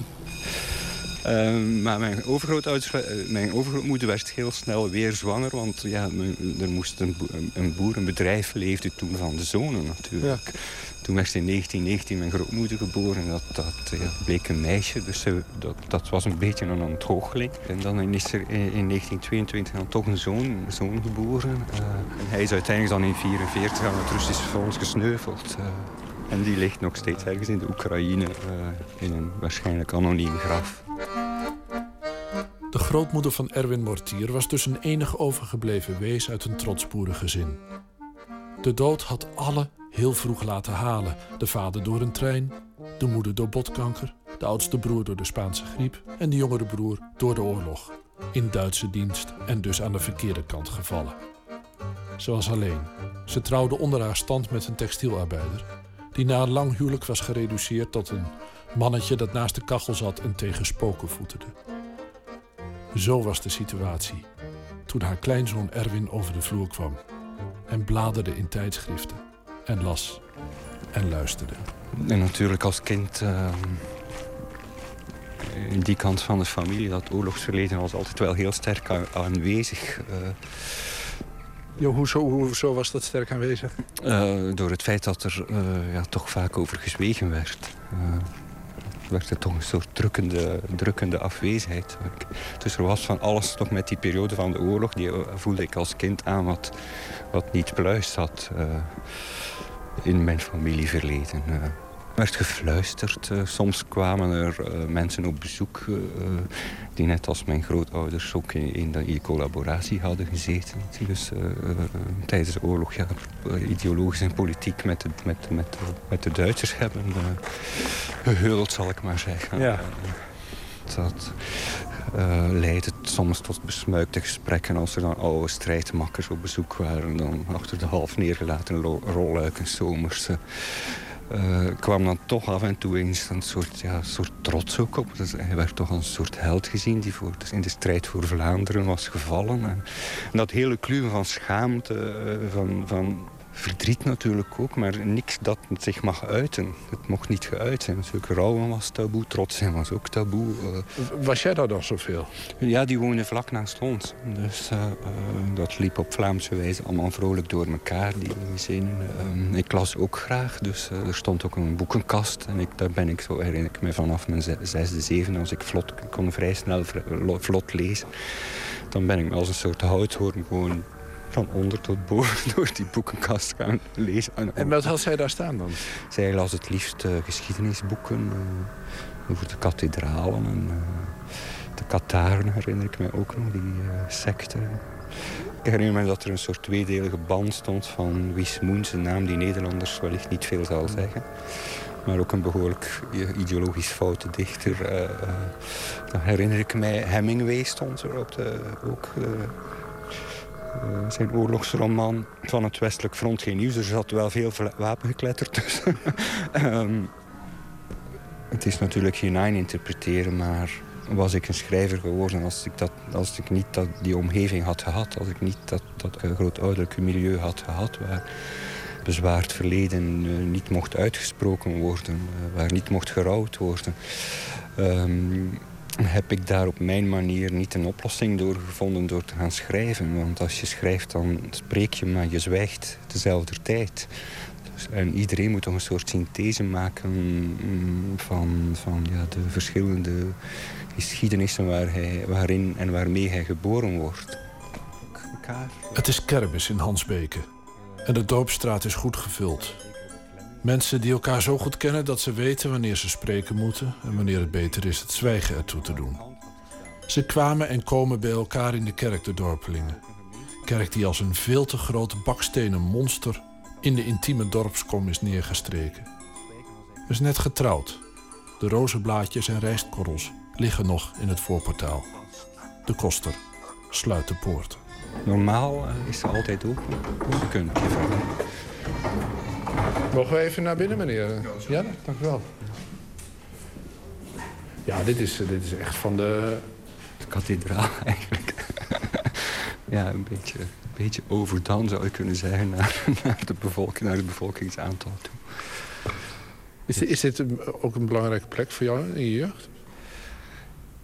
Uh, maar mijn, overgrootouders, uh, mijn overgrootmoeder werd heel snel weer zwanger. Want ja, er moest een, een boerenbedrijf leefde toen van de zonen natuurlijk. Ja. Toen werd in 1919 mijn grootmoeder geboren. Dat, dat ja, bleek een meisje, dus ze, dat, dat was een beetje een ontgoocheling. En dan is er in, in 1922 dan toch een zoon, een zoon geboren. Uh, en hij is uiteindelijk dan in 1944 aan het Russisch front gesneuveld. Uh, en die ligt nog steeds ergens in de Oekraïne uh, in een waarschijnlijk anoniem graf. De grootmoeder van Erwin Mortier was dus een enig overgebleven wees uit een trotsboerengezin. De dood had alle heel vroeg laten halen. De vader door een trein, de moeder door botkanker, de oudste broer door de Spaanse griep en de jongere broer door de oorlog. In Duitse dienst en dus aan de verkeerde kant gevallen. Ze was alleen. Ze trouwde onder haar stand met een textielarbeider, die na een lang huwelijk was gereduceerd tot een mannetje dat naast de kachel zat en tegen spoken voeterde. Zo was de situatie toen haar kleinzoon Erwin over de vloer kwam en bladerde in tijdschriften en las en luisterde. En natuurlijk als kind uh, in die kant van de familie, dat oorlogsverleden was altijd wel heel sterk aanwezig. Uh, Jo, hoezo, hoezo was dat sterk aanwezig? Uh, door het feit dat er uh, ja, toch vaak over gezwegen werd. Uh, werd er toch een soort drukkende, drukkende afwezigheid. Dus er was van alles toch met die periode van de oorlog... die voelde ik als kind aan wat, wat niet pluis had in mijn familieverleden. Werd gefluisterd. Eh, soms kwamen er eh, mensen op bezoek eh, die net als mijn grootouders ook in, in die collaboratie hadden gezeten. Dus tijdens de oorlog ja, ideologisch en politiek met de, met, met, met de Duitsers hebben eh, gehuld, zal ik maar zeggen. Ja. Dat eh, leidde soms tot besmuikte gesprekken als er dan oude strijdmakkers op bezoek waren. Dan achter de half neergelaten ro- rolluiken zomers. Eh, kwam dan toch af en toe eens een soort, ja, soort trots ook op. Dus hij werd toch een soort held gezien die voor, dus in de strijd voor Vlaanderen was gevallen. En, en dat hele kluwen van schaamte, eh, van, van verdriet natuurlijk ook, maar niks dat zich mag uiten. Het mocht niet geuit zijn. Natuurlijk, rouwen was taboe, trots zijn was ook taboe. eh. Was jij daar dan zoveel? Ja, die woonde vlak naast ons. Dus eh, eh, dat liep op Vlaamse wijze allemaal vrolijk door elkaar, die. Eh, ik las ook graag, dus er stond ook een boekenkast. En ik, daar ben ik, zo herinner ik me, vanaf mijn ze- zesde, zevende, als ik vlot, ik kon vrij snel vlot lezen. Dan ben ik als een soort houthoorn gewoon van onder tot boven (laughs) door die boekenkast gaan lezen. En wat had zij daar staan dan? Zij las het liefst eh, geschiedenisboeken eh, over de kathedralen en eh, de Kataren herinner ik mij ook nog, die secte. Ik herinner me dat er een soort tweedelige band stond van Wismoens, een naam die Nederlanders wellicht niet veel zal zeggen. Maar ook een behoorlijk eh, ideologisch foute dichter. dan herinner ik mij, Hemingway stond er op de, ook... eh, eh, zijn oorlogsroman van het Westelijk Front geen nieuws. Er zat wel veel wapengekletter tussen. (laughs) Ehm, het is natuurlijk geen een interpreteren, maar was ik een schrijver geworden als ik, dat, als ik niet dat, die omgeving had gehad. Als ik niet dat, dat eh, grootouderlijke milieu had gehad waar bezwaard verleden eh, niet mocht uitgesproken worden, waar niet mocht gerouwd worden. Ehm, heb ik daar op mijn manier niet een oplossing door gevonden door te gaan schrijven. Want als je schrijft, dan spreek je, maar je zwijgt dezelfde tijd. Dus, en iedereen moet toch een soort synthese maken mm, van, van ja, de verschillende geschiedenissen waar hij, waarin en waarmee hij geboren wordt. Het is kermis in Hansbeke. En de dorpsstraat is goed gevuld. Mensen die elkaar zo goed kennen dat ze weten wanneer ze spreken moeten en wanneer het beter is het zwijgen ertoe te doen. Ze kwamen en komen bij elkaar in de kerk, de dorpelingen. Kerk die als een veel te groot bakstenen monster in de intieme dorpskom is neergestreken. Er is net getrouwd. De rozenblaadjes en rijstkorrels liggen nog in het voorportaal. De koster sluit de poort. Normaal eh, is ze altijd open. Je kunt je. Mogen we even naar binnen, meneer? Ja, dank u wel. Ja, dit is, dit is echt van de... De kathedraal (laughs) eigenlijk. ja, een beetje, een beetje overdaan zou je kunnen zeggen naar, (laughs) naar, de bevolking, naar het bevolkingsaantal toe. Is, dit- is dit ook een belangrijke plek voor jou in je jeugd?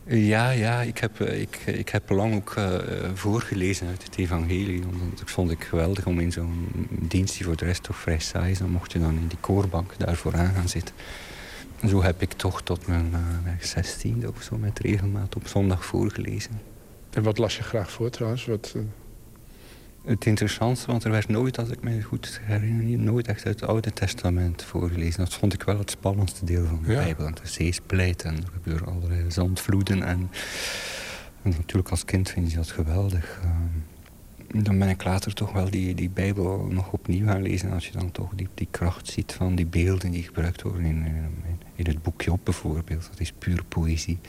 Ja, ja ik, heb, eh, ik, ik heb lang ook eh, voorgelezen uit het evangelie. Want dat vond ik geweldig om in zo'n dienst die voor de rest toch vrij saai is... dan mocht je dan in die koorbank daarvoor aan gaan zitten. En zo heb ik toch tot mijn eh, zestiende of zo met regelmaat op zondag voorgelezen. En wat las je graag voor trouwens? Wat, eh, Het interessantste, want er werd nooit, als ik me goed herinner, nooit echt uit het Oude Testament voorgelezen. Dat vond ik wel het spannendste deel van de Ja. Bijbel. Want de zee is pleit en er gebeuren allerlei zandvloeden. En, en natuurlijk als kind vind je dat geweldig. Ehm, dan ben ik later toch wel die, die Bijbel nog opnieuw gaan lezen. Als je dan toch die, die kracht ziet van die beelden die gebruikt worden in, in, in het boekje op bijvoorbeeld. Dat is pure poëzie.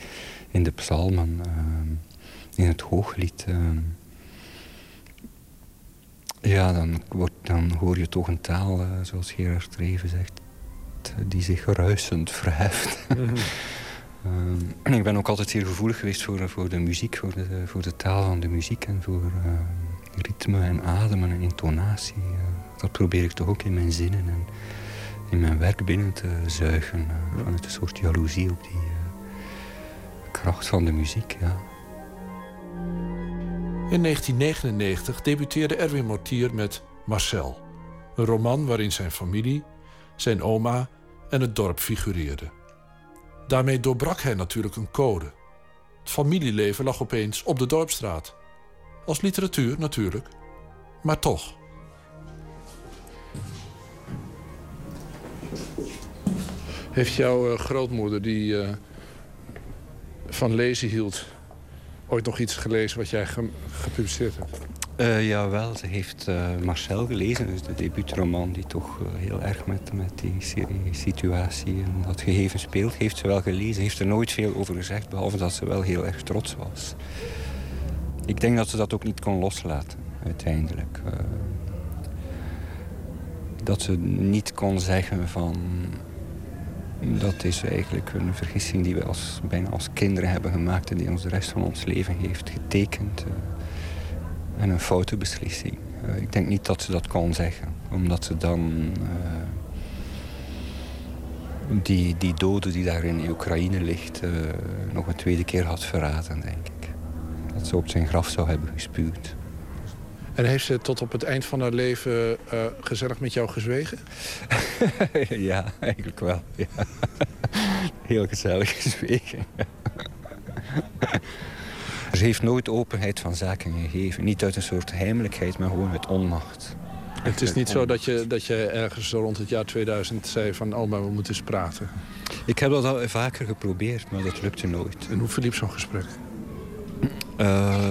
In de psalmen, ehm, in het hooglied. ehm, ja, dan, wordt, dan hoor je toch een taal, eh, zoals Gerard Streven zegt, eh, die zich ruisend verheft. (laughs) Ehm, ik ben ook altijd zeer gevoelig geweest voor, voor de muziek, voor de, voor de taal van de muziek en voor ritme en ademen en intonatie. eh. dat probeer ik toch ook in mijn zinnen en in mijn werk binnen te zuigen. eh, vanuit een soort jaloezie op die eh, kracht van de muziek. Ja. In 1999 debuteerde Erwin Mortier met Marcel. Een roman waarin zijn familie, zijn oma en het dorp figureerden. Daarmee doorbrak hij natuurlijk een code. Het familieleven lag opeens op de dorpstraat. Als literatuur natuurlijk, maar toch. Heeft jouw eh, grootmoeder, die eh, van lezen hield... ooit nog iets gelezen wat jij ge- gepubliceerd hebt? Eh jawel, ze heeft eh, Marcel gelezen, dus de debuutroman die toch eh, heel erg met, met die serie, situatie en dat gegeven speelt. Heeft ze wel gelezen, heeft er nooit veel over gezegd, behalve dat ze wel heel erg trots was. Ik denk dat ze dat ook niet kon loslaten, uiteindelijk. Dat ze niet kon zeggen van... Dat is eigenlijk een vergissing die we als, bijna als kinderen hebben gemaakt... en die ons de rest van ons leven heeft getekend. eh. En een foute beslissing. Eh, ik denk niet dat ze dat kon zeggen. Omdat ze dan eh, die, die dode die daar in Oekraïne ligt... nog een tweede keer had verraden, denk ik. Dat ze op zijn graf zou hebben gespuwd. En heeft ze tot op het eind van haar leven eh, gezellig met jou gezwegen? (laughs) ja, eigenlijk wel. Ja. (laughs) Heel gezellig gezwegen. (laughs) Ze heeft nooit openheid van zaken gegeven. Niet uit een soort heimelijkheid, maar gewoon uit onmacht. Het is niet zo dat je, dat je ergens rond het jaar 2000 zei van... oh, maar we moeten eens praten. Ik heb dat al vaker geprobeerd, maar dat lukte nooit. En hoe verliep zo'n gesprek? Eh,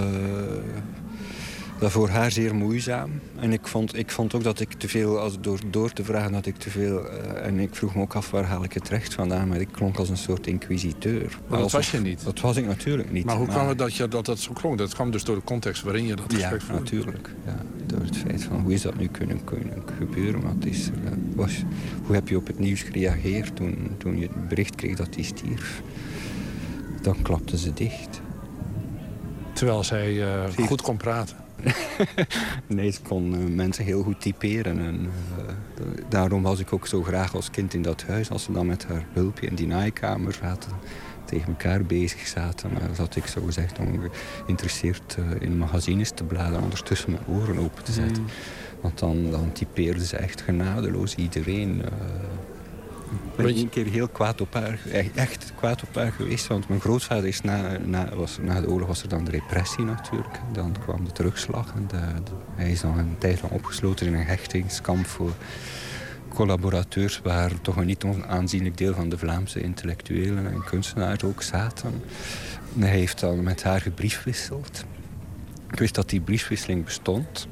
dat voor haar zeer moeizaam. En ik vond, ik vond ook dat ik te veel, als door, door te vragen, dat ik te veel... eh, en ik vroeg me ook af, waar haal ik het recht vandaan? Maar ik klonk als een soort inquisiteur. Maar dat was je niet. Dat was ik natuurlijk niet. Maar hoe kwam het dat, je, dat dat zo klonk? Dat kwam dus door de context waarin je dat Ja, gesprek voerde. natuurlijk. Ja, door het feit van hoe is dat nu kunnen, kunnen gebeuren. Wat is er, eh, was, hoe heb je op het nieuws gereageerd toen, toen je het bericht kreeg dat hij stierf? Dan klapten ze dicht. Terwijl zij eh, goed kon praten. (laughs) Nee, ze kon eh, mensen heel goed typeren. En, eh, daarom was ik ook zo graag als kind in dat huis. Als ze dan met haar hulpje in die naaikamer zaten, tegen elkaar bezig zaten. Dan zat ik zo gezegd om geïnteresseerd eh, in magazines te bladeren. Ondertussen mijn oren open te zetten. Want dan, dan typeerde ze echt genadeloos iedereen. eh. Ik ben één keer heel kwaad op haar, echt kwaad op haar geweest. Want mijn grootvader is na, na, was, na de oorlog was er dan de repressie natuurlijk. Dan kwam de terugslag. En de, de- hij is dan een tijd lang opgesloten in een hechtingskamp voor collaborateurs... waar toch een niet onaanzienlijk deel van de Vlaamse intellectuelen en kunstenaars ook zaten. En hij heeft dan met haar gebriefwisseld. Ik wist dat die briefwisseling bestond.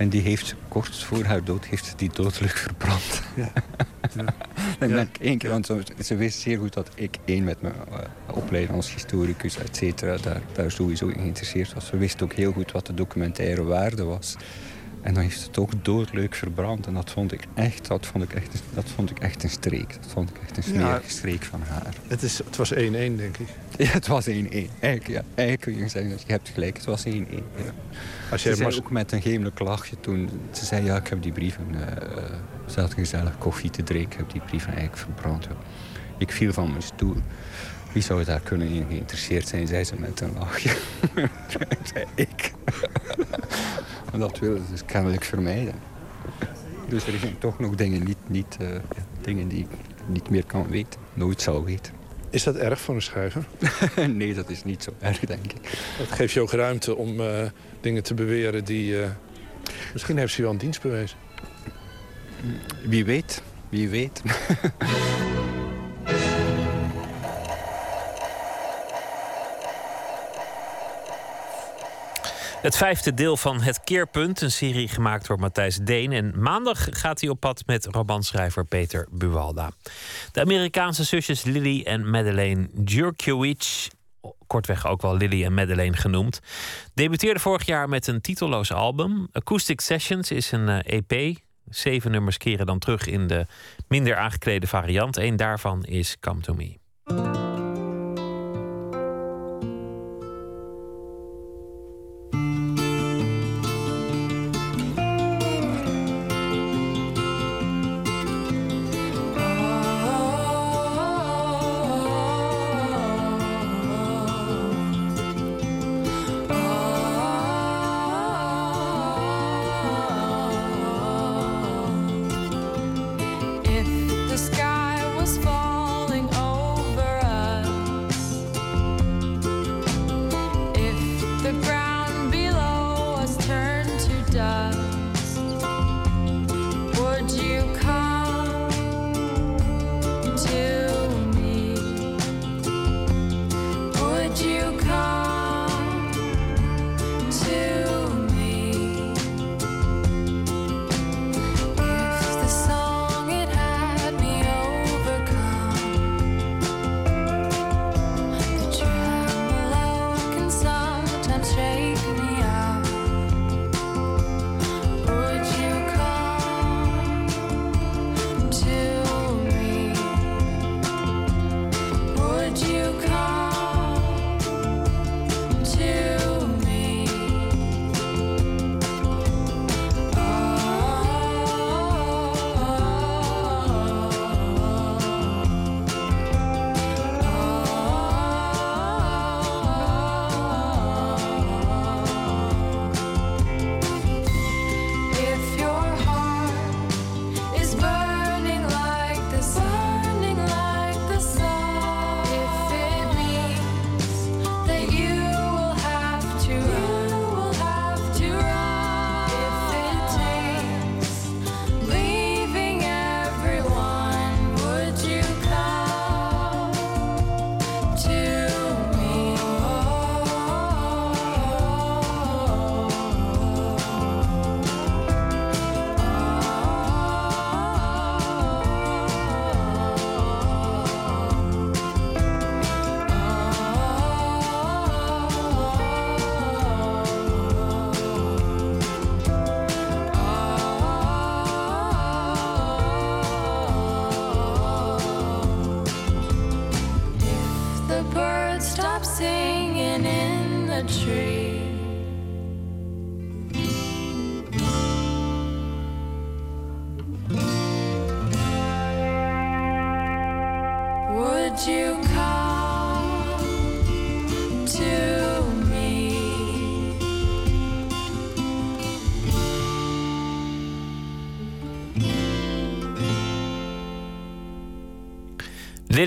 En die heeft kort voor haar dood heeft die dodelijk verbrand. Ja. (laughs) Ik één keer, want ze, ze wist zeer goed dat ik één met mijn eh, opleiding als historicus, et cetera, daar, daar sowieso in geïnteresseerd was. Ze wist ook heel goed wat de documentaire waarde was. En dan ze het ook doodleuk verbrand. En dat vond ik echt, dat vond ik echt, dat vond ik echt een streek. Dat vond ik echt een smerige streek van haar. Het, is, het was 1-1, denk ik. (laughs) Ja, het was 1-1. Eigenlijk, ja, eigenlijk kun je zeggen dat je hebt gelijk. Het was 1-1. Ja. Als Ze jij zei ook met een gemelijk lachje toen... Ze zei, ja, ik heb die brieven... eh, we zaten gezellig koffie te drinken. Ik heb die brieven eigenlijk verbrand. Ik viel van mijn stoel. Wie zou daar kunnen in geïnteresseerd zijn, zei ze met een lachje. (laughs) zei ik. (laughs) Dat wilde ze dus kennelijk vermijden. Dus er zijn toch nog dingen, niet, niet, eh, dingen die ik niet meer kan weten. Nooit zal weten. is dat erg voor een schrijver? (laughs) nee, dat is niet zo erg, denk ik. Dat geeft je ook ruimte om eh, dingen te beweren die... eh, misschien heeft ze wel een dienst bewezen. Wie weet, wie weet. Het vijfde deel van Het Keerpunt, een serie gemaakt door Matthijs Deen. En maandag gaat hij op pad met romanschrijver Peter Buwalda. De Amerikaanse zusjes Lily en Madeleine Djurkiewicz, kortweg ook wel Lily en Madeleine genoemd, debuteerden vorig jaar met een titelloos album. Acoustic Sessions is een eh, EP. Zeven nummers keren dan terug in de minder aangeklede variant. Eén daarvan is Come To Me.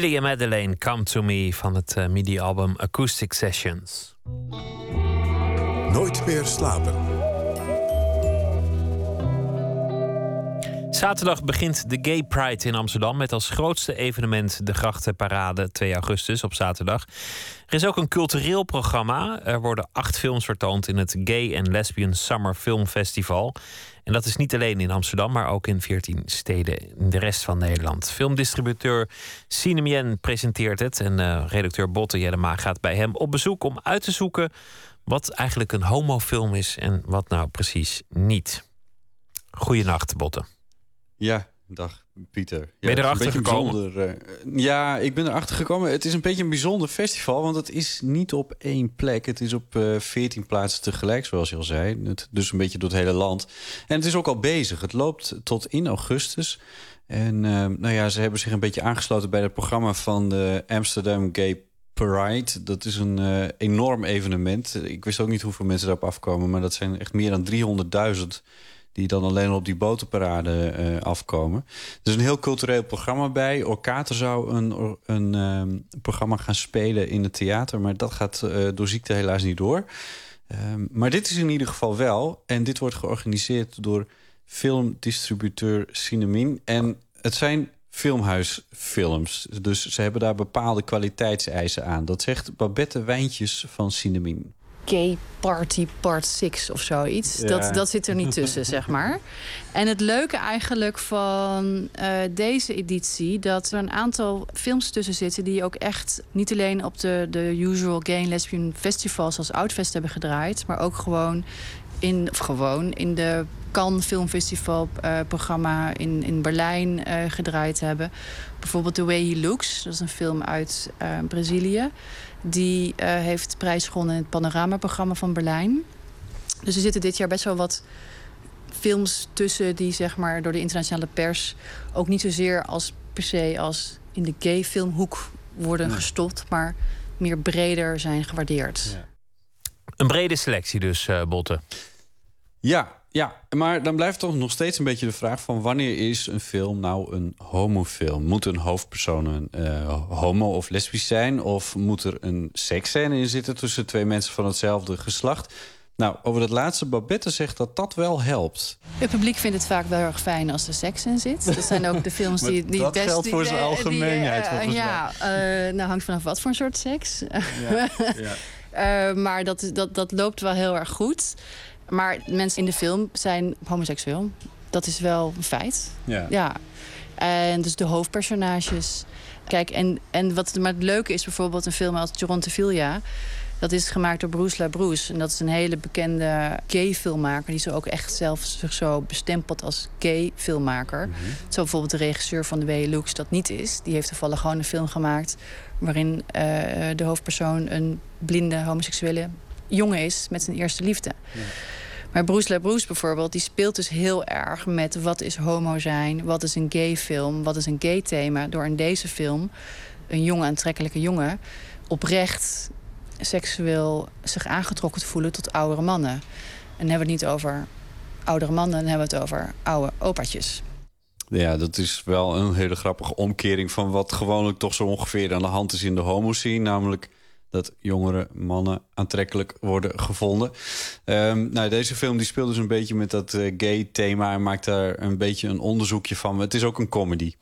Lily en Madeleine, Come To Me van het eh, midi-album Acoustic Sessions. Nooit meer slapen. Zaterdag begint de Gay Pride in Amsterdam met als grootste evenement de Grachtenparade 2 augustus op zaterdag. Er is ook een cultureel programma. Er worden acht films vertoond in het Gay and Lesbian Summer Film Festival. En dat is niet alleen in Amsterdam, maar ook in 14 steden in de rest van Nederland. Filmdistributeur Cinemien presenteert het en eh, redacteur Botte Jellema gaat bij hem op bezoek om uit te zoeken wat eigenlijk een homofilm is en wat nou precies niet. Goedenacht, Botte. Ja, dag Pieter. Ja, Ben je erachter gekomen? bijzonder, eh, ja, ik ben erachter gekomen. Het is een beetje een bijzonder festival, want het is niet op één plek. Het is op eh 14 plaatsen tegelijk, zoals je al zei. Het, dus een beetje door het hele land. En het is ook al bezig. Het loopt tot in augustus. En eh, nou ja, ze hebben zich een beetje aangesloten bij het programma van de Amsterdam Gay Pride. Dat is een enorm evenement. Ik wist ook niet hoeveel mensen daarop afkomen, maar dat zijn echt meer dan 300.000 die dan alleen al op die botenparade eh, afkomen. Er is een heel cultureel programma bij. Orkater zou een, een ehm, programma gaan spelen in het theater... maar dat gaat eh, door ziekte helaas niet door. Ehm, maar dit is in ieder geval wel. En dit wordt georganiseerd door filmdistributeur Cinemin. En het zijn filmhuisfilms. Dus ze hebben daar bepaalde kwaliteitseisen aan. Dat zegt Babette Wijntjes van Cinemin. Gay Party Part 6 of zoiets. Ja. Dat, dat zit er niet tussen, zeg maar. En het leuke eigenlijk van eh, deze editie... dat er een aantal films tussen zitten... die ook echt niet alleen op de, de usual gay en lesbian festivals... als Outfest hebben gedraaid... maar ook gewoon in, of gewoon in de Cannes Filmfestival eh, programma in, in Berlijn eh, gedraaid hebben. Bijvoorbeeld The Way He Looks, dat is een film uit Brazilië. Die eh, heeft prijs gewonnen in het panoramaprogramma van Berlijn. Dus er zitten dit jaar best wel wat films tussen die zeg maar door de internationale pers ook niet zozeer als per se als in de gay filmhoek worden Nee. gestopt, maar meer breder zijn gewaardeerd. Een brede selectie dus, eh Botte. Ja, ja, maar dan blijft toch nog steeds een beetje de vraag van wanneer is een film nou een homofilm? Moet een hoofdpersoon een eh, homo of lesbisch zijn? Of moet er een seksscène in zitten tussen twee mensen van hetzelfde geslacht? Nou, over dat laatste, Babette zegt dat dat wel helpt. Het publiek vindt het vaak wel erg fijn als er seks in zit. Dat zijn ook de (laughs) films die, die dat best... geldt voor zijn eh, algemeenheid, die, eh, Ja, nou hangt vanaf wat voor een soort seks. (laughs) Eh, maar dat, dat, dat loopt wel heel erg goed. Maar mensen in de film zijn homoseksueel. Dat is wel een feit. Ja. ja. En dus de hoofdpersonages. Kijk, en, en wat maar het leuke is bijvoorbeeld een film als Toronto Villa. Dat is gemaakt door Bruce LaBruce. En dat is een hele bekende gay filmmaker... die ze ook echt zelf zich zo bestempelt als gay filmmaker. Zo bijvoorbeeld de regisseur van de W. Lux dat niet is. Die heeft toevallig gewoon een film gemaakt... waarin eh, de hoofdpersoon een blinde homoseksuele jongen is... met zijn eerste liefde. Maar Bruce LaBruce bijvoorbeeld, die speelt dus heel erg met wat is homo zijn, wat is een gay film, wat is een gay thema. Door in deze film een jonge aantrekkelijke jongen oprecht seksueel zich aangetrokken te voelen tot oudere mannen. En dan hebben we het niet over oudere mannen, dan hebben we het over oude opaatjes. Ja, dat is wel een hele grappige omkering van wat gewoonlijk toch zo ongeveer aan de hand is in de homo-scene. Namelijk dat jongere mannen aantrekkelijk worden gevonden. Ehm, nou, deze film die speelt dus een beetje met dat eh, gay-thema... en maakt daar een beetje een onderzoekje van. Het is ook een comedy.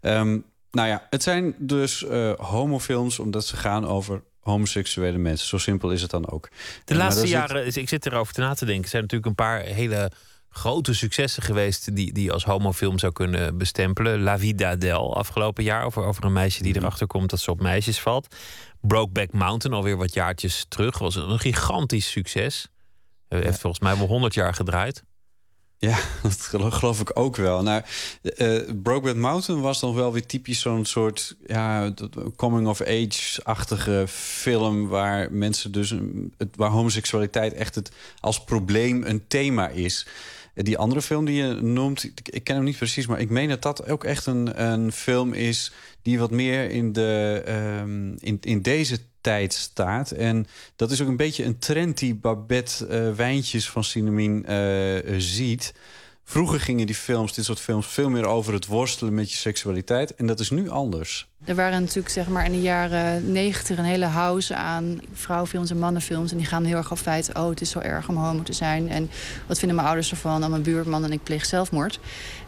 Ehm, nou ja, het zijn dus eh, homofilms omdat ze gaan over homoseksuele mensen. Zo simpel is het dan ook. De laatste zit- jaren, ik zit erover te na te denken, zijn natuurlijk een paar hele grote successen geweest die, die als homofilm zou kunnen bestempelen. La Vida Del afgelopen jaar over, over een meisje Mhm. die erachter komt dat ze op meisjes valt. Brokeback Mountain, alweer wat jaartjes terug, was een gigantisch succes. Heeft volgens mij wel 100 jaar gedraaid. Ja, (laughs) dat gelo- geloof ik ook wel. Nou, eh Brokeback Mountain was dan wel weer typisch zo'n soort ja, coming-of-age-achtige film... waar mensen dus waar homoseksualiteit echt het, als probleem een thema is. Die andere film die je noemt, ik, ken hem niet precies... maar ik meen dat dat ook echt een, een film is... die wat meer in, de, ehm, in, in deze tijd staat. En dat is ook een beetje een trend die Babette eh, Wijntjes van Cinemien eh, ziet. Vroeger gingen die films, dit soort films, veel meer over het worstelen met je seksualiteit. En dat is nu anders. Er waren natuurlijk zeg maar, in de jaren negentig een hele house aan vrouwenfilms en mannenfilms. En die gaan heel erg op feit, oh het is zo erg om homo te zijn. En wat vinden mijn ouders ervan? Oh, mijn buurman en ik pleeg zelfmoord.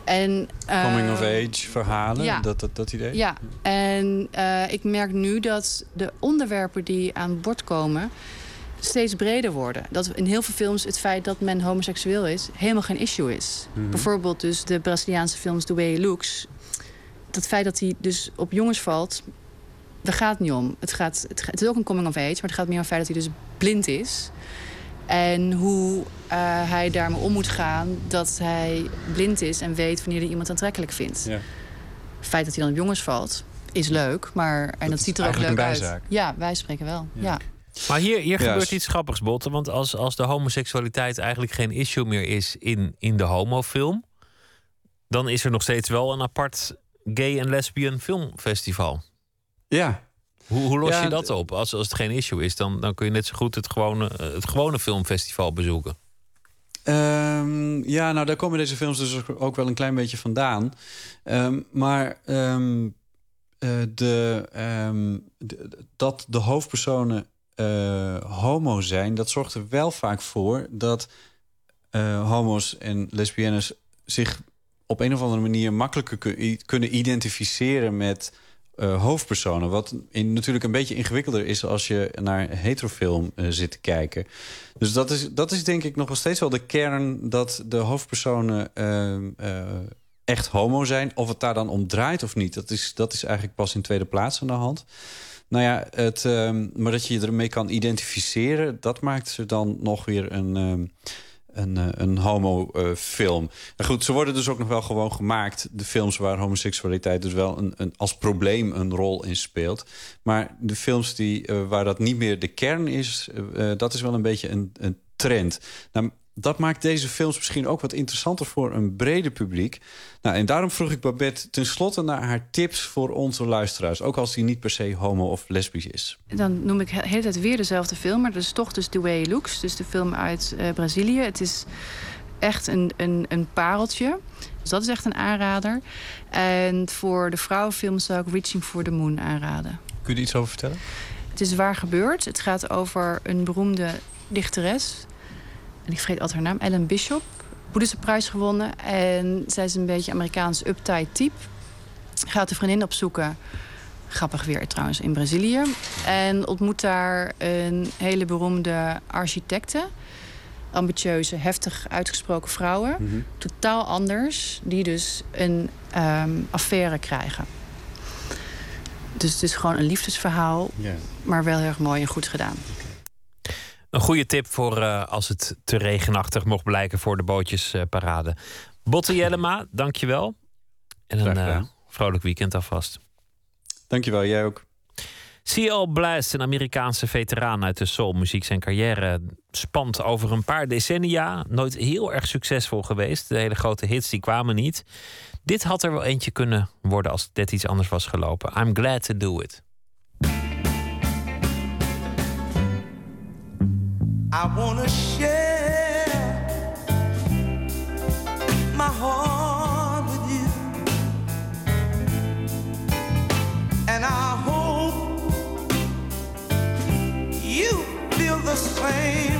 En, eh, Coming of age verhalen, ja. dat, dat, dat idee. Ja, en eh, ik merk nu dat de onderwerpen die aan bod komen steeds breder worden. Dat in heel veel films het feit dat men homoseksueel is helemaal geen issue is. Mhm. Bijvoorbeeld dus de Braziliaanse films The Way He Looks. Dat feit dat hij dus op jongens valt, daar gaat het niet om. Het, gaat, het, het is ook een coming of age, maar het gaat meer om het feit dat hij dus blind is. En hoe eh, hij daarmee om moet gaan dat hij blind is en weet wanneer hij iemand aantrekkelijk vindt. Ja. Het feit dat hij dan op jongens valt, is leuk, maar en dat, ziet er ook leuk uit. Ja, wij spreken wel. Ja. Maar hier, hier Ja, gebeurt iets grappigs, Botte. Want als, als de homoseksualiteit eigenlijk geen issue meer is in, in de homofilm... dan is er nog steeds wel een apart gay en lesbian filmfestival. Ja. Hoe, hoe los Ja, je dat op? Als, als het geen issue is, dan, dan kun je net zo goed het gewone, eh, het gewone filmfestival bezoeken. Ehm, ja, nou daar komen deze films dus ook- wel een klein beetje vandaan. Ehm, maar ehm, eh, de, de- dat de hoofdpersonen eh, homo zijn... dat zorgt er wel vaak voor dat eh, homo's en lesbiennes... zich op een of andere manier makkelijker kun- kunnen identificeren met eh, hoofdpersonen. Wat in, natuurlijk een beetje ingewikkelder is als je naar heterofilm zit te kijken. Dus dat is, dat is denk ik nog wel steeds wel de kern... dat de hoofdpersonen echt homo zijn. Of het daar dan om draait of niet, dat is, dat is eigenlijk pas in tweede plaats aan de hand. Nou ja, het, ehm, maar dat je je ermee kan identificeren... dat maakt ze dan nog weer een... ehm, een, eh, een homo-film. nou goed, ze worden dus ook nog wel gewoon gemaakt. De films waar homoseksualiteit dus wel een, een, als probleem een rol in speelt. Maar de films die, eh, waar dat niet meer de kern is... eh, eh, dat is wel een beetje een, een trend. Nou, dat maakt deze films misschien ook wat interessanter voor een breder publiek. Nou, en daarom vroeg ik Babette tenslotte naar haar tips voor onze luisteraars. Ook als die niet per se homo of lesbisch is. Dan noem ik de hele tijd weer dezelfde film, maar dat is toch dus The Way He Looks. Dus de film uit eh, Brazilië. Het is echt een, een, een pareltje. Dus dat is echt een aanrader. En voor de vrouwenfilms zou ik Reaching for the Moon aanraden. Kun je er iets over vertellen? Het is waar gebeurd. Het gaat over een beroemde dichteres. En ik vergeet altijd haar naam. Ellen Bishop. Boeddhische prijs gewonnen. En zij is een beetje Amerikaans uptight type. Gaat de vriendin opzoeken. Grappig weer trouwens, in Brazilië. En ontmoet daar een hele beroemde architecte. Ambitieuze, heftig uitgesproken vrouwen. Totaal anders. Die dus een ehm, affaire krijgen. Dus het is gewoon een liefdesverhaal. Maar wel heel erg mooi en goed gedaan. Een goede tip voor eh, als het te regenachtig mocht blijken voor de bootjesparade. Botte Jellema, dankjewel. En een eh, vrolijk weekend alvast. Dankjewel, jij ook. C.L. Blast, een Amerikaanse veteraan uit de soulmuziek. Zijn carrière spant over een paar decennia. Nooit heel erg succesvol geweest. De hele grote hits die kwamen niet. Dit had er wel eentje kunnen worden als dit iets anders was gelopen. I'm glad to do it. I wanna share my heart with you, and I hope you feel the same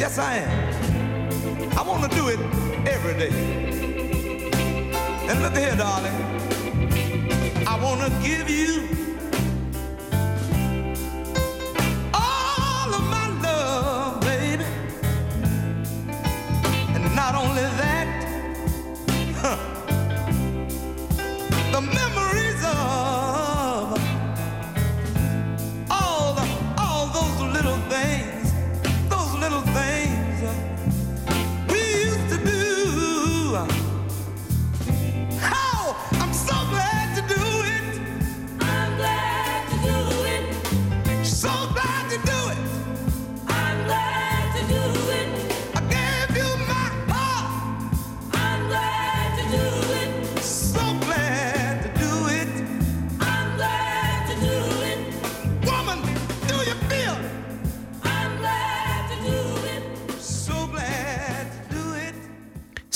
Yes, I am. I want to do it every day. And look here, darling. I want to give you all of my love, baby. And not only that,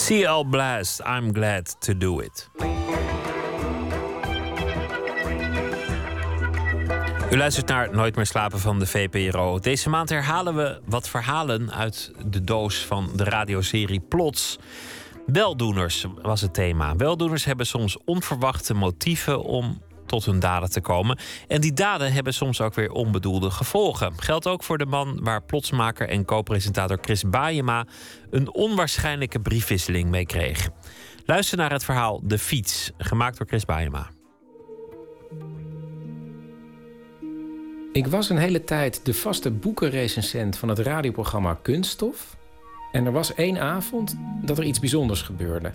CL Blast, I'm glad to do it. U luistert naar Nooit meer slapen van de VPRO. Deze maand herhalen we wat verhalen uit de doos van de radioserie Plots. Weldoeners was het thema. Weldoeners hebben soms onverwachte motieven om tot hun daden te komen. En die daden hebben soms ook weer onbedoelde gevolgen. Geldt ook voor de man waar plotsmaker en co-presentator Chris Baayema een onwaarschijnlijke briefwisseling mee kreeg. Luister naar het verhaal De Fiets, gemaakt door Chris Baayema. Ik was een hele tijd de vaste boekenrecensent van het radioprogramma Kunststof. En er was één avond dat er iets bijzonders gebeurde.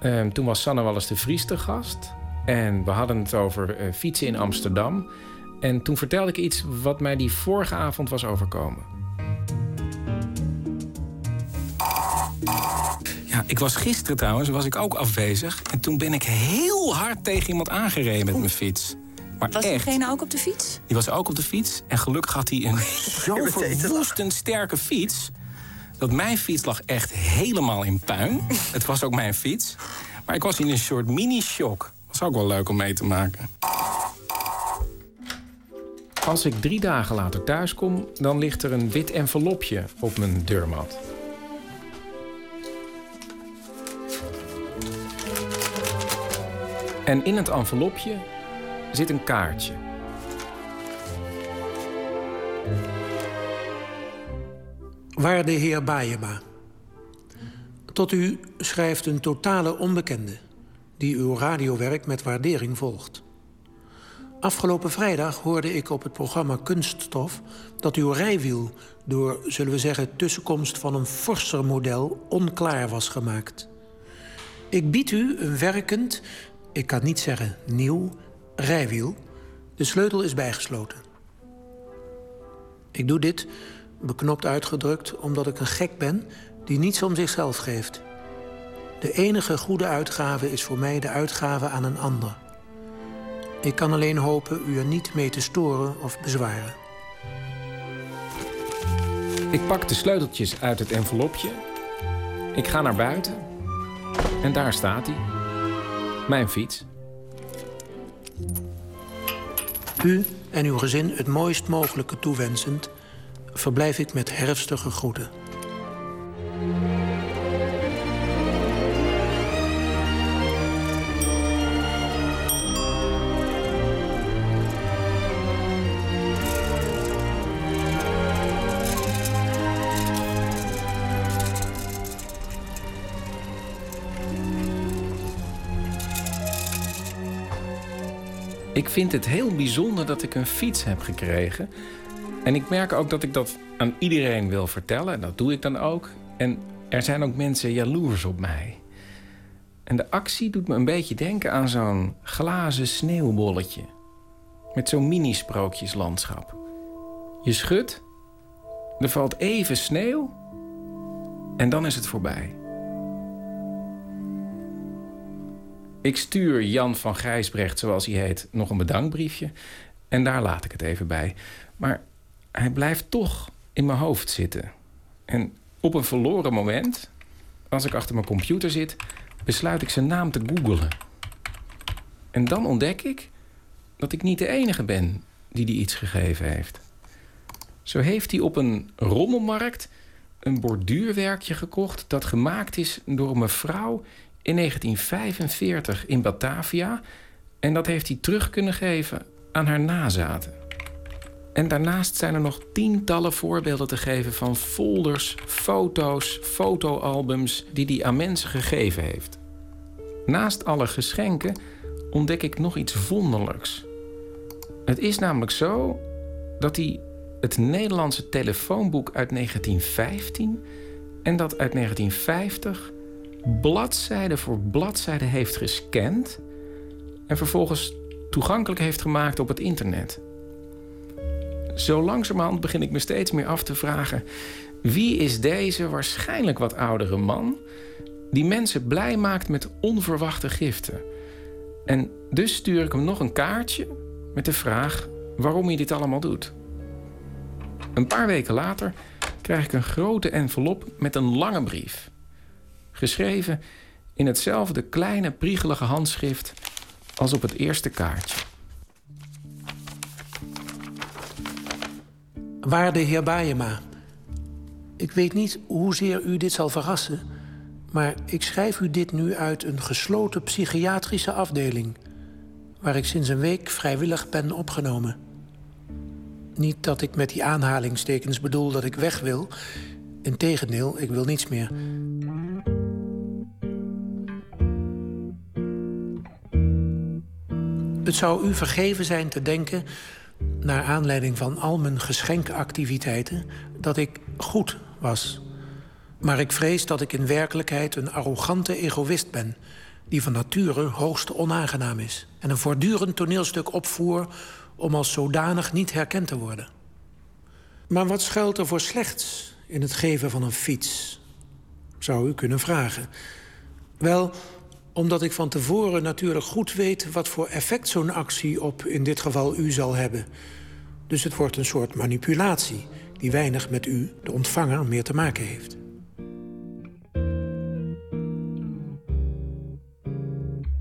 Ehm, toen was Sanne Wallis de Vries te gast. En we hadden het over eh, fietsen in Amsterdam. En toen vertelde ik iets wat mij die vorige avond was overkomen. Ja, ik was gisteren trouwens, was ik ook afwezig. En toen ben ik heel hard tegen iemand aangereden met mijn fiets. Maar Was echt, diegene ook op de fiets? die was ook op de fiets. En gelukkig had hij een (laughs) zo verwoestend sterke fiets... dat mijn fiets lag echt helemaal in puin. (laughs) Het was ook mijn fiets. Maar ik was in een soort mini-shock. Was ook wel leuk om mee te maken. Als ik drie dagen later thuis kom, dan ligt er een wit envelopje op mijn deurmat. En in het envelopje zit een kaartje. Waarde heer Baayema. Tot u schrijft een totale onbekende... die uw radiowerk met waardering volgt. Afgelopen vrijdag hoorde ik op het programma Kunststof... dat uw rijwiel door, zullen we zeggen... tussenkomst van een forser model onklaar was gemaakt. Ik bied u een werkend, ik kan niet zeggen nieuw, rijwiel. De sleutel is bijgesloten. Ik doe dit, beknopt uitgedrukt, omdat ik een gek ben die niets om zichzelf geeft. De enige goede uitgave is voor mij de uitgave aan een ander. Ik kan alleen hopen u er niet mee te storen of bezwaren. Ik pak de sleuteltjes uit het envelopje. Ik ga naar buiten. En daar staat hij. Mijn fiets. U en uw gezin het mooist mogelijke toewensend... verblijf ik met herfstige groeten. Ik vind het heel bijzonder dat ik een fiets heb gekregen. En ik merk ook dat ik dat aan iedereen wil vertellen. En dat doe ik dan ook. En er zijn ook mensen jaloers op mij. En de actie doet me een beetje denken aan zo'n glazen sneeuwbolletje. Met zo'n mini-sprookjeslandschap. Je schudt, er valt even sneeuw En dan is het voorbij. Ik stuur Jan van Gijsbrecht, zoals hij heet, nog een bedankbriefje. En daar laat ik het even bij. Maar hij blijft toch in mijn hoofd zitten. En op een verloren moment, als ik achter mijn computer zit, besluit ik zijn naam te googelen. En dan ontdek ik dat ik niet de enige ben die die iets gegeven heeft. Zo heeft hij op een rommelmarkt een borduurwerkje gekocht dat gemaakt is door een mevrouw in 1945 in Batavia. En dat heeft hij terug kunnen geven aan haar nazaten. En daarnaast zijn er nog tientallen voorbeelden te geven van folders, foto's, fotoalbums die hij aan mensen gegeven heeft. Naast alle geschenken ontdek ik nog iets wonderlijks. Het is namelijk zo dat hij het Nederlandse telefoonboek uit 1915 en dat uit 1950 bladzijde voor bladzijde heeft gescand en vervolgens toegankelijk heeft gemaakt op het internet. Zo langzamerhand begin ik me steeds meer af te vragen: wie is deze waarschijnlijk wat oudere man die mensen blij maakt met onverwachte giften? En dus stuur ik hem nog een kaartje met de vraag waarom hij dit allemaal doet. Een paar weken later krijg ik een grote envelop met een lange brief. Geschreven in hetzelfde kleine, priegelige handschrift als op het eerste kaartje. Waarde heer Baayema, ik weet niet hoezeer u dit zal verrassen, maar ik schrijf u dit nu uit een gesloten psychiatrische afdeling, waar ik sinds een week vrijwillig ben opgenomen. Niet dat ik met die aanhalingstekens bedoel dat ik weg wil. Integendeel, ik wil niets meer. Het zou u vergeven zijn te denken, naar aanleiding van al mijn geschenkactiviteiten, dat ik goed was. Maar ik vrees dat ik in werkelijkheid een arrogante egoïst ben, die van nature hoogst onaangenaam is en een voortdurend toneelstuk opvoer om als zodanig niet herkend te worden. Maar wat schuilt er voor slechts in het geven van een fiets? Zou u kunnen vragen. Wel, omdat ik van tevoren natuurlijk goed weet wat voor effect zo'n actie op in dit geval u zal hebben. Dus het wordt een soort manipulatie die weinig met u, de ontvanger, meer te maken heeft.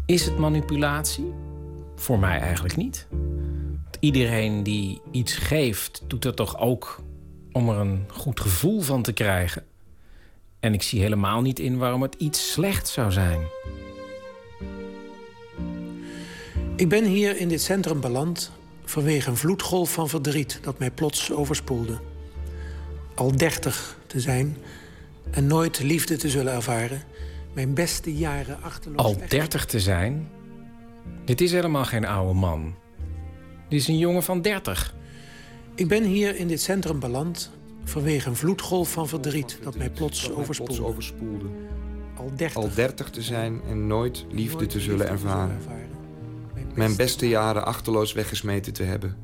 Is het manipulatie? Voor mij eigenlijk niet. Iedereen die iets geeft, doet het toch ook om er een goed gevoel van te krijgen. En ik zie helemaal niet in waarom het iets slechts zou zijn. Ik ben hier in dit centrum beland vanwege een vloedgolf van verdriet dat mij plots overspoelde. Al dertig te zijn en nooit liefde te zullen ervaren, mijn beste jaren achterloos Al 30 te zijn? Dit is helemaal geen oude man. Dit is een jongen van 30. Ik ben hier in dit centrum beland vanwege een vloedgolf van verdriet dat mij plots overspoelde. Al dertig. Al dertig te zijn en nooit liefde te zullen ervaren. Mijn beste jaren achterloos weggesmeten te hebben.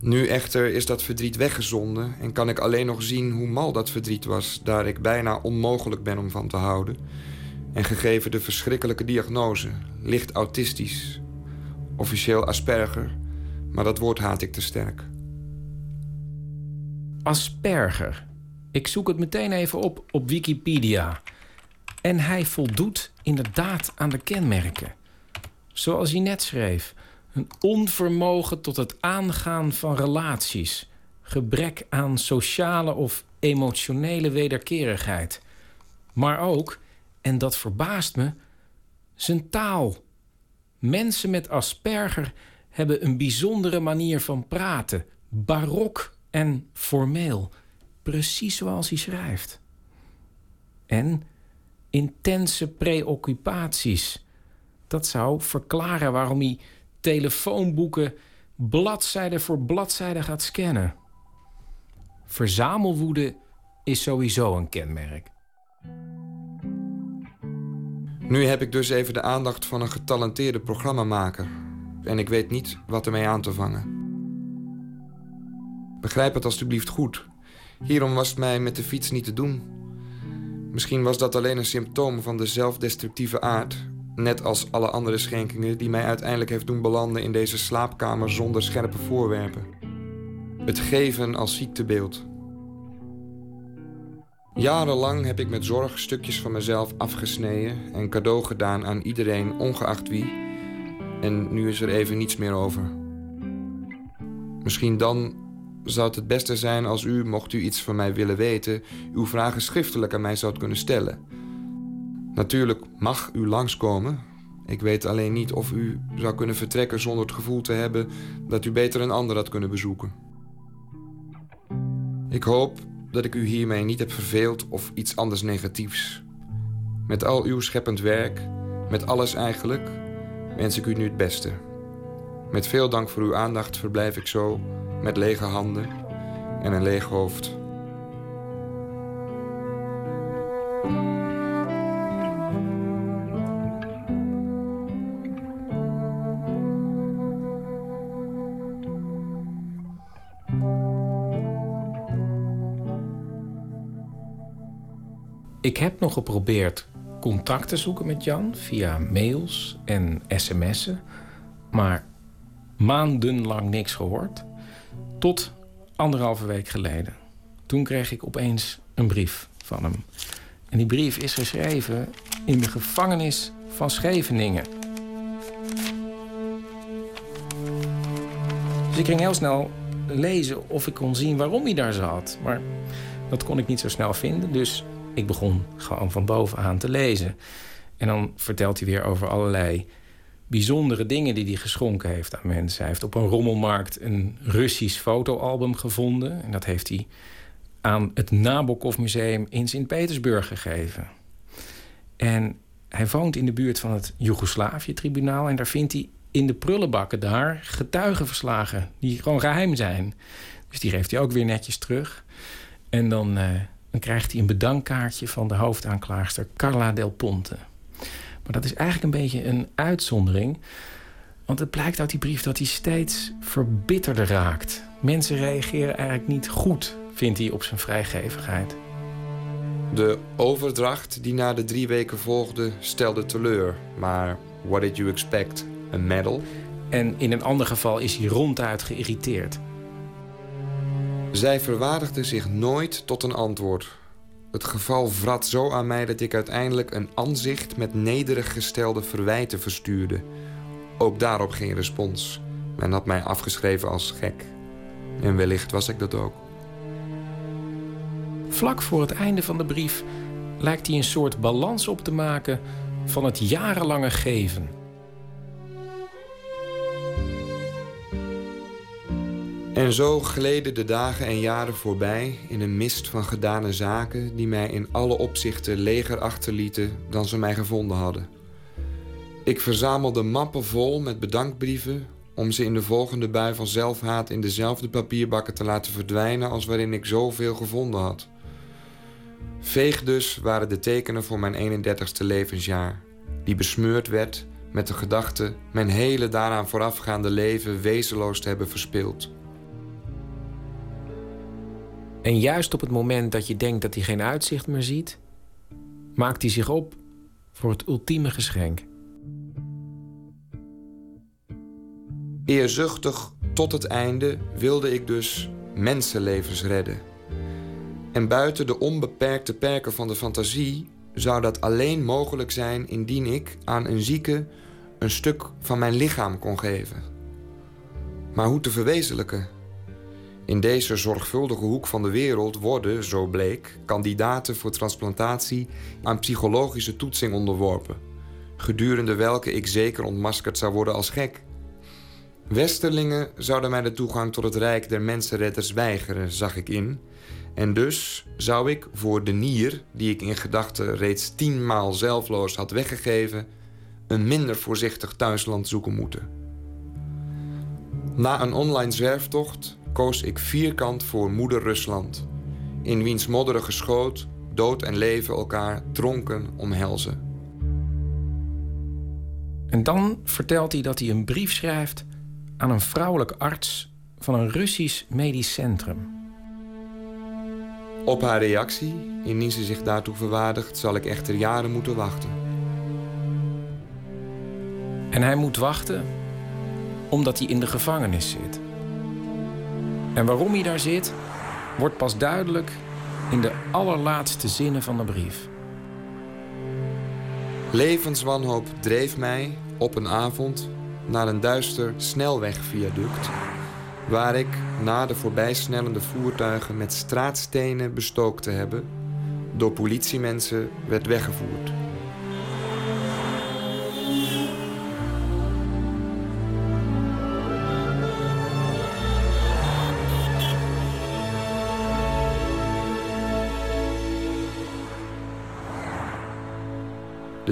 Nu echter is dat verdriet weggezonden en kan ik alleen nog zien hoe mal dat verdriet was, daar ik bijna onmogelijk ben om van te houden. En gegeven de verschrikkelijke diagnose, licht autistisch, officieel Asperger, maar dat woord haat ik te sterk. Asperger. Ik zoek het meteen even op op Wikipedia. En hij voldoet inderdaad aan de kenmerken. Zoals hij net schreef. Een onvermogen tot het aangaan van relaties. Gebrek aan sociale of emotionele wederkerigheid. Maar ook, en dat verbaast me, zijn taal. Mensen met Asperger hebben een bijzondere manier van praten. Barok en formeel. Precies zoals hij schrijft. En intense preoccupaties. Dat zou verklaren waarom hij telefoonboeken bladzijde voor bladzijde gaat scannen. Verzamelwoede is sowieso een kenmerk. Nu heb ik dus even de aandacht van een getalenteerde programmamaker. En ik weet niet wat ermee aan te vangen. Begrijp het alstublieft goed. Hierom was het mij met de fiets niet te doen. Misschien was dat alleen een symptoom van de zelfdestructieve aard, net als alle andere schenkingen die mij uiteindelijk heeft doen belanden in deze slaapkamer zonder scherpe voorwerpen. Het geven als ziektebeeld. Jarenlang heb ik met zorg stukjes van mezelf afgesneden en cadeau gedaan aan iedereen, ongeacht wie. En nu is er even niets meer over. Misschien dan zou het het beste zijn als u, mocht u iets van mij willen weten, uw vragen schriftelijk aan mij zou kunnen stellen. Natuurlijk mag u langskomen. Ik weet alleen niet of u zou kunnen vertrekken zonder het gevoel te hebben dat u beter een ander had kunnen bezoeken. Ik hoop dat ik u hiermee niet heb verveeld of iets anders negatiefs. Met al uw scheppend werk, met alles eigenlijk, wens ik u nu het beste. Met veel dank voor uw aandacht verblijf ik zo met lege handen en een leeg hoofd. Ik heb nog geprobeerd contact te zoeken met Jan via mails en sms'en, maar maandenlang niks gehoord. Tot anderhalve week geleden. Toen kreeg ik opeens een brief van hem. En die brief is geschreven in de gevangenis van Scheveningen. Dus ik ging heel snel lezen of ik kon zien waarom hij daar zat. Maar dat kon ik niet zo snel vinden, dus ik begon gewoon van bovenaan te lezen. En dan vertelt hij weer over allerlei bijzondere dingen die hij geschonken heeft aan mensen. Hij heeft op een rommelmarkt een Russisch fotoalbum gevonden. En dat heeft hij aan het Nabokov Museum in Sint-Petersburg gegeven. En hij woont in de buurt van het Joegoslavië-tribunaal... en daar vindt hij in de prullenbakken daar getuigenverslagen... die gewoon geheim zijn. Dus die geeft hij ook weer netjes terug. En dan, eh, dan krijgt hij een bedankkaartje van de hoofdaanklaagster Carla Del Ponte... Maar dat is eigenlijk een beetje een uitzondering. Want het blijkt uit die brief dat hij steeds verbitterder raakt. Mensen reageren eigenlijk niet goed, vindt hij, op zijn vrijgevigheid. De overdracht die na de drie weken volgde stelde teleur. Maar what did you expect? Een medal? En in een ander geval is hij ronduit geïrriteerd. Zij verwaardigde zich nooit tot een antwoord. Het geval vrat zo aan mij dat ik uiteindelijk een aanzicht met nederig gestelde verwijten verstuurde. Ook daarop geen respons. Men had mij afgeschreven als gek. En wellicht was ik dat ook. Vlak voor het einde van de brief lijkt hij een soort balans op te maken van het jarenlange geven. En zo gleden de dagen en jaren voorbij in een mist van gedane zaken die mij in alle opzichten leger achterlieten dan ze mij gevonden hadden. Ik verzamelde mappen vol met bedankbrieven om ze in de volgende bui van zelfhaat in dezelfde papierbakken te laten verdwijnen als waarin ik zoveel gevonden had. Veeg dus waren de tekenen voor mijn 31ste levensjaar, die besmeurd werd met de gedachte mijn hele daaraan voorafgaande leven wezenloos te hebben verspild. En juist op het moment dat je denkt dat hij geen uitzicht meer ziet, maakt hij zich op voor het ultieme geschenk. Eerzuchtig tot het einde wilde ik dus mensenlevens redden. En buiten de onbeperkte perken van de fantasie zou dat alleen mogelijk zijn indien ik aan een zieke een stuk van mijn lichaam kon geven. Maar hoe te verwezenlijken? In deze zorgvuldige hoek van de wereld worden, zo bleek, kandidaten voor transplantatie aan psychologische toetsing onderworpen, gedurende welke ik zeker ontmaskerd zou worden als gek. Westerlingen zouden mij de toegang tot het rijk der mensenredders weigeren, zag ik in. En dus zou ik voor de nier, die ik in gedachten reeds tienmaal zelfloos had weggegeven, een minder voorzichtig thuisland zoeken moeten. Na een online zwerftocht koos ik vierkant voor moeder Rusland, in wiens modderige schoot dood en leven elkaar dronken omhelzen. En dan vertelt hij dat hij een brief schrijft aan een vrouwelijk arts van een Russisch medisch centrum. Op haar reactie, indien ze zich daartoe verwaardigt, zal ik echter jaren moeten wachten. En hij moet wachten omdat hij in de gevangenis zit. En waarom hij daar zit, wordt pas duidelijk in de allerlaatste zinnen van de brief. Levenswanhoop dreef mij op een avond naar een duister snelwegviaduct... waar ik, na de voorbijsnellende voertuigen met straatstenen bestookt te hebben... door politiemensen werd weggevoerd.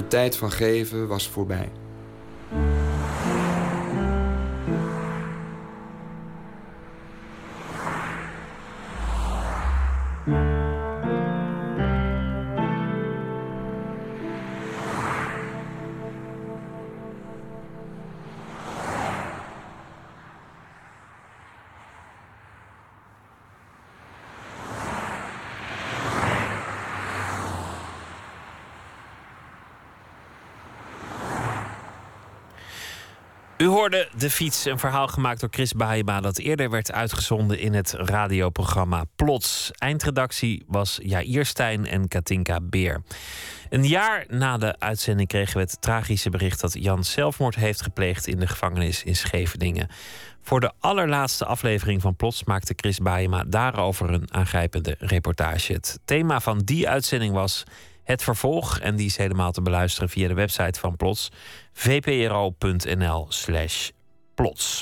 Tijd van geven was voorbij. Hoorde De Fiets, een verhaal gemaakt door Chris Baayema... dat eerder werd uitgezonden in het radioprogramma Plots. Eindredactie was Jair Stijn en Katinka Beer. Een jaar na de uitzending kregen we het tragische bericht... dat Jan zelfmoord heeft gepleegd in de gevangenis in Scheveningen. Voor de allerlaatste aflevering van Plots maakte Chris Baayema daarover een aangrijpende reportage. Het thema van die uitzending was het vervolg. En die is helemaal te beluisteren via de website van Plots. vpro.nl slash plots.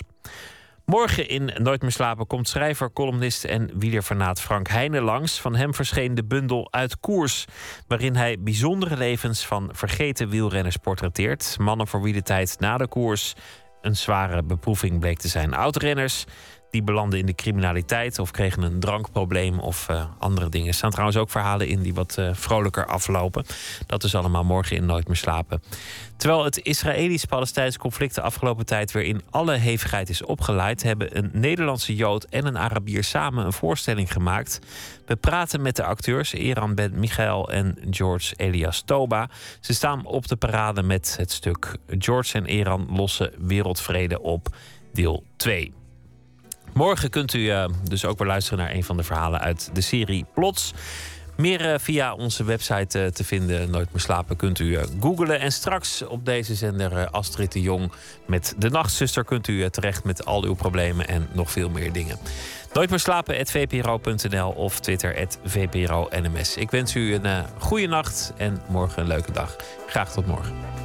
Morgen in Nooit meer slapen komt schrijver, columnist en wielerfanaat Frank Heijnen langs. Van hem verscheen de bundel Uit Koers, waarin hij bijzondere levens van vergeten wielrenners portretteert. Mannen voor wie de tijd na de koers een zware beproeving bleek te zijn. Oudrenners die belanden in de criminaliteit of kregen een drankprobleem of eh, andere dingen. Er staan trouwens ook verhalen in die wat eh, vrolijker aflopen. Dat is allemaal morgen in Nooit meer slapen. Terwijl het Israëlisch-Palestijns conflict de afgelopen tijd weer in alle hevigheid is opgeleid, hebben een Nederlandse Jood en een Arabier samen een voorstelling gemaakt. We praten met de acteurs Eran Ben Michael en George Elias Toba. Ze staan op de parade met het stuk George en Eran lossen wereldvrede op, deel 2. Morgen kunt u eh, dus ook weer luisteren naar een van de verhalen uit de serie Plots. Meer eh, via onze website eh, te vinden, Nooit meer slapen, kunt u googlen. En straks op deze zender Astrid de Jong met De Nachtzuster... kunt u terecht met al uw problemen en nog veel meer dingen. Nooit meer slapen, vpro.nl of Twitter, vpro-nms. Ik wens u een goede nacht en morgen een leuke dag. Graag tot morgen.